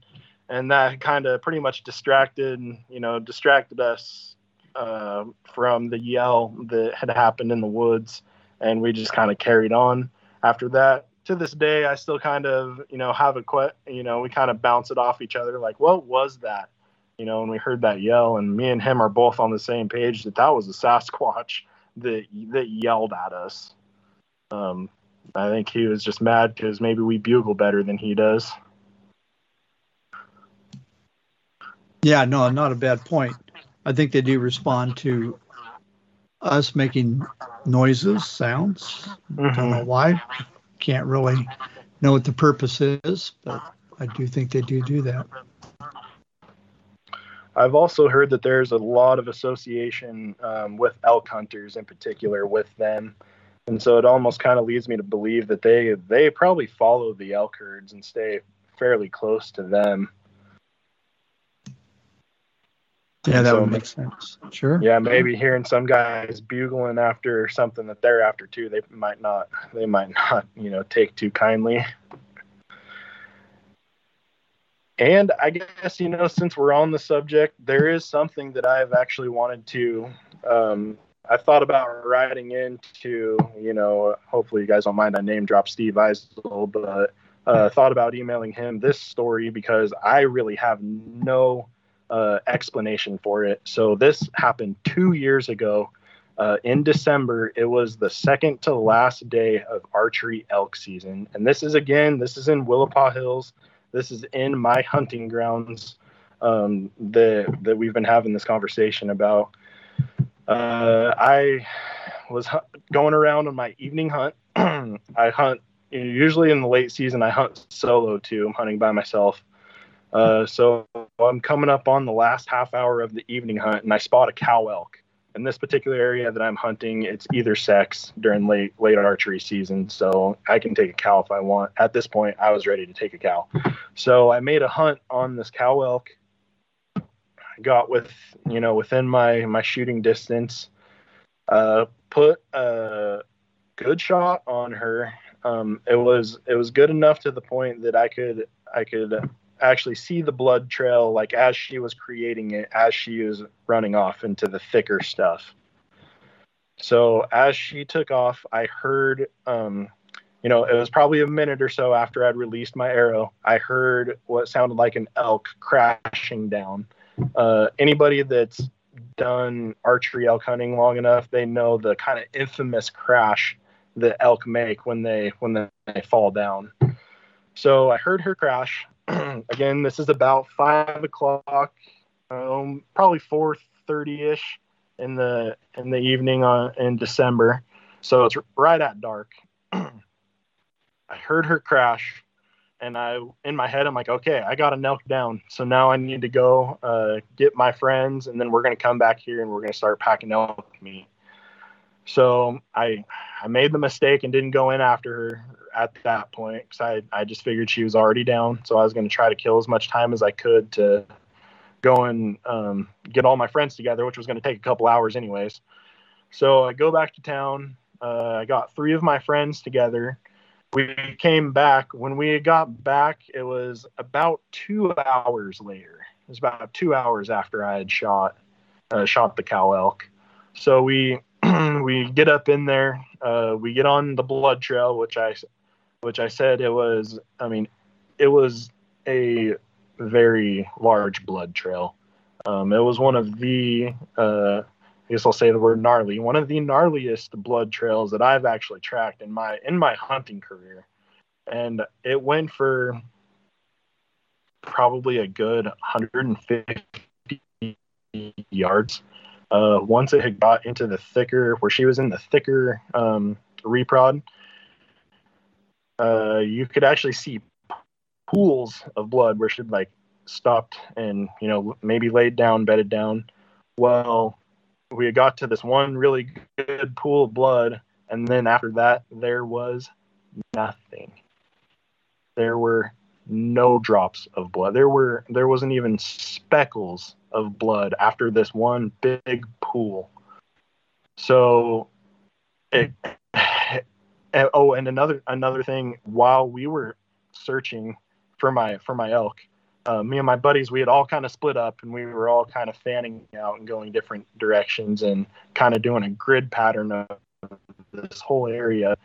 and that kind of pretty much distracted, you know, distracted us uh, from the yell that had happened in the woods. And we just kind of carried on after that to this day, I still kind of, you know, have a que- you know, we kind of bounce it off each other, like, what was that? You know, and we heard that yell, and me and him are both on the same page that that was a Sasquatch that that yelled at us. Um, I think he was just mad because maybe we bugle better than he does. Yeah, no, not a bad point. I think they do respond to us making noises, sounds. Mm-hmm. Don't know why can't really know what the purpose is, but I do think they do do that. I've also heard that there's a lot of association um, with elk hunters in particular with them. And so it almost kind of leads me to believe that they they probably follow the elk herds and stay fairly close to them. Yeah, that so, would make sense. Sure. Yeah, maybe hearing some guys bugling after something that they're after too, they might not they might not, you know, take too kindly. And I guess, you know, since we're on the subject, there is something that I've actually wanted to um, I thought about writing into, you know, hopefully you guys don't mind I name drop Steve Eisel, but uh, thought about emailing him this story because I really have no uh, explanation for it. So this happened two years ago. Uh, in December, it was the second to last day of archery elk season, and this is again, this is in Willapa Hills. This is in my hunting grounds um, that that we've been having this conversation about. Uh, I was going around on my evening hunt. (clears throat) I hunt usually in the late season. I hunt solo too. I'm hunting by myself. Uh, so I'm coming up on the last half hour of the evening hunt, and I spot a cow elk. In this particular area that I'm hunting, it's either sex during late late archery season, so I can take a cow if I want. At this point, I was ready to take a cow, so I made a hunt on this cow elk. I Got with you know within my my shooting distance, uh, put a good shot on her. Um, it was it was good enough to the point that I could I could actually see the blood trail like as she was creating it as she was running off into the thicker stuff. So as she took off i heard um, you know it was probably a minute or so after i'd released my arrow i heard what sounded like an elk crashing down. Uh, anybody that's done archery elk hunting long enough they know the kind of infamous crash that elk make when they when they fall down so i heard her crash (clears throat) again, this is about five o'clock, um, probably four thirty ish in the in the evening on, in December. So it's right at dark. (clears throat) I heard her crash, and I in my head I'm like, okay, I got to knelt down. So now I need to go uh, get my friends, and then we're gonna come back here and we're gonna start packing elk meat. So I I made the mistake and didn't go in after her at that point because I, I just figured she was already down. So I was going to try to kill as much time as I could to go and um, get all my friends together, which was going to take a couple hours, anyways. So I go back to town. Uh, I got three of my friends together. We came back. When we got back, it was about two hours later. It was about two hours after I had shot uh, shot the cow elk. So we (clears throat) we get up in there. Uh, we get on the blood trail, which I which I said it was, I mean, it was a very large blood trail. Um, it was one of the, uh, I guess I'll say the word gnarly, one of the gnarliest blood trails that I've actually tracked in my in my hunting career, and it went for probably a good 150 yards. Uh, once it had got into the thicker, where she was in the thicker um, reprod, uh, you could actually see pools of blood where she'd like stopped and you know maybe laid down, bedded down. Well, we got to this one really good pool of blood, and then after that there was nothing. There were no drops of blood. There were there wasn't even speckles of blood after this one big pool. So it, (sighs) oh, and another another thing while we were searching for my for my elk, uh, me and my buddies we had all kind of split up and we were all kind of fanning out and going different directions and kind of doing a grid pattern of this whole area.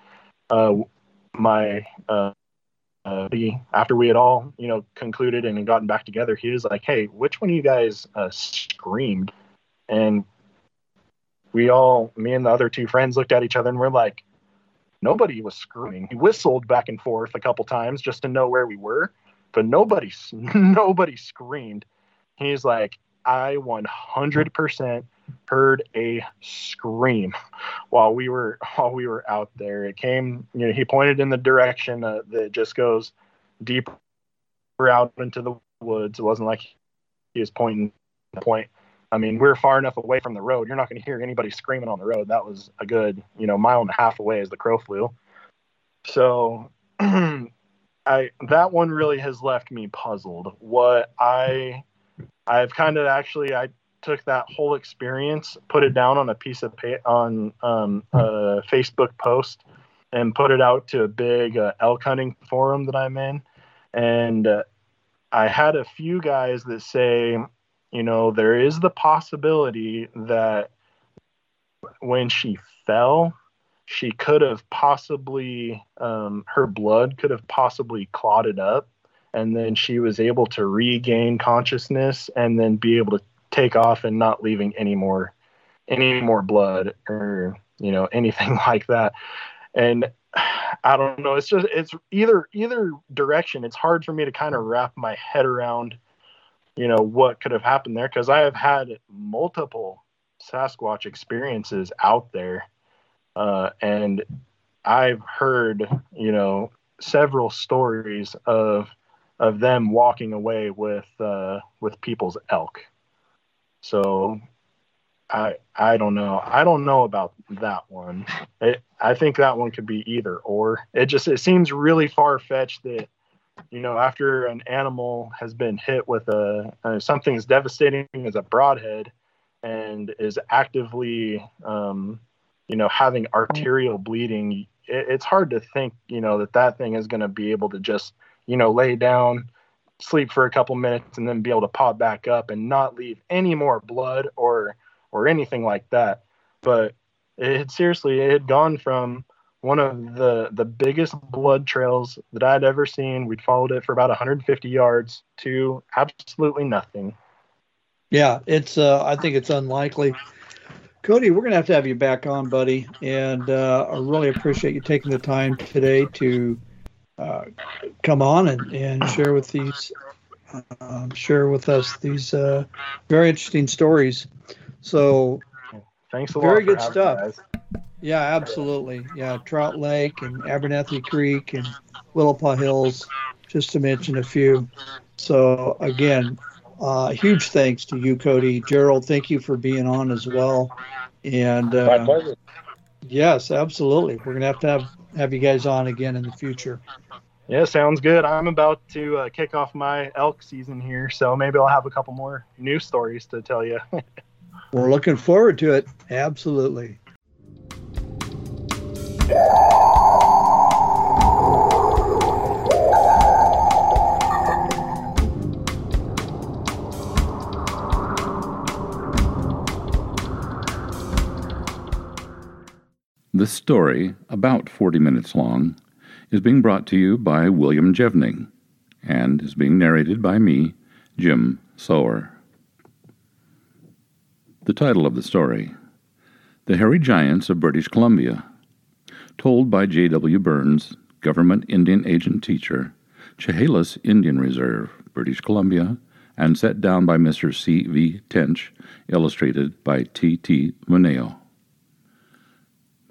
Uh, my uh, uh, after we had all you know concluded and gotten back together, he was like, "Hey, which one of you guys uh, screamed?" And we all, me and the other two friends, looked at each other and we're like, "Nobody was screaming." He whistled back and forth a couple times just to know where we were, but nobody, (laughs) nobody screamed. He's like, "I 100% heard a scream while we were (laughs) while we were out there. It came, you know, he pointed in the direction uh, that just goes deeper out into the woods. It wasn't like he was pointing the point. I mean, we are far enough away from the road. You're not going to hear anybody screaming on the road. That was a good, you know, mile and a half away as the crow flew. So, (clears throat) I that one really has left me puzzled. What I I've kind of actually I took that whole experience, put it down on a piece of pa- on um, a Facebook post, and put it out to a big uh, elk hunting forum that I'm in, and uh, I had a few guys that say, you know, there is the possibility that when she fell, she could have possibly um, her blood could have possibly clotted up and then she was able to regain consciousness and then be able to take off and not leaving any more any more blood or you know (laughs) anything like that. And (sighs) i don't know. It's just it's either either direction it's hard for me to kind of wrap my head around you know what could have happened there because i have had multiple sasquatch experiences out there uh, and i've heard you know several stories of of them walking away with uh, with people's elk so I I don't know. I don't know about that one. It, I think that one could be either or. It just it seems really far fetched that you know after an animal has been hit with a uh, something as devastating as a broadhead and is actively um, you know having arterial bleeding, it, it's hard to think you know that that thing is going to be able to just you know lay down sleep for a couple minutes and then be able to pop back up and not leave any more blood or or anything like that. But it had, seriously it had gone from one of the the biggest blood trails that I'd ever seen. We'd followed it for about 150 yards to absolutely nothing. Yeah, it's uh, I think it's unlikely. Cody, we're gonna have to have you back on, buddy, and uh, I really appreciate you taking the time today to uh, come on and, and share with these um, share with us these uh, very interesting stories. So, thanks a lot. Very good stuff. Yeah, absolutely. Yeah, Trout Lake and Abernethy Creek and Paw Hills, just to mention a few. So again, uh, huge thanks to you, Cody. Gerald, thank you for being on as well. And uh, yes, absolutely. We're gonna have to have have you guys on again in the future. Yeah, sounds good. I'm about to uh, kick off my elk season here, so maybe I'll have a couple more new stories to tell you. (laughs) We're looking forward to it. Absolutely. This story, about 40 minutes long, is being brought to you by William Jevning and is being narrated by me, Jim Sower. The title of the story The Hairy Giants of British Columbia, told by J.W. Burns, Government Indian Agent Teacher, Chehalis Indian Reserve, British Columbia, and set down by Mr. C. V. Tench, illustrated by T. T. Muneo.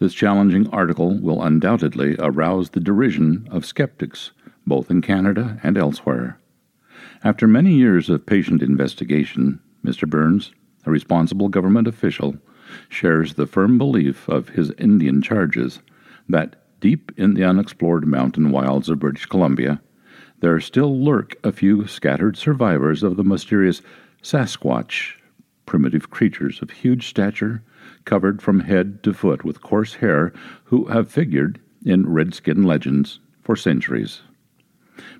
This challenging article will undoubtedly arouse the derision of skeptics, both in Canada and elsewhere. After many years of patient investigation, Mr. Burns, a responsible government official, shares the firm belief of his Indian charges that deep in the unexplored mountain wilds of British Columbia, there still lurk a few scattered survivors of the mysterious Sasquatch, primitive creatures of huge stature, covered from head to foot with coarse hair, who have figured in redskin legends for centuries.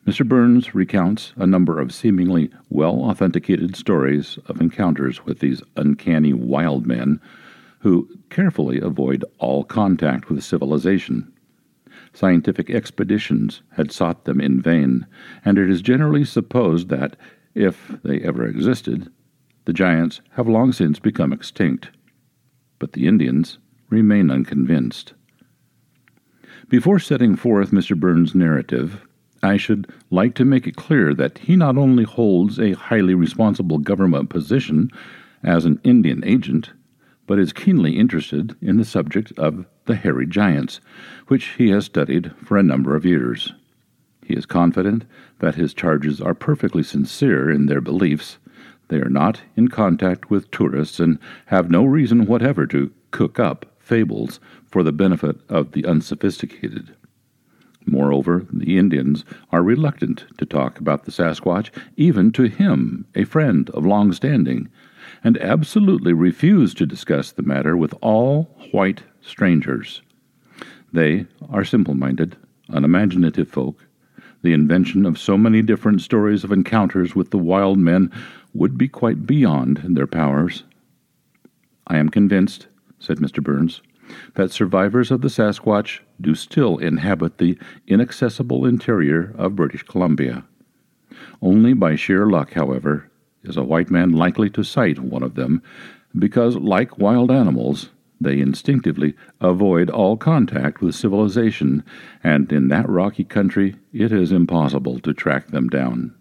Mr. Burns recounts a number of seemingly well authenticated stories of encounters with these uncanny wild men who carefully avoid all contact with civilization. Scientific expeditions had sought them in vain, and it is generally supposed that, if they ever existed, the giants have long since become extinct. But the Indians remain unconvinced. Before setting forth Mr. Burns' narrative, I should like to make it clear that he not only holds a highly responsible government position as an Indian agent, but is keenly interested in the subject of the hairy giants, which he has studied for a number of years. He is confident that his charges are perfectly sincere in their beliefs. They are not in contact with tourists and have no reason whatever to cook up fables for the benefit of the unsophisticated. Moreover, the Indians are reluctant to talk about the Sasquatch, even to him, a friend of long standing, and absolutely refuse to discuss the matter with all white strangers. They are simple minded, unimaginative folk. The invention of so many different stories of encounters with the wild men would be quite beyond their powers. I am convinced, said Mr. Burns, that survivors of the Sasquatch do still inhabit the inaccessible interior of British Columbia. Only by sheer luck, however, is a white man likely to sight one of them, because, like wild animals, they instinctively avoid all contact with civilization, and in that rocky country it is impossible to track them down.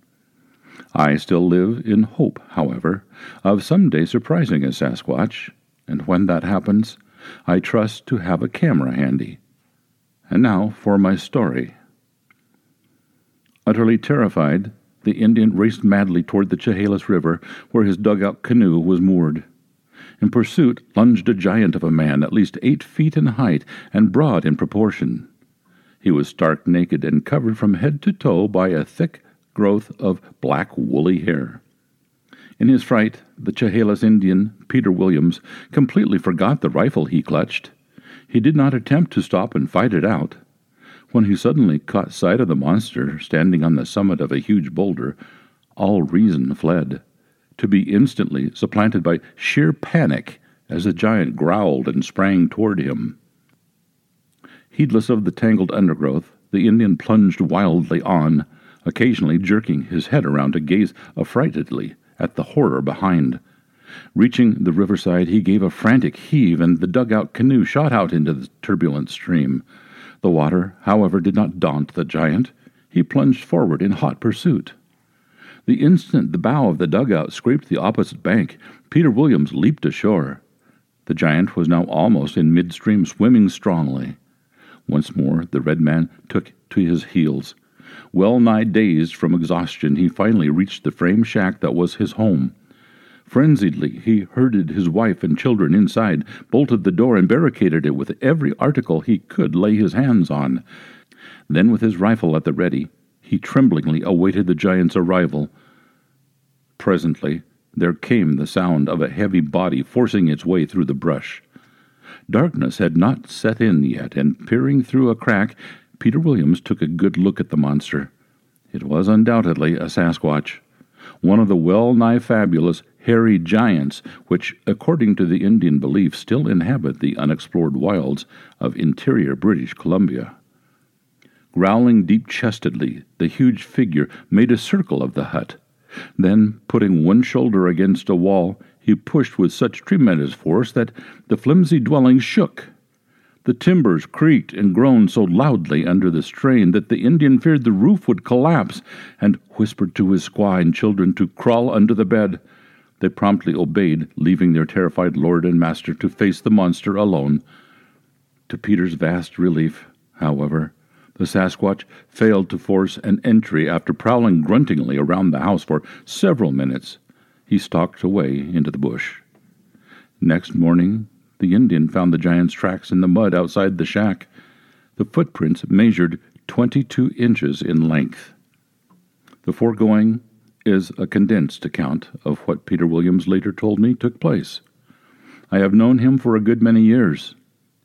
I still live in hope, however, of some day surprising a Sasquatch, and when that happens, I trust to have a camera handy. And now for my story. Utterly terrified, the Indian raced madly toward the Chehalis River, where his dugout canoe was moored. In pursuit lunged a giant of a man, at least eight feet in height and broad in proportion. He was stark naked and covered from head to toe by a thick growth of black woolly hair. In his fright, the Chehalis Indian, Peter Williams, completely forgot the rifle he clutched. He did not attempt to stop and fight it out. When he suddenly caught sight of the monster standing on the summit of a huge boulder, all reason fled, to be instantly supplanted by sheer panic as the giant growled and sprang toward him. Heedless of the tangled undergrowth, the Indian plunged wildly on, occasionally jerking his head around to gaze affrightedly at the horror behind. Reaching the riverside, he gave a frantic heave, and the dugout canoe shot out into the turbulent stream. The water, however, did not daunt the giant. He plunged forward in hot pursuit. The instant the bow of the dugout scraped the opposite bank, Peter Williams leaped ashore. The giant was now almost in midstream, swimming strongly. Once more the red man took to his heels. Well nigh dazed from exhaustion, he finally reached the frame shack that was his home. Frenziedly, he herded his wife and children inside, bolted the door, and barricaded it with every article he could lay his hands on. Then, with his rifle at the ready, he tremblingly awaited the giant's arrival. Presently, there came the sound of a heavy body forcing its way through the brush. Darkness had not set in yet, and peering through a crack, Peter Williams took a good look at the monster. It was undoubtedly a Sasquatch, one of the well nigh fabulous hairy giants which, according to the Indian belief, still inhabit the unexplored wilds of interior British Columbia. Growling deep chestedly, the huge figure made a circle of the hut. Then, putting one shoulder against a wall, he pushed with such tremendous force that the flimsy dwelling shook. The timbers creaked and groaned so loudly under the strain that the Indian feared the roof would collapse and whispered to his squaw and children to crawl under the bed. They promptly obeyed, leaving their terrified lord and master to face the monster alone. To Peter's vast relief, however, the Sasquatch failed to force an entry after prowling gruntingly around the house for several minutes. He stalked away into the bush. Next morning, the Indian found the giant's tracks in the mud outside the shack. The footprints measured 22 inches in length. The foregoing is a condensed account of what Peter Williams later told me took place. I have known him for a good many years.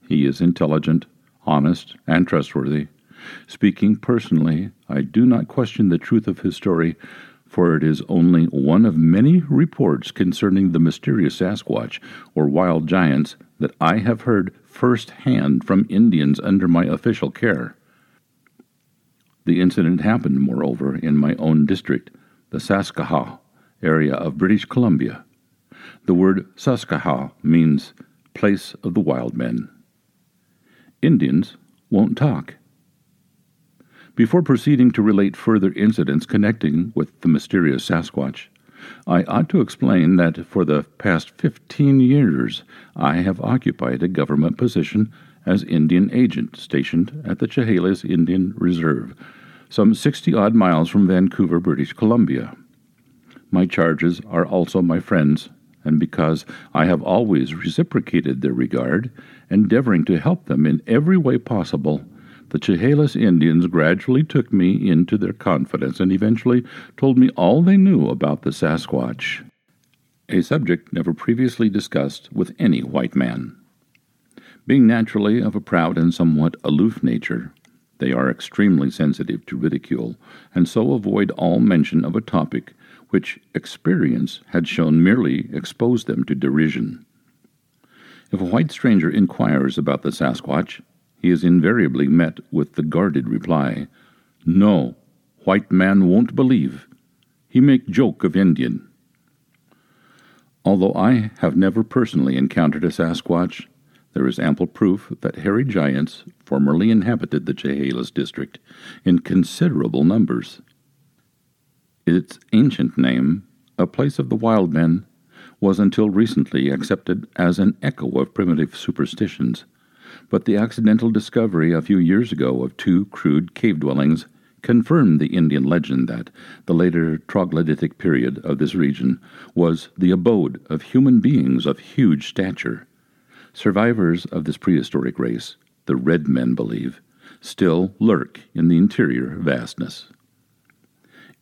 He is intelligent, honest, and trustworthy. Speaking personally, I do not question the truth of his story, for it is only one of many reports concerning the mysterious Sasquatch or wild giants that I have heard first hand from Indians under my official care. The incident happened, moreover, in my own district, the Saskaha area of British Columbia. The word Saskaha means place of the wild men. Indians won't talk. Before proceeding to relate further incidents connecting with the mysterious Sasquatch, I ought to explain that for the past 15 years I have occupied a government position as Indian agent stationed at the Chehalis Indian Reserve, some 60 odd miles from Vancouver, British Columbia. My charges are also my friends, and because I have always reciprocated their regard, endeavoring to help them in every way possible, the Chehalis Indians gradually took me into their confidence and eventually told me all they knew about the Sasquatch, a subject never previously discussed with any white man. Being naturally of a proud and somewhat aloof nature, they are extremely sensitive to ridicule, and so avoid all mention of a topic which experience had shown merely exposed them to derision. If a white stranger inquires about the Sasquatch, he is invariably met with the guarded reply, No, white man won't believe. He make joke of Indian. Although I have never personally encountered a Sasquatch, there is ample proof that hairy giants formerly inhabited the Chehalis district in considerable numbers. Its ancient name, a place of the wild men, was until recently accepted as an echo of primitive superstitions but the accidental discovery a few years ago of two crude cave dwellings confirmed the Indian legend that the later troglodytic period of this region was the abode of human beings of huge stature. Survivors of this prehistoric race, the red men believe, still lurk in the interior vastness.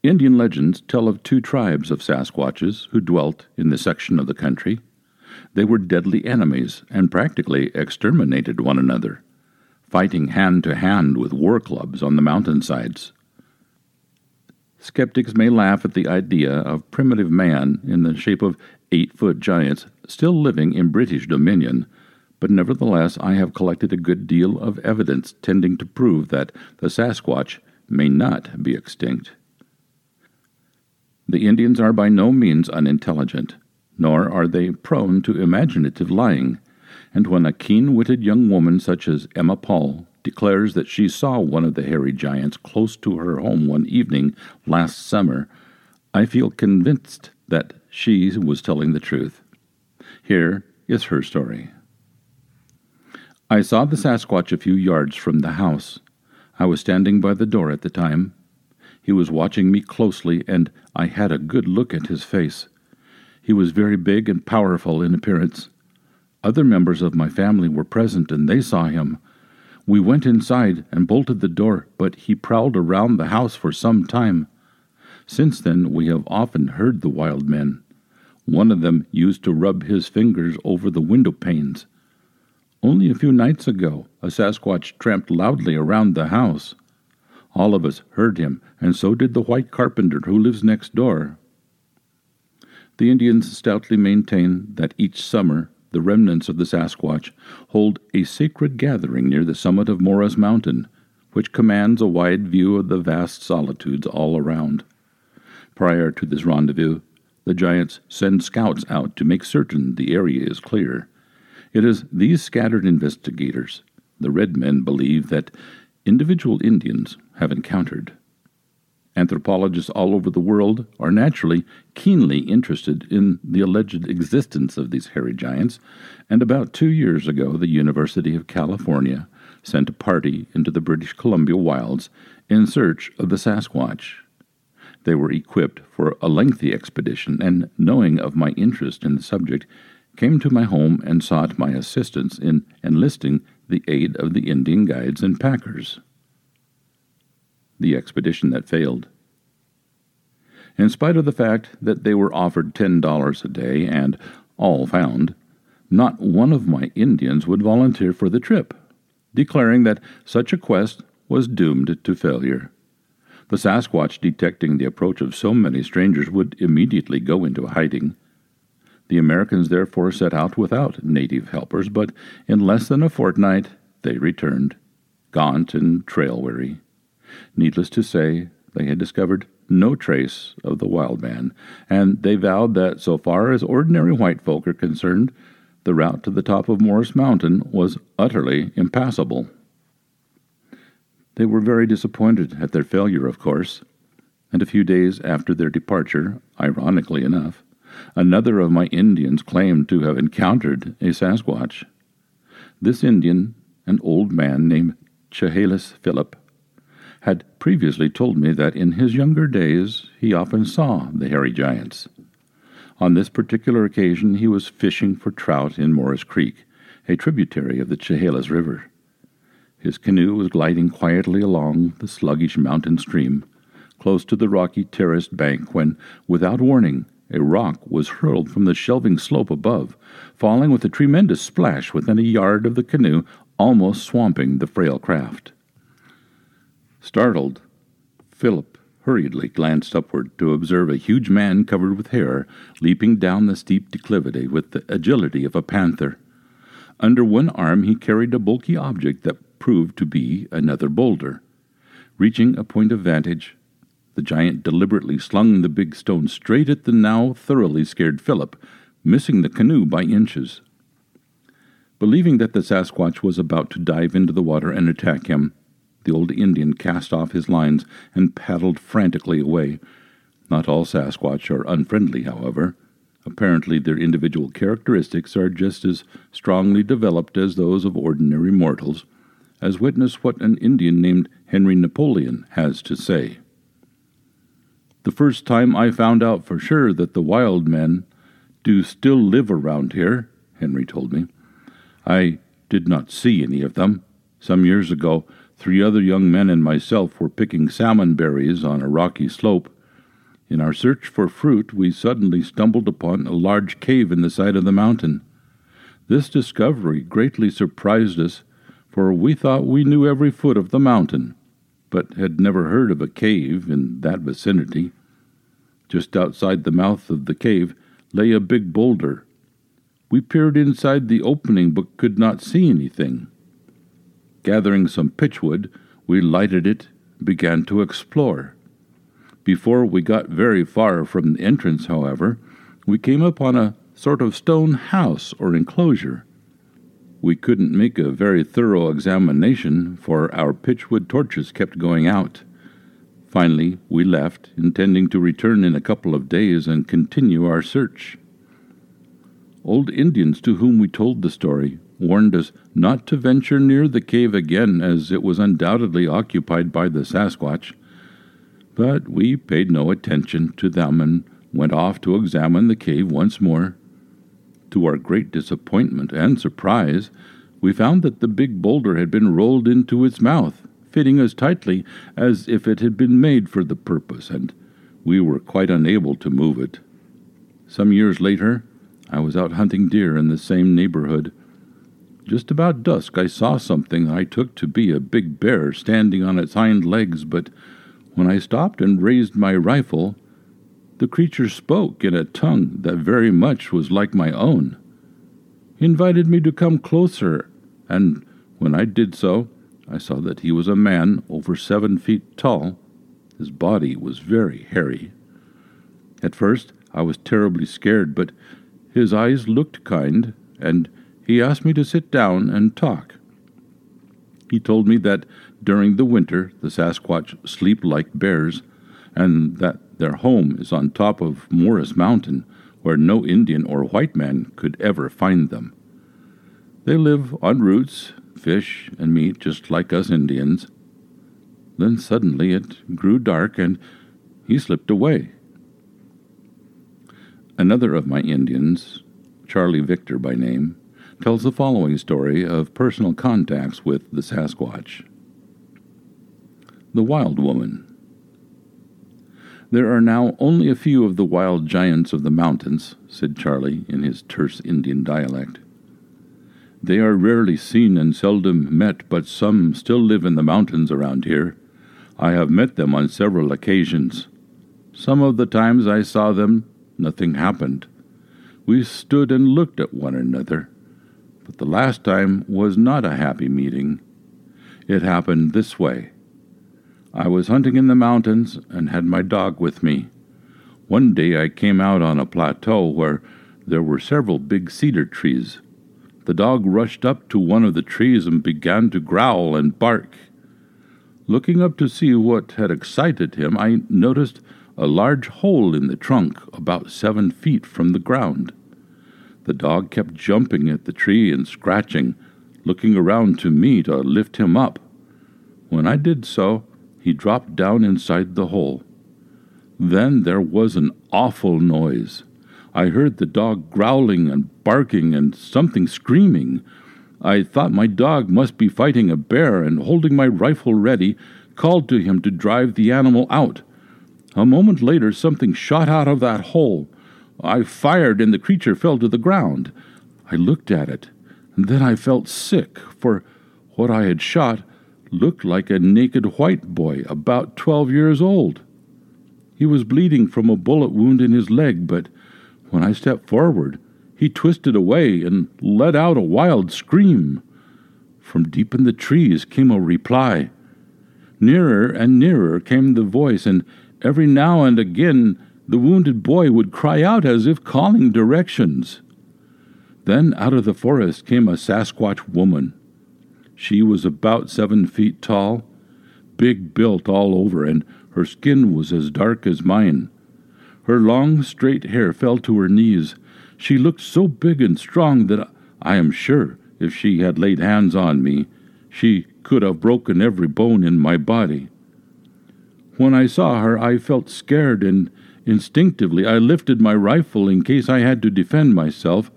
Indian legends tell of two tribes of Sasquatches who dwelt in this section of the country they were deadly enemies and practically exterminated one another, fighting hand to hand with war clubs on the mountainsides. Skeptics may laugh at the idea of primitive man in the shape of eight foot giants still living in British dominion, but nevertheless I have collected a good deal of evidence tending to prove that the Sasquatch may not be extinct. The Indians are by no means unintelligent nor are they prone to imaginative lying, and when a keen witted young woman such as Emma Paul declares that she saw one of the hairy giants close to her home one evening last summer, I feel convinced that she was telling the truth. Here is her story. I saw the Sasquatch a few yards from the house. I was standing by the door at the time. He was watching me closely, and I had a good look at his face. He was very big and powerful in appearance. Other members of my family were present and they saw him. We went inside and bolted the door, but he prowled around the house for some time. Since then, we have often heard the wild men. One of them used to rub his fingers over the window panes. Only a few nights ago, a Sasquatch tramped loudly around the house. All of us heard him, and so did the white carpenter who lives next door. The Indians stoutly maintain that each summer the remnants of the Sasquatch hold a sacred gathering near the summit of Morris Mountain, which commands a wide view of the vast solitudes all around. Prior to this rendezvous, the giants send scouts out to make certain the area is clear. It is these scattered investigators, the red men believe that individual Indians have encountered. Anthropologists all over the world are naturally keenly interested in the alleged existence of these hairy giants, and about two years ago the University of California sent a party into the British Columbia wilds in search of the Sasquatch. They were equipped for a lengthy expedition, and knowing of my interest in the subject, came to my home and sought my assistance in enlisting the aid of the Indian guides and packers the expedition that failed. In spite of the fact that they were offered $10 a day and all found, not one of my Indians would volunteer for the trip, declaring that such a quest was doomed to failure. The Sasquatch, detecting the approach of so many strangers, would immediately go into hiding. The Americans therefore set out without native helpers, but in less than a fortnight they returned, gaunt and trail weary. Needless to say, they had discovered no trace of the wild man, and they vowed that, so far as ordinary white folk are concerned, the route to the top of Morris Mountain was utterly impassable. They were very disappointed at their failure, of course, and a few days after their departure, ironically enough, another of my Indians claimed to have encountered a Sasquatch. This Indian, an old man named Chehalis Philip, had previously told me that in his younger days he often saw the hairy giants. On this particular occasion he was fishing for trout in Morris Creek, a tributary of the Chehalis River. His canoe was gliding quietly along the sluggish mountain stream, close to the rocky terraced bank, when, without warning, a rock was hurled from the shelving slope above, falling with a tremendous splash within a yard of the canoe, almost swamping the frail craft. Startled, Philip hurriedly glanced upward to observe a huge man covered with hair leaping down the steep declivity with the agility of a panther. Under one arm he carried a bulky object that proved to be another boulder. Reaching a point of vantage, the giant deliberately slung the big stone straight at the now thoroughly scared Philip, missing the canoe by inches. Believing that the Sasquatch was about to dive into the water and attack him, the old Indian cast off his lines and paddled frantically away. Not all Sasquatch are unfriendly, however. Apparently, their individual characteristics are just as strongly developed as those of ordinary mortals, as witness what an Indian named Henry Napoleon has to say. The first time I found out for sure that the wild men do still live around here, Henry told me, I did not see any of them. Some years ago, Three other young men and myself were picking salmon berries on a rocky slope. In our search for fruit, we suddenly stumbled upon a large cave in the side of the mountain. This discovery greatly surprised us, for we thought we knew every foot of the mountain, but had never heard of a cave in that vicinity. Just outside the mouth of the cave lay a big boulder. We peered inside the opening but could not see anything. Gathering some pitchwood, we lighted it began to explore. Before we got very far from the entrance, however, we came upon a sort of stone house or enclosure. We couldn't make a very thorough examination, for our pitchwood torches kept going out. Finally, we left, intending to return in a couple of days and continue our search. Old Indians to whom we told the story warned us not to venture near the cave again, as it was undoubtedly occupied by the Sasquatch. But we paid no attention to them and went off to examine the cave once more. To our great disappointment and surprise, we found that the big boulder had been rolled into its mouth, fitting as tightly as if it had been made for the purpose, and we were quite unable to move it. Some years later, I was out hunting deer in the same neighborhood just about dusk, I saw something I took to be a big bear standing on its hind legs, but when I stopped and raised my rifle, the creature spoke in a tongue that very much was like my own. He invited me to come closer, and when I did so, I saw that he was a man over seven feet tall. His body was very hairy. At first, I was terribly scared, but his eyes looked kind, and he asked me to sit down and talk. He told me that during the winter the Sasquatch sleep like bears and that their home is on top of Morris Mountain, where no Indian or white man could ever find them. They live on roots, fish, and meat just like us Indians. Then suddenly it grew dark and he slipped away. Another of my Indians, Charlie Victor by name, tells the following story of personal contacts with the Sasquatch. The Wild Woman. There are now only a few of the wild giants of the mountains, said Charlie in his terse Indian dialect. They are rarely seen and seldom met, but some still live in the mountains around here. I have met them on several occasions. Some of the times I saw them, nothing happened. We stood and looked at one another. But the last time was not a happy meeting. It happened this way. I was hunting in the mountains and had my dog with me. One day I came out on a plateau where there were several big cedar trees. The dog rushed up to one of the trees and began to growl and bark. Looking up to see what had excited him, I noticed a large hole in the trunk about seven feet from the ground. The dog kept jumping at the tree and scratching, looking around to me to lift him up. When I did so, he dropped down inside the hole. Then there was an awful noise. I heard the dog growling and barking and something screaming. I thought my dog must be fighting a bear, and holding my rifle ready, called to him to drive the animal out. A moment later, something shot out of that hole. I fired, and the creature fell to the ground. I looked at it, and then I felt sick, for what I had shot looked like a naked white boy about twelve years old. He was bleeding from a bullet wound in his leg, but when I stepped forward, he twisted away and let out a wild scream. From deep in the trees came a reply. Nearer and nearer came the voice, and every now and again the wounded boy would cry out as if calling directions. Then out of the forest came a Sasquatch woman. She was about seven feet tall, big built all over, and her skin was as dark as mine. Her long, straight hair fell to her knees. She looked so big and strong that I am sure if she had laid hands on me, she could have broken every bone in my body. When I saw her, I felt scared, and instinctively I lifted my rifle in case I had to defend myself.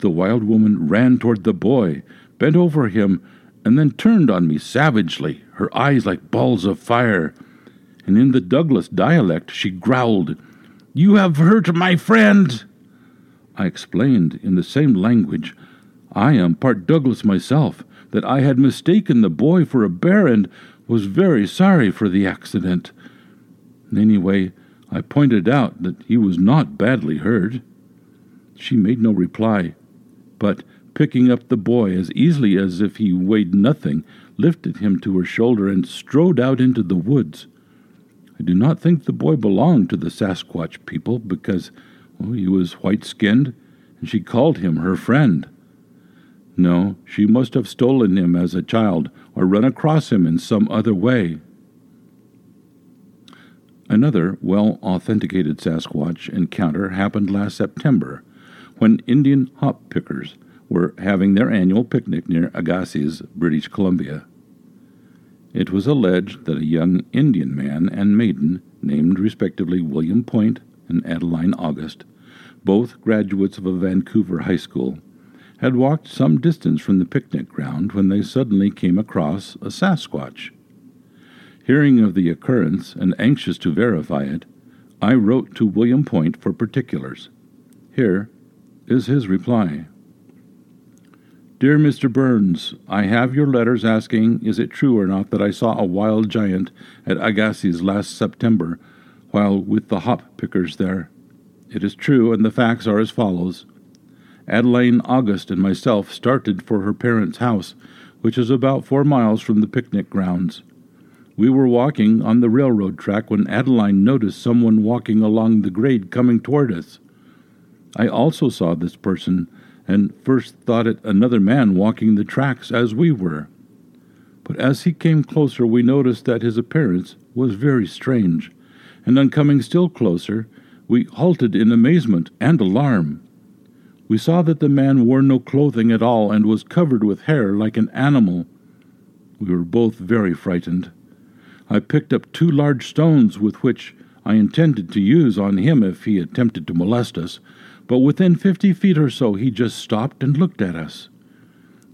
The wild woman ran toward the boy, bent over him, and then turned on me savagely, her eyes like balls of fire. And in the Douglas dialect, she growled, You have hurt my friend! I explained in the same language, I am part Douglas myself, that I had mistaken the boy for a bear and was very sorry for the accident. Anyway, I pointed out that he was not badly hurt. She made no reply, but picking up the boy as easily as if he weighed nothing, lifted him to her shoulder, and strode out into the woods. I do not think the boy belonged to the Sasquatch people because well, he was white skinned, and she called him her friend. No, she must have stolen him as a child or run across him in some other way. Another well authenticated Sasquatch encounter happened last September when Indian hop pickers were having their annual picnic near Agassiz, British Columbia. It was alleged that a young Indian man and maiden, named respectively William Point and Adeline August, both graduates of a Vancouver high school, had walked some distance from the picnic ground when they suddenly came across a Sasquatch. Hearing of the occurrence and anxious to verify it, I wrote to William Point for particulars. Here is his reply. Dear Mr. Burns, I have your letters asking is it true or not that I saw a wild giant at Agassiz last September while with the hop pickers there. It is true, and the facts are as follows. Adeline August and myself started for her parents' house, which is about four miles from the picnic grounds. We were walking on the railroad track when Adeline noticed someone walking along the grade coming toward us. I also saw this person and first thought it another man walking the tracks as we were. but as he came closer, we noticed that his appearance was very strange, and on coming still closer, we halted in amazement and alarm. We saw that the man wore no clothing at all and was covered with hair like an animal. We were both very frightened. I picked up two large stones with which I intended to use on him if he attempted to molest us, but within fifty feet or so he just stopped and looked at us.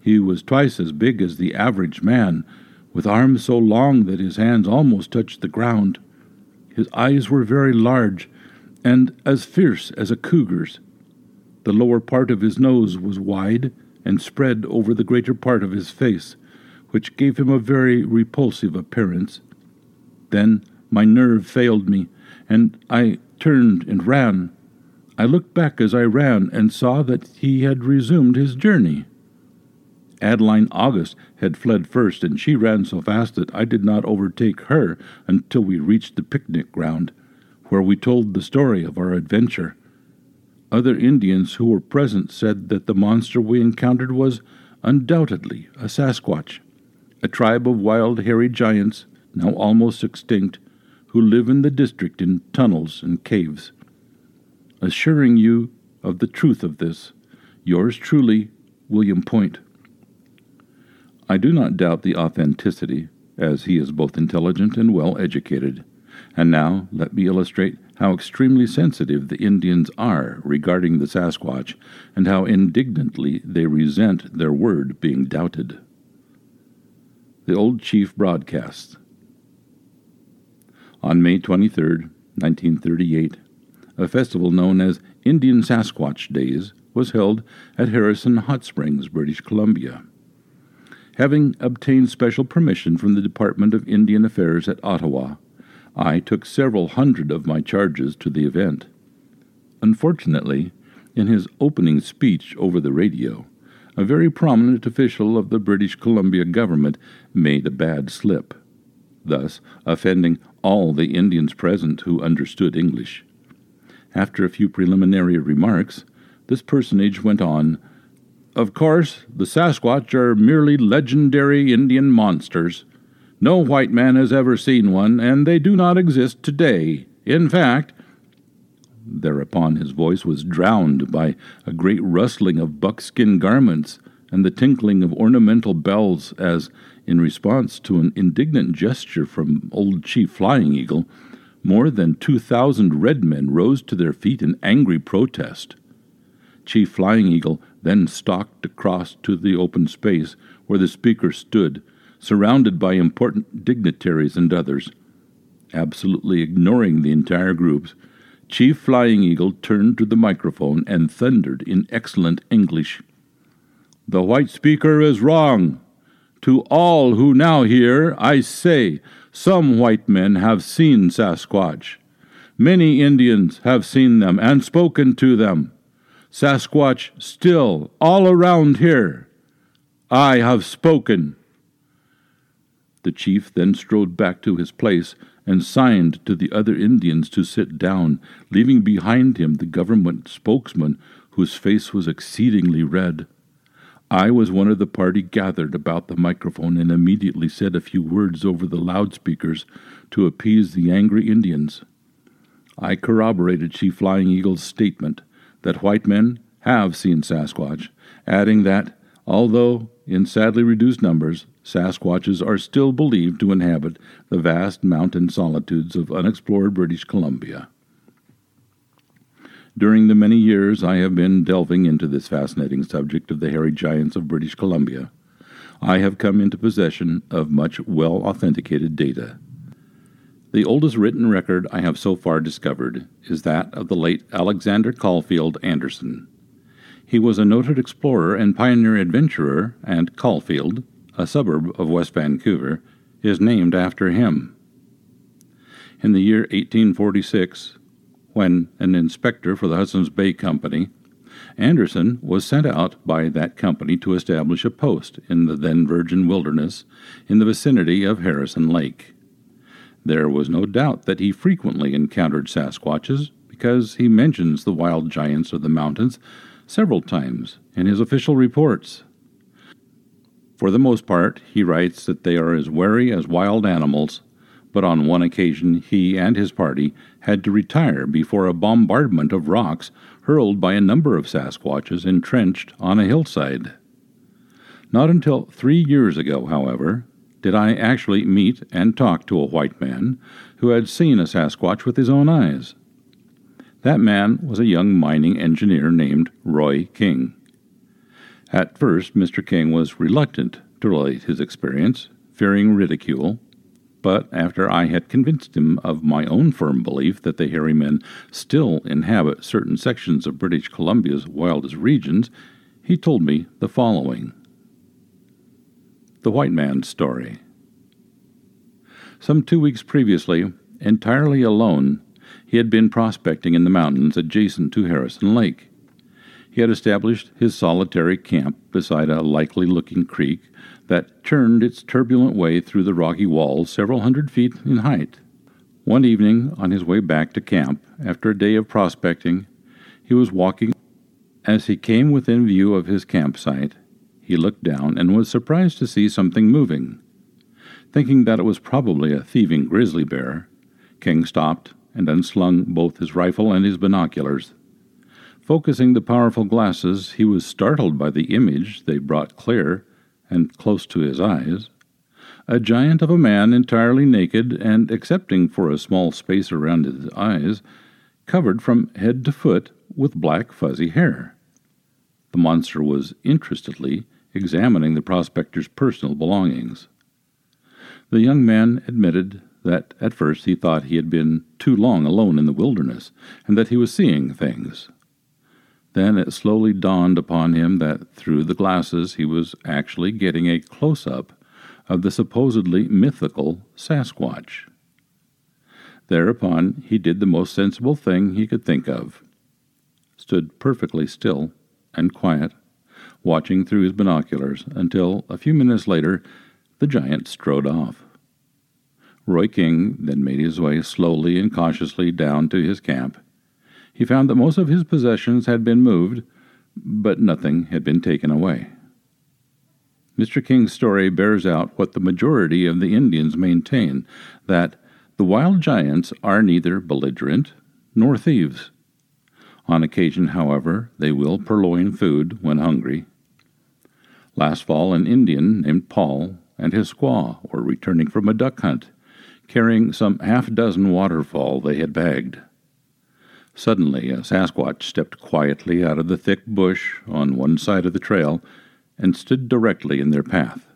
He was twice as big as the average man, with arms so long that his hands almost touched the ground. His eyes were very large and as fierce as a cougar's. The lower part of his nose was wide and spread over the greater part of his face, which gave him a very repulsive appearance. Then my nerve failed me, and I turned and ran. I looked back as I ran and saw that he had resumed his journey. Adeline August had fled first, and she ran so fast that I did not overtake her until we reached the picnic ground, where we told the story of our adventure. Other Indians who were present said that the monster we encountered was undoubtedly a Sasquatch, a tribe of wild hairy giants, now almost extinct, who live in the district in tunnels and caves. Assuring you of the truth of this, yours truly, William Point. I do not doubt the authenticity, as he is both intelligent and well educated. And now let me illustrate how extremely sensitive the Indians are regarding the Sasquatch, and how indignantly they resent their word being doubted. The old chief broadcasts. On May 23, 1938, a festival known as Indian Sasquatch Days was held at Harrison Hot Springs, British Columbia having obtained special permission from the Department of Indian Affairs at Ottawa, I took several hundred of my charges to the event. Unfortunately, in his opening speech over the radio, a very prominent official of the British Columbia government made a bad slip, thus offending all the Indians present who understood English. After a few preliminary remarks, this personage went on of course, the Sasquatch are merely legendary Indian monsters. No white man has ever seen one, and they do not exist today. In fact, Thereupon his voice was drowned by a great rustling of buckskin garments and the tinkling of ornamental bells as, in response to an indignant gesture from old Chief Flying Eagle, more than two thousand red men rose to their feet in angry protest. Chief Flying Eagle then stalked across to the open space where the speaker stood, surrounded by important dignitaries and others. Absolutely ignoring the entire groups, Chief Flying Eagle turned to the microphone and thundered in excellent English. The white speaker is wrong. To all who now hear, I say, some white men have seen Sasquatch. Many Indians have seen them and spoken to them. Sasquatch still all around here. I have spoken. The chief then strode back to his place and signed to the other Indians to sit down, leaving behind him the government spokesman, whose face was exceedingly red. I was one of the party gathered about the microphone and immediately said a few words over the loudspeakers to appease the angry Indians. I corroborated Chief Flying Eagle's statement that white men have seen Sasquatch, adding that, although in sadly reduced numbers, Sasquatches are still believed to inhabit the vast mountain solitudes of unexplored British Columbia. During the many years I have been delving into this fascinating subject of the hairy giants of British Columbia, I have come into possession of much well authenticated data the oldest written record I have so far discovered is that of the late Alexander Caulfield Anderson. He was a noted explorer and pioneer adventurer, and Caulfield, a suburb of West Vancouver, is named after him. In the year 1846, when an inspector for the Hudson's Bay Company, Anderson was sent out by that company to establish a post in the then virgin wilderness in the vicinity of Harrison Lake. There was no doubt that he frequently encountered Sasquatches, because he mentions the wild giants of the mountains several times in his official reports. For the most part, he writes that they are as wary as wild animals, but on one occasion he and his party had to retire before a bombardment of rocks hurled by a number of Sasquatches entrenched on a hillside. Not until three years ago, however, did I actually meet and talk to a white man who had seen a Sasquatch with his own eyes. That man was a young mining engineer named Roy King. At first, Mr. King was reluctant to relate his experience, fearing ridicule, but after I had convinced him of my own firm belief that the hairy men still inhabit certain sections of British Columbia's wildest regions, he told me the following The White Man's Story. Some two weeks previously, entirely alone, he had been prospecting in the mountains adjacent to Harrison Lake. He had established his solitary camp beside a likely looking creek that churned its turbulent way through the rocky walls several hundred feet in height. One evening, on his way back to camp after a day of prospecting, he was walking. As he came within view of his campsite, he looked down and was surprised to see something moving. Thinking that it was probably a thieving grizzly bear, King stopped and unslung both his rifle and his binoculars. Focusing the powerful glasses, he was startled by the image they brought clear and close to his eyes. A giant of a man, entirely naked and excepting for a small space around his eyes, covered from head to foot with black fuzzy hair. The monster was interestedly examining the prospector's personal belongings. The young man admitted that at first he thought he had been too long alone in the wilderness, and that he was seeing things. Then it slowly dawned upon him that through the glasses he was actually getting a close up of the supposedly mythical Sasquatch. Thereupon he did the most sensible thing he could think of stood perfectly still and quiet, watching through his binoculars until, a few minutes later, the giant strode off. Roy King then made his way slowly and cautiously down to his camp. He found that most of his possessions had been moved, but nothing had been taken away. Mr. King's story bears out what the majority of the Indians maintain that the wild giants are neither belligerent nor thieves. On occasion, however, they will purloin food when hungry. Last fall, an Indian named Paul and his squaw were returning from a duck hunt, carrying some half dozen waterfowl they had bagged. Suddenly, a Sasquatch stepped quietly out of the thick bush on one side of the trail and stood directly in their path.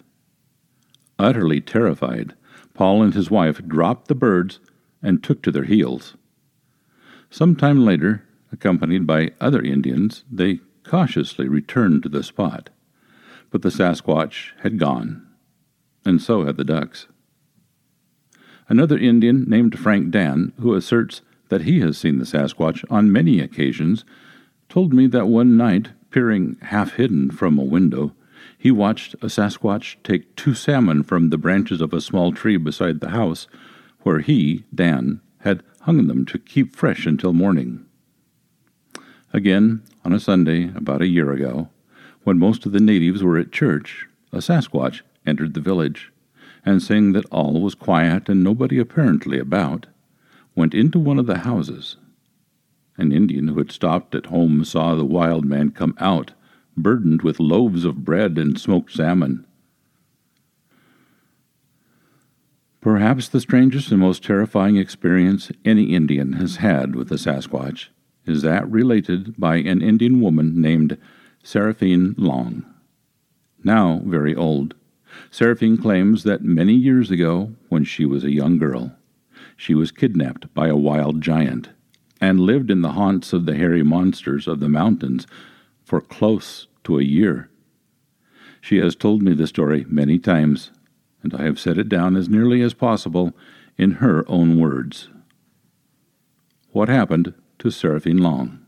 Utterly terrified, Paul and his wife dropped the birds and took to their heels. Some time later, accompanied by other Indians, they cautiously returned to the spot. But the Sasquatch had gone and so had the ducks. Another Indian named Frank Dan, who asserts that he has seen the Sasquatch on many occasions, told me that one night, peering half hidden from a window, he watched a Sasquatch take two salmon from the branches of a small tree beside the house, where he, Dan, had hung them to keep fresh until morning. Again, on a Sunday about a year ago, when most of the natives were at church, a Sasquatch entered the village, and seeing that all was quiet and nobody apparently about, went into one of the houses. An Indian who had stopped at home saw the wild man come out, burdened with loaves of bread and smoked salmon. Perhaps the strangest and most terrifying experience any Indian has had with the Sasquatch is that related by an Indian woman named Seraphine Long. Now very old, Seraphine claims that many years ago, when she was a young girl, she was kidnapped by a wild giant and lived in the haunts of the hairy monsters of the mountains for close to a year. She has told me the story many times, and I have set it down as nearly as possible in her own words. What happened to Seraphine Long?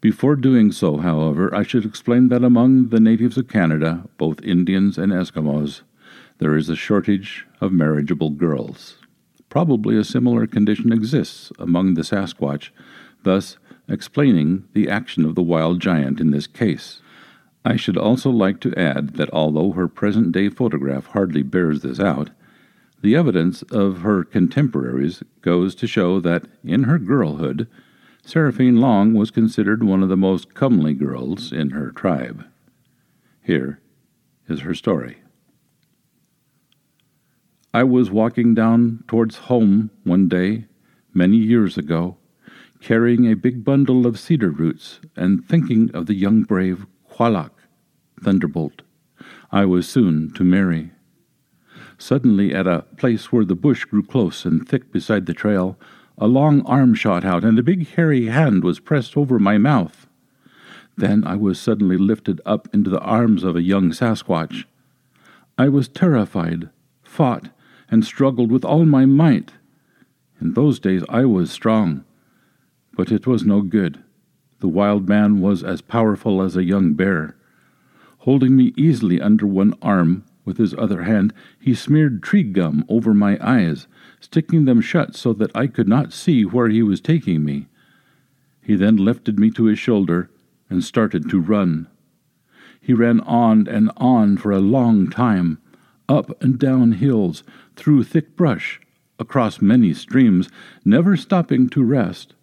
Before doing so, however, I should explain that among the natives of Canada, both Indians and Eskimos, there is a shortage of marriageable girls. Probably a similar condition exists among the Sasquatch, thus explaining the action of the wild giant in this case. I should also like to add that although her present day photograph hardly bears this out, the evidence of her contemporaries goes to show that, in her girlhood, Seraphine Long was considered one of the most comely girls in her tribe. Here is her story. I was walking down towards home one day, many years ago, carrying a big bundle of cedar roots and thinking of the young brave Qualak, Thunderbolt, I was soon to marry. Suddenly, at a place where the bush grew close and thick beside the trail, a long arm shot out, and a big hairy hand was pressed over my mouth. Then I was suddenly lifted up into the arms of a young Sasquatch. I was terrified, fought, and struggled with all my might. In those days I was strong, but it was no good. The wild man was as powerful as a young bear. Holding me easily under one arm, with his other hand, he smeared tree gum over my eyes, sticking them shut so that I could not see where he was taking me. He then lifted me to his shoulder and started to run. He ran on and on for a long time, up and down hills, through thick brush, across many streams, never stopping to rest.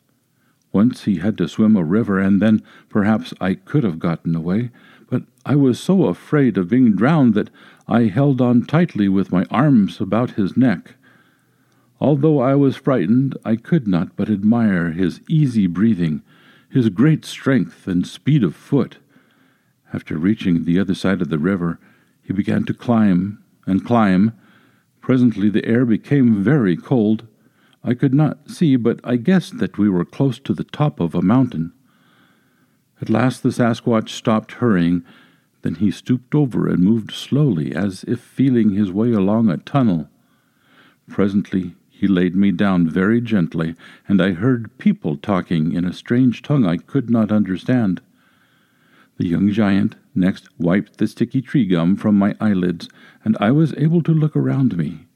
Once he had to swim a river, and then perhaps I could have gotten away, but I was so afraid of being drowned that I held on tightly with my arms about his neck. Although I was frightened, I could not but admire his easy breathing, his great strength and speed of foot. After reaching the other side of the river, he began to climb and climb. Presently the air became very cold. I could not see, but I guessed that we were close to the top of a mountain. At last the Sasquatch stopped hurrying then he stooped over and moved slowly, as if feeling his way along a tunnel. Presently he laid me down very gently, and I heard people talking in a strange tongue I could not understand. The young giant next wiped the sticky tree gum from my eyelids, and I was able to look around me.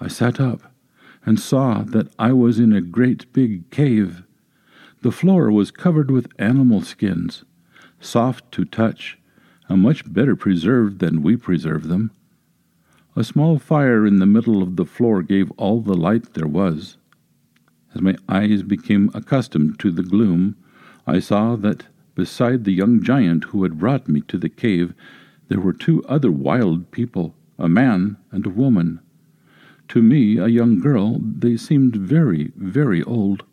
I sat up and saw that I was in a great big cave. The floor was covered with animal skins, soft to touch and much better preserved than we preserve them. A small fire in the middle of the floor gave all the light there was. As my eyes became accustomed to the gloom, I saw that beside the young giant who had brought me to the cave, there were two other wild people, a man and a woman. To me, a young girl, they seemed very, very old,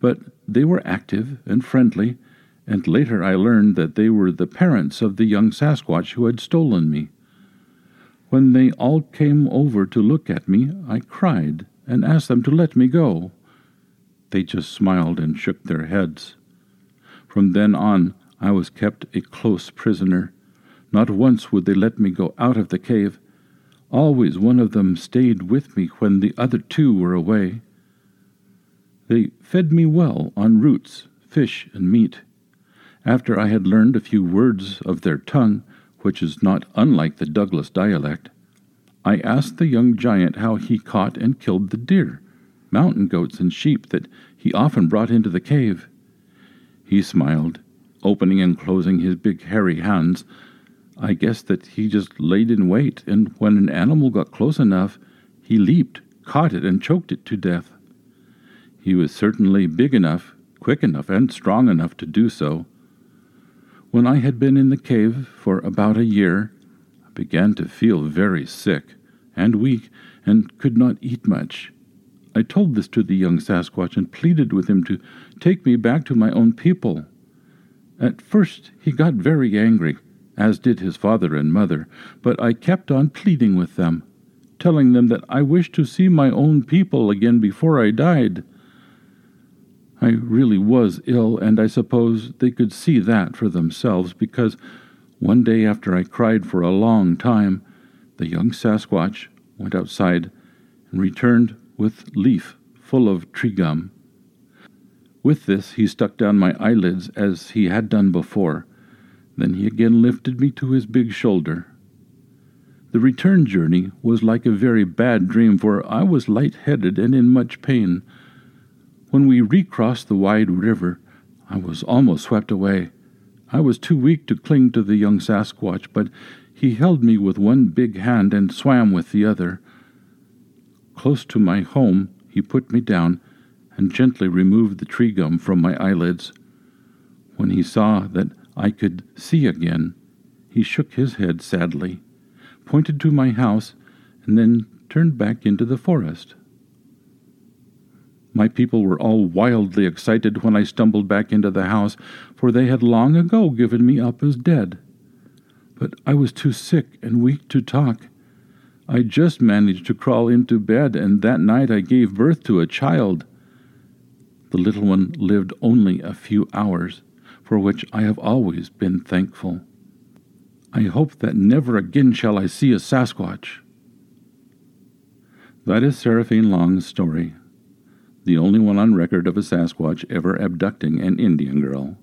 but they were active and friendly and later I learned that they were the parents of the young Sasquatch who had stolen me. When they all came over to look at me, I cried and asked them to let me go. They just smiled and shook their heads. From then on, I was kept a close prisoner. Not once would they let me go out of the cave. Always one of them stayed with me when the other two were away. They fed me well on roots, fish, and meat. After I had learned a few words of their tongue, which is not unlike the Douglas dialect, I asked the young giant how he caught and killed the deer, mountain goats, and sheep that he often brought into the cave. He smiled, opening and closing his big hairy hands. I guessed that he just laid in wait, and when an animal got close enough, he leaped, caught it, and choked it to death. He was certainly big enough, quick enough, and strong enough to do so. When I had been in the cave for about a year, I began to feel very sick and weak and could not eat much. I told this to the young Sasquatch and pleaded with him to take me back to my own people. At first he got very angry, as did his father and mother, but I kept on pleading with them, telling them that I wished to see my own people again before I died. I really was ill, and I suppose they could see that for themselves because one day after I cried for a long time, the young Sasquatch went outside and returned with leaf full of tree gum. With this, he stuck down my eyelids as he had done before. Then he again lifted me to his big shoulder. The return journey was like a very bad dream, for I was light-headed and in much pain. When we recrossed the wide river, I was almost swept away. I was too weak to cling to the young Sasquatch, but he held me with one big hand and swam with the other. Close to my home, he put me down and gently removed the tree gum from my eyelids. When he saw that I could see again, he shook his head sadly, pointed to my house, and then turned back into the forest. My people were all wildly excited when I stumbled back into the house, for they had long ago given me up as dead. But I was too sick and weak to talk. I just managed to crawl into bed, and that night I gave birth to a child. The little one lived only a few hours, for which I have always been thankful. I hope that never again shall I see a Sasquatch. That is Seraphine Long's story the only one on record of a Sasquatch ever abducting an Indian girl.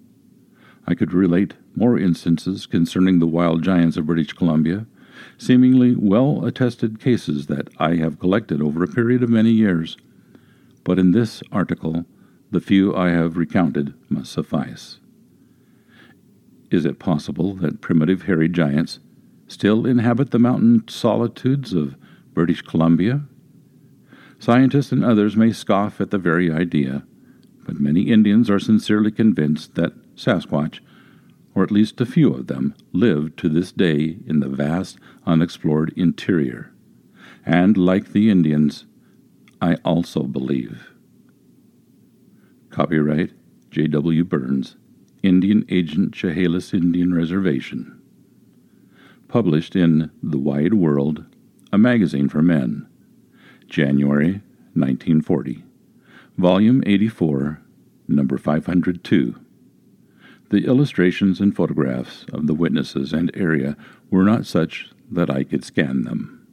I could relate more instances concerning the wild giants of British Columbia, seemingly well attested cases that I have collected over a period of many years. But in this article, the few I have recounted must suffice. Is it possible that primitive hairy giants still inhabit the mountain solitudes of British Columbia Scientists and others may scoff at the very idea, but many Indians are sincerely convinced that Sasquatch, or at least a few of them, live to this day in the vast, unexplored interior. And like the Indians, I also believe. Copyright J.W. Burns, Indian Agent Chehalis Indian Reservation. Published in The Wide World, a magazine for men. January 1940. Volume 84, number 502. The illustrations and photographs of the witnesses and area were not such that I could scan them.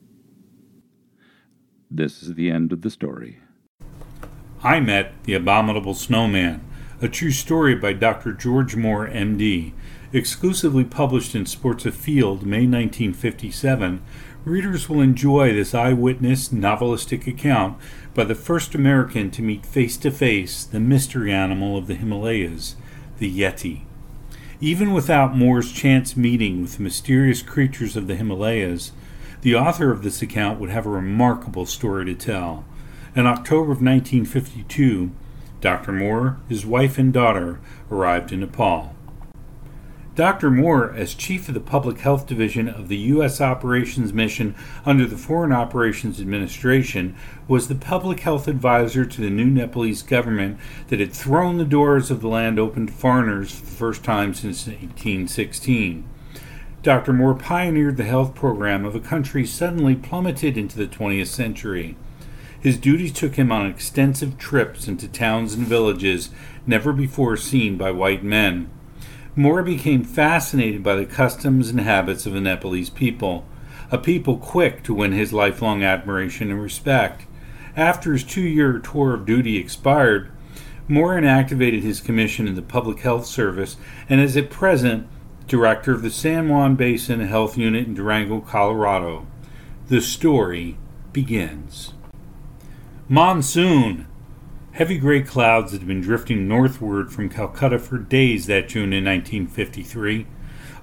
This is the end of the story. I met the abominable snowman, a true story by Dr. George Moore, M.D., exclusively published in Sports Afield, May 1957 readers will enjoy this eyewitness novelistic account by the first American to meet face to face the mystery animal of the Himalayas, the Yeti. Even without Moore's chance meeting with the mysterious creatures of the Himalayas, the author of this account would have a remarkable story to tell. In October of 1952, Dr. Moore, his wife, and daughter arrived in Nepal. Dr. Moore, as Chief of the Public Health Division of the U.S. Operations Mission under the Foreign Operations Administration, was the public health advisor to the new Nepalese government that had thrown the doors of the land open to foreigners for the first time since 1816. Dr. Moore pioneered the health program of a country suddenly plummeted into the 20th century. His duties took him on extensive trips into towns and villages never before seen by white men. Moore became fascinated by the customs and habits of the Nepalese people, a people quick to win his lifelong admiration and respect. After his two year tour of duty expired, Moore inactivated his commission in the Public Health Service and is at present director of the San Juan Basin Health Unit in Durango, Colorado. The story begins. Monsoon! Heavy gray clouds had been drifting northward from Calcutta for days that June in 1953.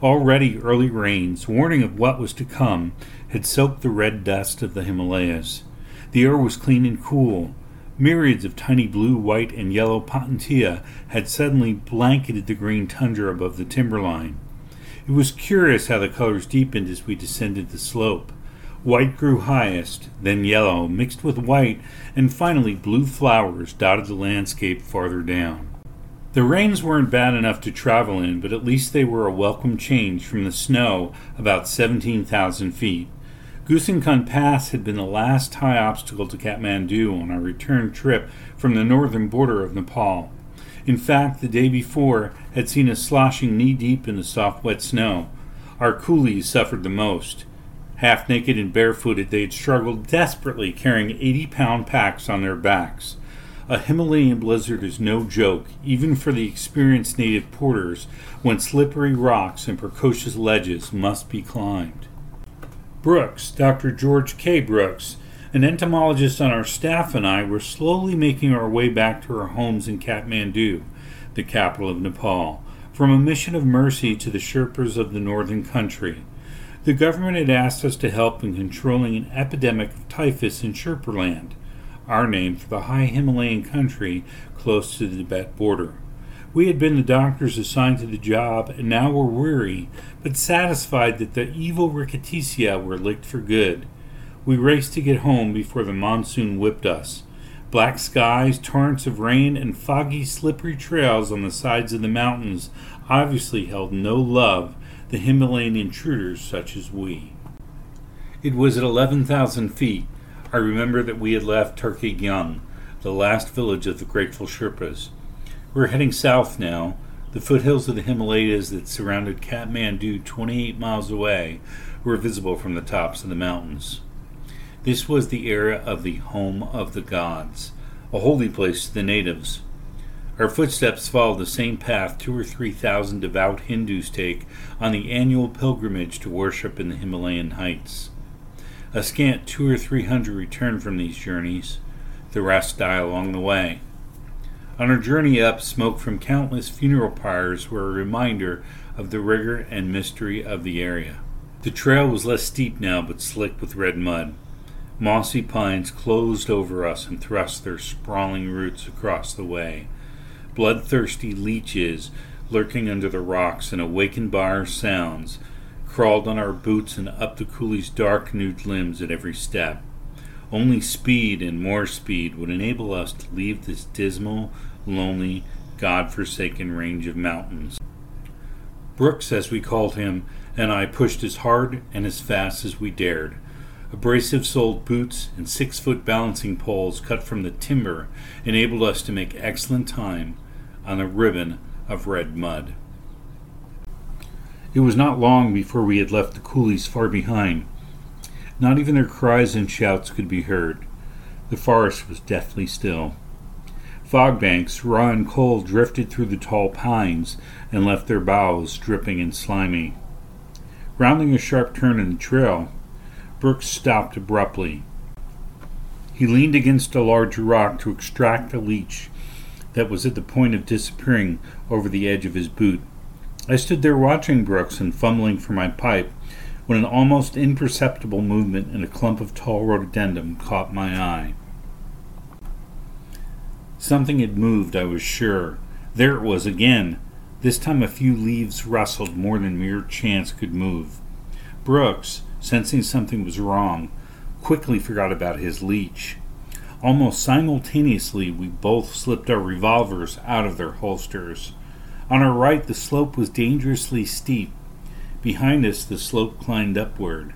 Already early rains, warning of what was to come, had soaked the red dust of the Himalayas. The air was clean and cool. Myriads of tiny blue, white, and yellow potentilla had suddenly blanketed the green tundra above the timberline. It was curious how the colors deepened as we descended the slope. White grew highest, then yellow, mixed with white, and finally blue flowers dotted the landscape farther down. The rains weren't bad enough to travel in, but at least they were a welcome change from the snow about 17,000 feet. Gosainkund Pass had been the last high obstacle to Kathmandu on our return trip from the northern border of Nepal. In fact, the day before had seen us sloshing knee deep in the soft, wet snow. Our coolies suffered the most. Half naked and barefooted, they had struggled desperately carrying 80 pound packs on their backs. A Himalayan blizzard is no joke, even for the experienced native porters, when slippery rocks and precocious ledges must be climbed. Brooks, Dr. George K. Brooks, an entomologist on our staff, and I were slowly making our way back to our homes in Kathmandu, the capital of Nepal, from a mission of mercy to the Sherpas of the northern country. The government had asked us to help in controlling an epidemic of typhus in Sherpaland, our name for the high Himalayan country close to the Tibet border. We had been the doctors assigned to the job, and now were weary, but satisfied that the evil rickettsia were licked for good. We raced to get home before the monsoon whipped us. Black skies, torrents of rain, and foggy, slippery trails on the sides of the mountains obviously held no love the Himalayan intruders such as we. It was at 11,000 feet. I remember that we had left Tarkeghyang, the last village of the grateful Sherpas. We were heading south now. The foothills of the Himalayas that surrounded Kathmandu 28 miles away were visible from the tops of the mountains. This was the era of the home of the gods, a holy place to the natives. Our footsteps followed the same path two or three thousand devout Hindus take on the annual pilgrimage to worship in the Himalayan heights. A scant two or three hundred return from these journeys. The rest die along the way. On our journey up, smoke from countless funeral pyres were a reminder of the rigor and mystery of the area. The trail was less steep now, but slick with red mud. Mossy pines closed over us and thrust their sprawling roots across the way. Bloodthirsty leeches, lurking under the rocks and awakened by our sounds, crawled on our boots and up the coolie's dark nude limbs at every step. Only speed and more speed would enable us to leave this dismal, lonely, God forsaken range of mountains. Brooks, as we called him, and I pushed as hard and as fast as we dared. Abrasive soled boots and six foot balancing poles cut from the timber enabled us to make excellent time on a ribbon of red mud. It was not long before we had left the coolies far behind. Not even their cries and shouts could be heard. The forest was deathly still. Fog banks, raw and cold, drifted through the tall pines and left their boughs dripping and slimy. Rounding a sharp turn in the trail, Brooks stopped abruptly. He leaned against a large rock to extract a leech that was at the point of disappearing over the edge of his boot. I stood there watching Brooks and fumbling for my pipe when an almost imperceptible movement in a clump of tall rhododendron caught my eye. Something had moved, I was sure. There it was again. This time a few leaves rustled more than mere chance could move. Brooks, sensing something was wrong, quickly forgot about his leech. Almost simultaneously, we both slipped our revolvers out of their holsters. On our right, the slope was dangerously steep. Behind us, the slope climbed upward.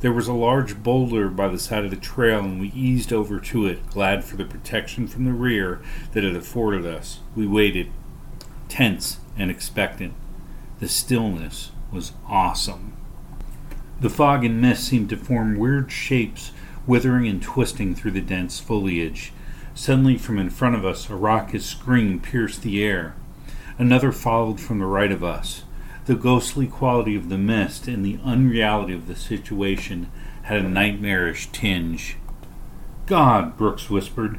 There was a large boulder by the side of the trail, and we eased over to it, glad for the protection from the rear that it afforded us. We waited, tense and expectant. The stillness was awesome. The fog and mist seemed to form weird shapes, withering and twisting through the dense foliage. Suddenly, from in front of us, a raucous scream pierced the air. Another followed from the right of us. The ghostly quality of the mist and the unreality of the situation had a nightmarish tinge. God, Brooks whispered.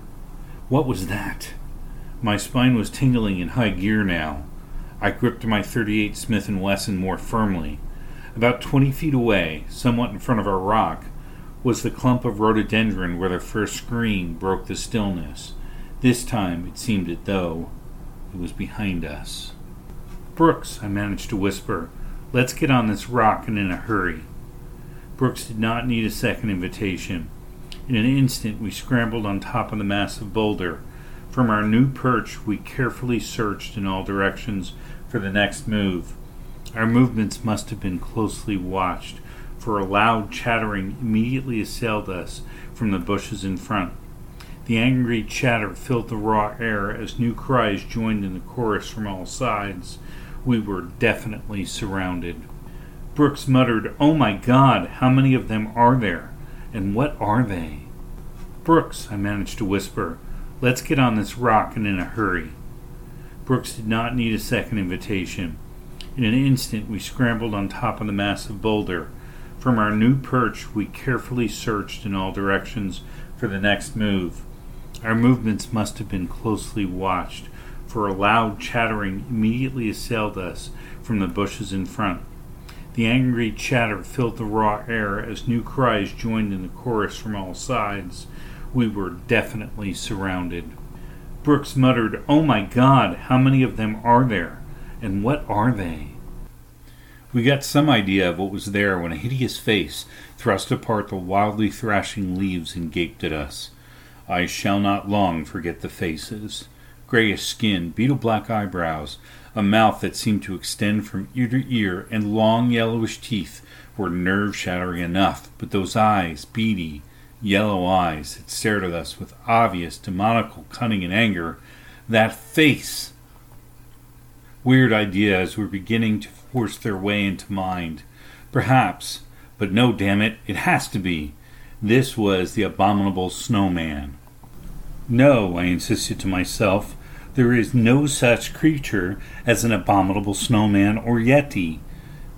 What was that? My spine was tingling in high gear now. I gripped my 38 Smith & Wesson more firmly. About twenty feet away, somewhat in front of our rock, was the clump of rhododendron where the first scream broke the stillness. This time it seemed as though it was behind us. Brooks, I managed to whisper, let's get on this rock and in a hurry. Brooks did not need a second invitation. In an instant, we scrambled on top of the massive boulder. From our new perch, we carefully searched in all directions for the next move. Our movements must have been closely watched, for a loud chattering immediately assailed us from the bushes in front. The angry chatter filled the raw air as new cries joined in the chorus from all sides. We were definitely surrounded. Brooks muttered, Oh my God, how many of them are there? And what are they? Brooks, I managed to whisper, let's get on this rock and in a hurry. Brooks did not need a second invitation. In an instant, we scrambled on top of the massive boulder. From our new perch, we carefully searched in all directions for the next move. Our movements must have been closely watched, for a loud chattering immediately assailed us from the bushes in front. The angry chatter filled the raw air as new cries joined in the chorus from all sides. We were definitely surrounded. Brooks muttered, Oh my God, how many of them are there? And what are they? We got some idea of what was there when a hideous face thrust apart the wildly thrashing leaves and gaped at us. I shall not long forget the faces. Grayish skin, beetle black eyebrows, a mouth that seemed to extend from ear to ear, and long yellowish teeth were nerve shattering enough, but those eyes, beady, yellow eyes, that stared at us with obvious demoniacal cunning and anger, that face! Weird ideas were beginning to force their way into mind. Perhaps, but no, damn it, it has to be. This was the abominable snowman. No, I insisted to myself, there is no such creature as an abominable snowman or yeti.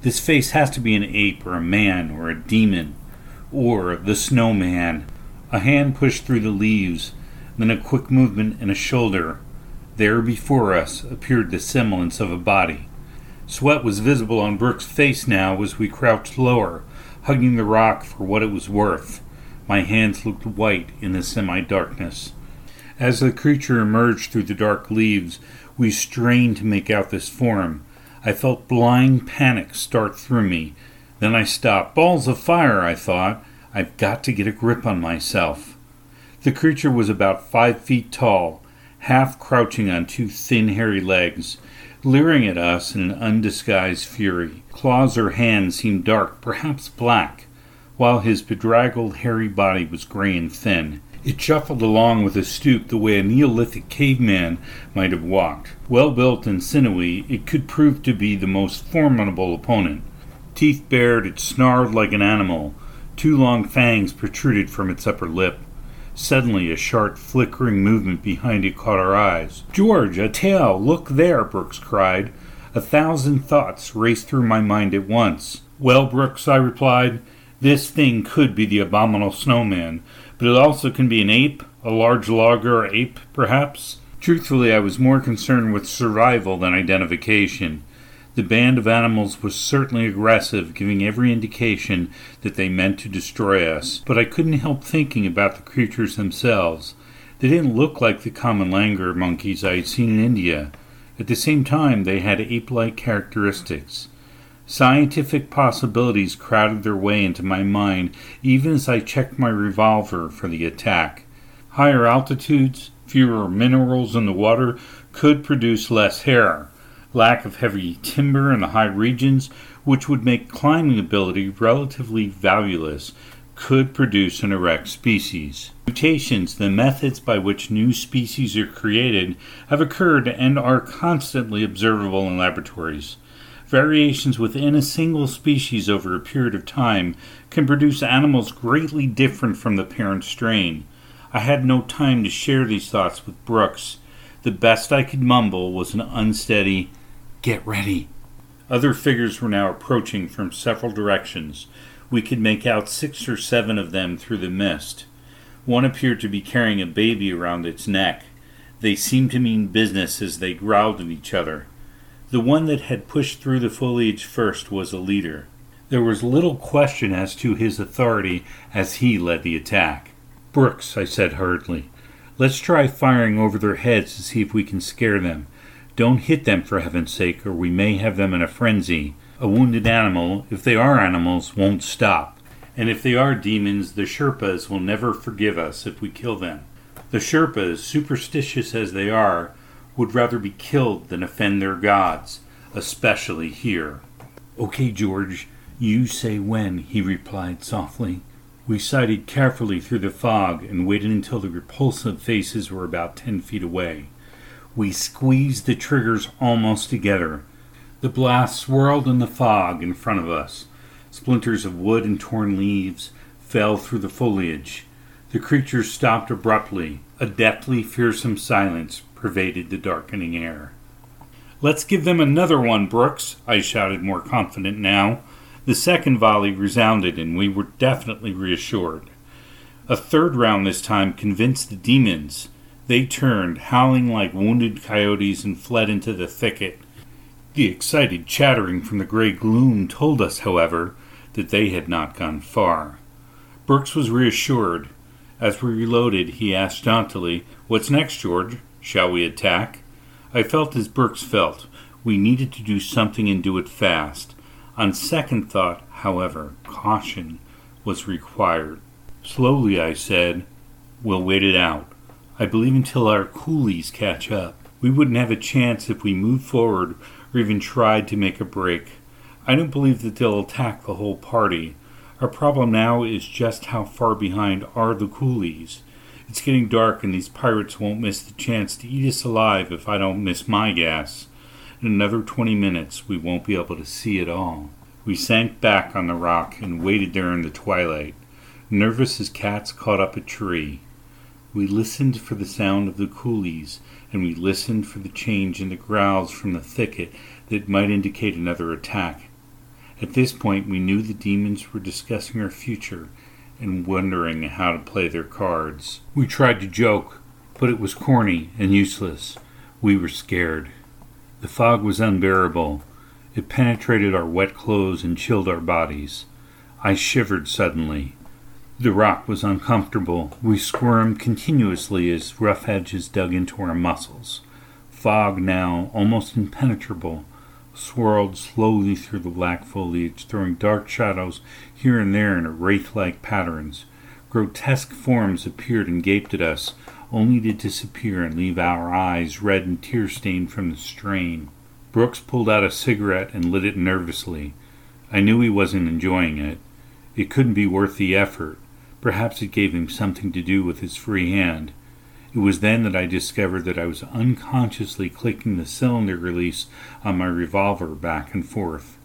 This face has to be an ape or a man or a demon or the snowman. A hand pushed through the leaves, then a quick movement and a shoulder. There before us appeared the semblance of a body. Sweat was visible on Brooks' face now as we crouched lower, hugging the rock for what it was worth. My hands looked white in the semi darkness. As the creature emerged through the dark leaves, we strained to make out this form. I felt blind panic start through me. Then I stopped. Balls of fire, I thought. I've got to get a grip on myself. The creature was about five feet tall, half crouching on two thin, hairy legs, leering at us in an undisguised fury. Claws or hands seemed dark, perhaps black, while his bedraggled, hairy body was gray and thin. It shuffled along with a stoop the way a Neolithic caveman might have walked. Well built and sinewy, it could prove to be the most formidable opponent. Teeth bared, it snarled like an animal. Two long fangs protruded from its upper lip. Suddenly, a sharp, flickering movement behind it caught our eyes. George, a tail! Look there! Brooks cried. A thousand thoughts raced through my mind at once. Well, Brooks, I replied, this thing could be the abominable snowman, but it also can be an ape, a large langur ape, perhaps. Truthfully, I was more concerned with survival than identification. The band of animals was certainly aggressive, giving every indication that they meant to destroy us, but I couldn't help thinking about the creatures themselves. They didn't look like the common langur monkeys I had seen in India. At the same time, they had ape like characteristics. Scientific possibilities crowded their way into my mind even as I checked my revolver for the attack. Higher altitudes, fewer minerals in the water could produce less hair. Lack of heavy timber in the high regions, which would make climbing ability relatively valueless, could produce an erect species. Mutations, the methods by which new species are created, have occurred and are constantly observable in laboratories. Variations within a single species over a period of time can produce animals greatly different from the parent strain. I had no time to share these thoughts with Brooks. The best I could mumble was an unsteady, Get ready. Other figures were now approaching from several directions. We could make out six or seven of them through the mist. One appeared to be carrying a baby around its neck. They seemed to mean business as they growled at each other. The one that had pushed through the foliage first was a leader. There was little question as to his authority as he led the attack. Brooks, I said hurriedly, let's try firing over their heads to see if we can scare them. Don't hit them for heaven's sake, or we may have them in a frenzy. A wounded animal, if they are animals, won't stop. And if they are demons, the Sherpas will never forgive us if we kill them. The Sherpas, superstitious as they are, would rather be killed than offend their gods, especially here. Okay, George, you say when, he replied softly. We sighted carefully through the fog and waited until the repulsive faces were about ten feet away. We squeezed the triggers almost together. The blast swirled in the fog in front of us. Splinters of wood and torn leaves fell through the foliage. The creatures stopped abruptly. A deathly fearsome silence pervaded the darkening air. Let's give them another one, Brooks, I shouted more confident now. The second volley resounded, and we were definitely reassured. A third round this time convinced the demons. They turned, howling like wounded coyotes, and fled into the thicket. The excited chattering from the gray gloom told us, however, that they had not gone far. Brooks was reassured. As we reloaded, he asked jauntily, What's next, George? Shall we attack? I felt as Brooks felt. We needed to do something and do it fast. On second thought, however, caution was required. Slowly, I said, We'll wait it out. I believe until our coolies catch up. We wouldn't have a chance if we moved forward or even tried to make a break. I don't believe that they'll attack the whole party. Our problem now is just how far behind are the coolies. It's getting dark, and these pirates won't miss the chance to eat us alive if I don't miss my gas. In another twenty minutes, we won't be able to see it all. We sank back on the rock and waited there in the twilight, nervous as cats caught up a tree. We listened for the sound of the coolies, and we listened for the change in the growls from the thicket that might indicate another attack. At this point, we knew the demons were discussing our future and wondering how to play their cards. We tried to joke, but it was corny and useless. We were scared. The fog was unbearable. It penetrated our wet clothes and chilled our bodies. I shivered suddenly. The rock was uncomfortable. We squirmed continuously as rough edges dug into our muscles. Fog now, almost impenetrable, swirled slowly through the black foliage, throwing dark shadows here and there in wraith like patterns. Grotesque forms appeared and gaped at us, only to disappear and leave our eyes red and tear stained from the strain. Brooks pulled out a cigarette and lit it nervously. I knew he wasn't enjoying it. It couldn't be worth the effort. Perhaps it gave him something to do with his free hand. It was then that I discovered that I was unconsciously clicking the cylinder release on my revolver back and forth.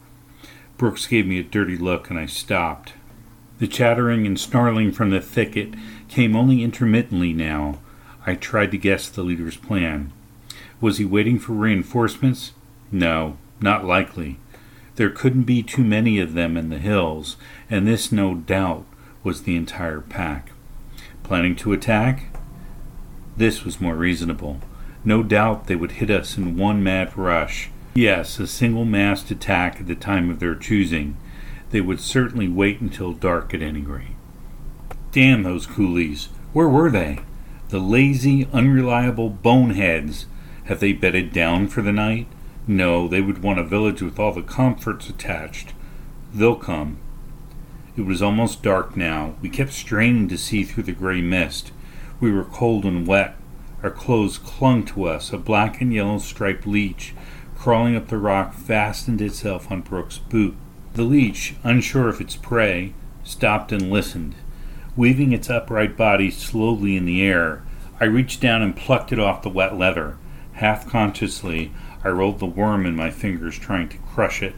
Brooks gave me a dirty look and I stopped. The chattering and snarling from the thicket came only intermittently now. I tried to guess the leader's plan. Was he waiting for reinforcements? No, not likely. There couldn't be too many of them in the hills, and this, no doubt, was the entire pack. Planning to attack? This was more reasonable. No doubt they would hit us in one mad rush. Yes, a single massed attack at the time of their choosing. They would certainly wait until dark at any rate. Damn those coolies! Where were they? The lazy, unreliable boneheads! Have they bedded down for the night? No, they would want a village with all the comforts attached. They'll come. It was almost dark now. We kept straining to see through the gray mist. We were cold and wet. Our clothes clung to us. A black and yellow striped leech, crawling up the rock, fastened itself on Brooks' boot. The leech, unsure of its prey, stopped and listened. Weaving its upright body slowly in the air, I reached down and plucked it off the wet leather. Half consciously, I rolled the worm in my fingers, trying to crush it.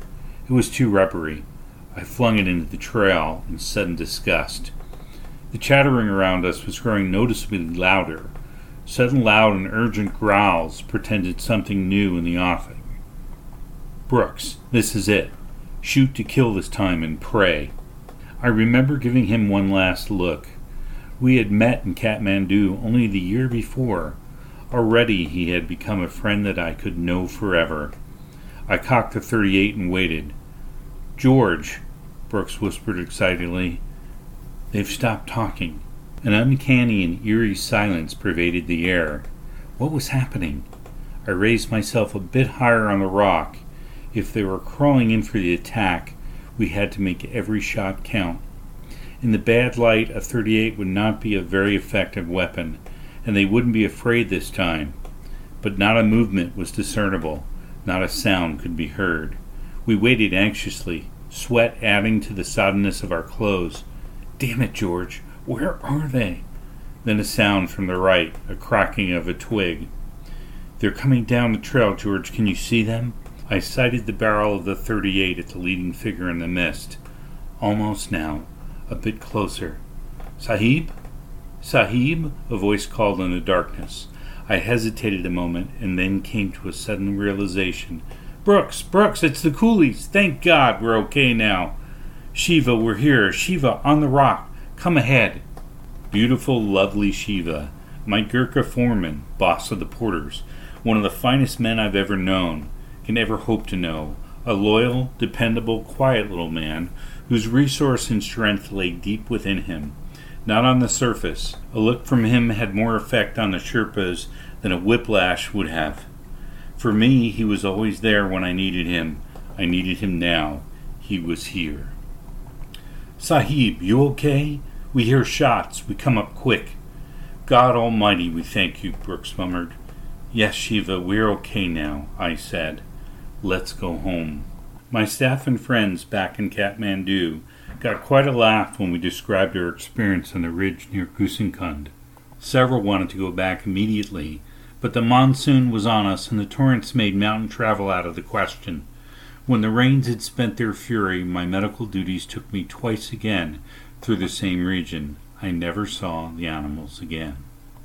It was too rubbery. I flung it into the trail in sudden disgust. The chattering around us was growing noticeably louder. Sudden loud and urgent growls portended something new in the offing. Brooks, this is it. Shoot to kill this time and pray. I remember giving him one last look. We had met in Kathmandu only the year before. Already he had become a friend that I could know forever. I cocked the 38 and waited. George, Brooks whispered excitedly. They've stopped talking. An uncanny and eerie silence pervaded the air. What was happening? I raised myself a bit higher on the rock. If they were crawling in for the attack, we had to make every shot count. In the bad light, a 38 would not be a very effective weapon, and they wouldn't be afraid this time. But not a movement was discernible, not a sound could be heard. We waited anxiously, sweat adding to the soddenness of our clothes. Damn it, George, where are they? Then a sound from the right, a cracking of a twig. They're coming down the trail, George. Can you see them? I sighted the barrel of the 38 at the leading figure in the mist. Almost now, a bit closer. Sahib? Sahib? A voice called in the darkness. I hesitated a moment and then came to a sudden realization. Brooks, Brooks, it's the coolies. Thank God we're okay now. Shiva, we're here. Shiva, on the rock. Come ahead. Beautiful, lovely Shiva. my Gurkha Foreman, boss of the Porters, one of the finest men I've ever known, can ever hope to know, a loyal, dependable, quiet little man whose resource and strength lay deep within him, not on the surface. A look from him had more effect on the Sherpas than a whiplash would have. For me, he was always there when I needed him. I needed him now. He was here. Sahib, you okay? We hear shots. We come up quick. God Almighty, we thank you, Brooks murmured. Yes, Shiva, we're okay now, I said. Let's go home. My staff and friends back in Kathmandu got quite a laugh when we described our experience on the ridge near Gosainkund. Several wanted to go back immediately, but the monsoon was on us and the torrents made mountain travel out of the question. When the rains had spent their fury, my medical duties took me twice again through the same region. I never saw the animals again.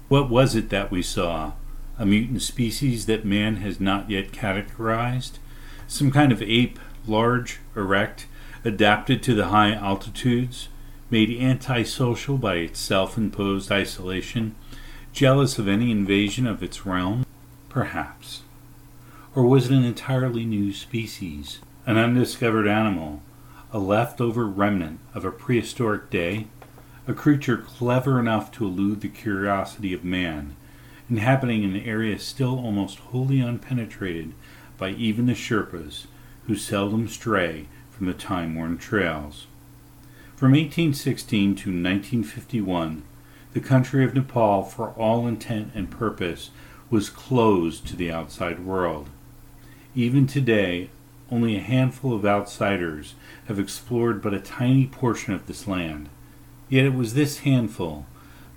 What was it that we saw? A mutant species that man has not yet categorized? Some kind of ape large, erect, adapted to the high altitudes, made antisocial by its self imposed isolation, jealous of any invasion of its realm? Perhaps. Or was it an entirely new species, an undiscovered animal, a leftover remnant of a prehistoric day, a creature clever enough to elude the curiosity of man, inhabiting an area still almost wholly unpenetrated by even the Sherpas who seldom stray from the time worn trails. From 1816 to 1951, the country of Nepal, for all intent and purpose, was closed to the outside world. Even today, only a handful of outsiders have explored but a tiny portion of this land. Yet it was this handful,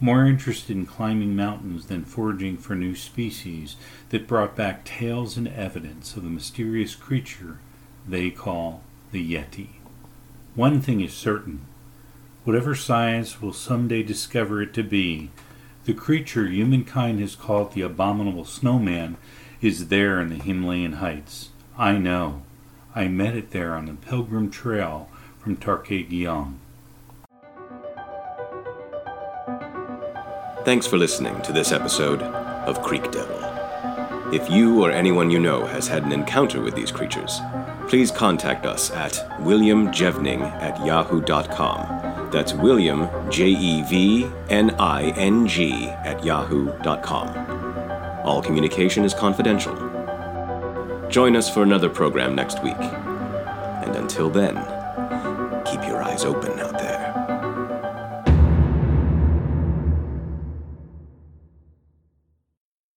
more interested in climbing mountains than foraging for new species, that brought back tales and evidence of the mysterious creature they call the Yeti. One thing is certain whatever science will someday discover it to be, the creature humankind has called the abominable snowman is there in the Himalayan heights. I know. I met it there on the pilgrim trail from Tarkeghyang. Thanks for listening to this episode of Creek Devil. If you or anyone you know has had an encounter with these creatures, please contact us at williamjevning at yahoo.com. That's William, J E V N I N G, at yahoo.com. All communication is confidential. Join us for another program next week. And until then, keep your eyes open out there.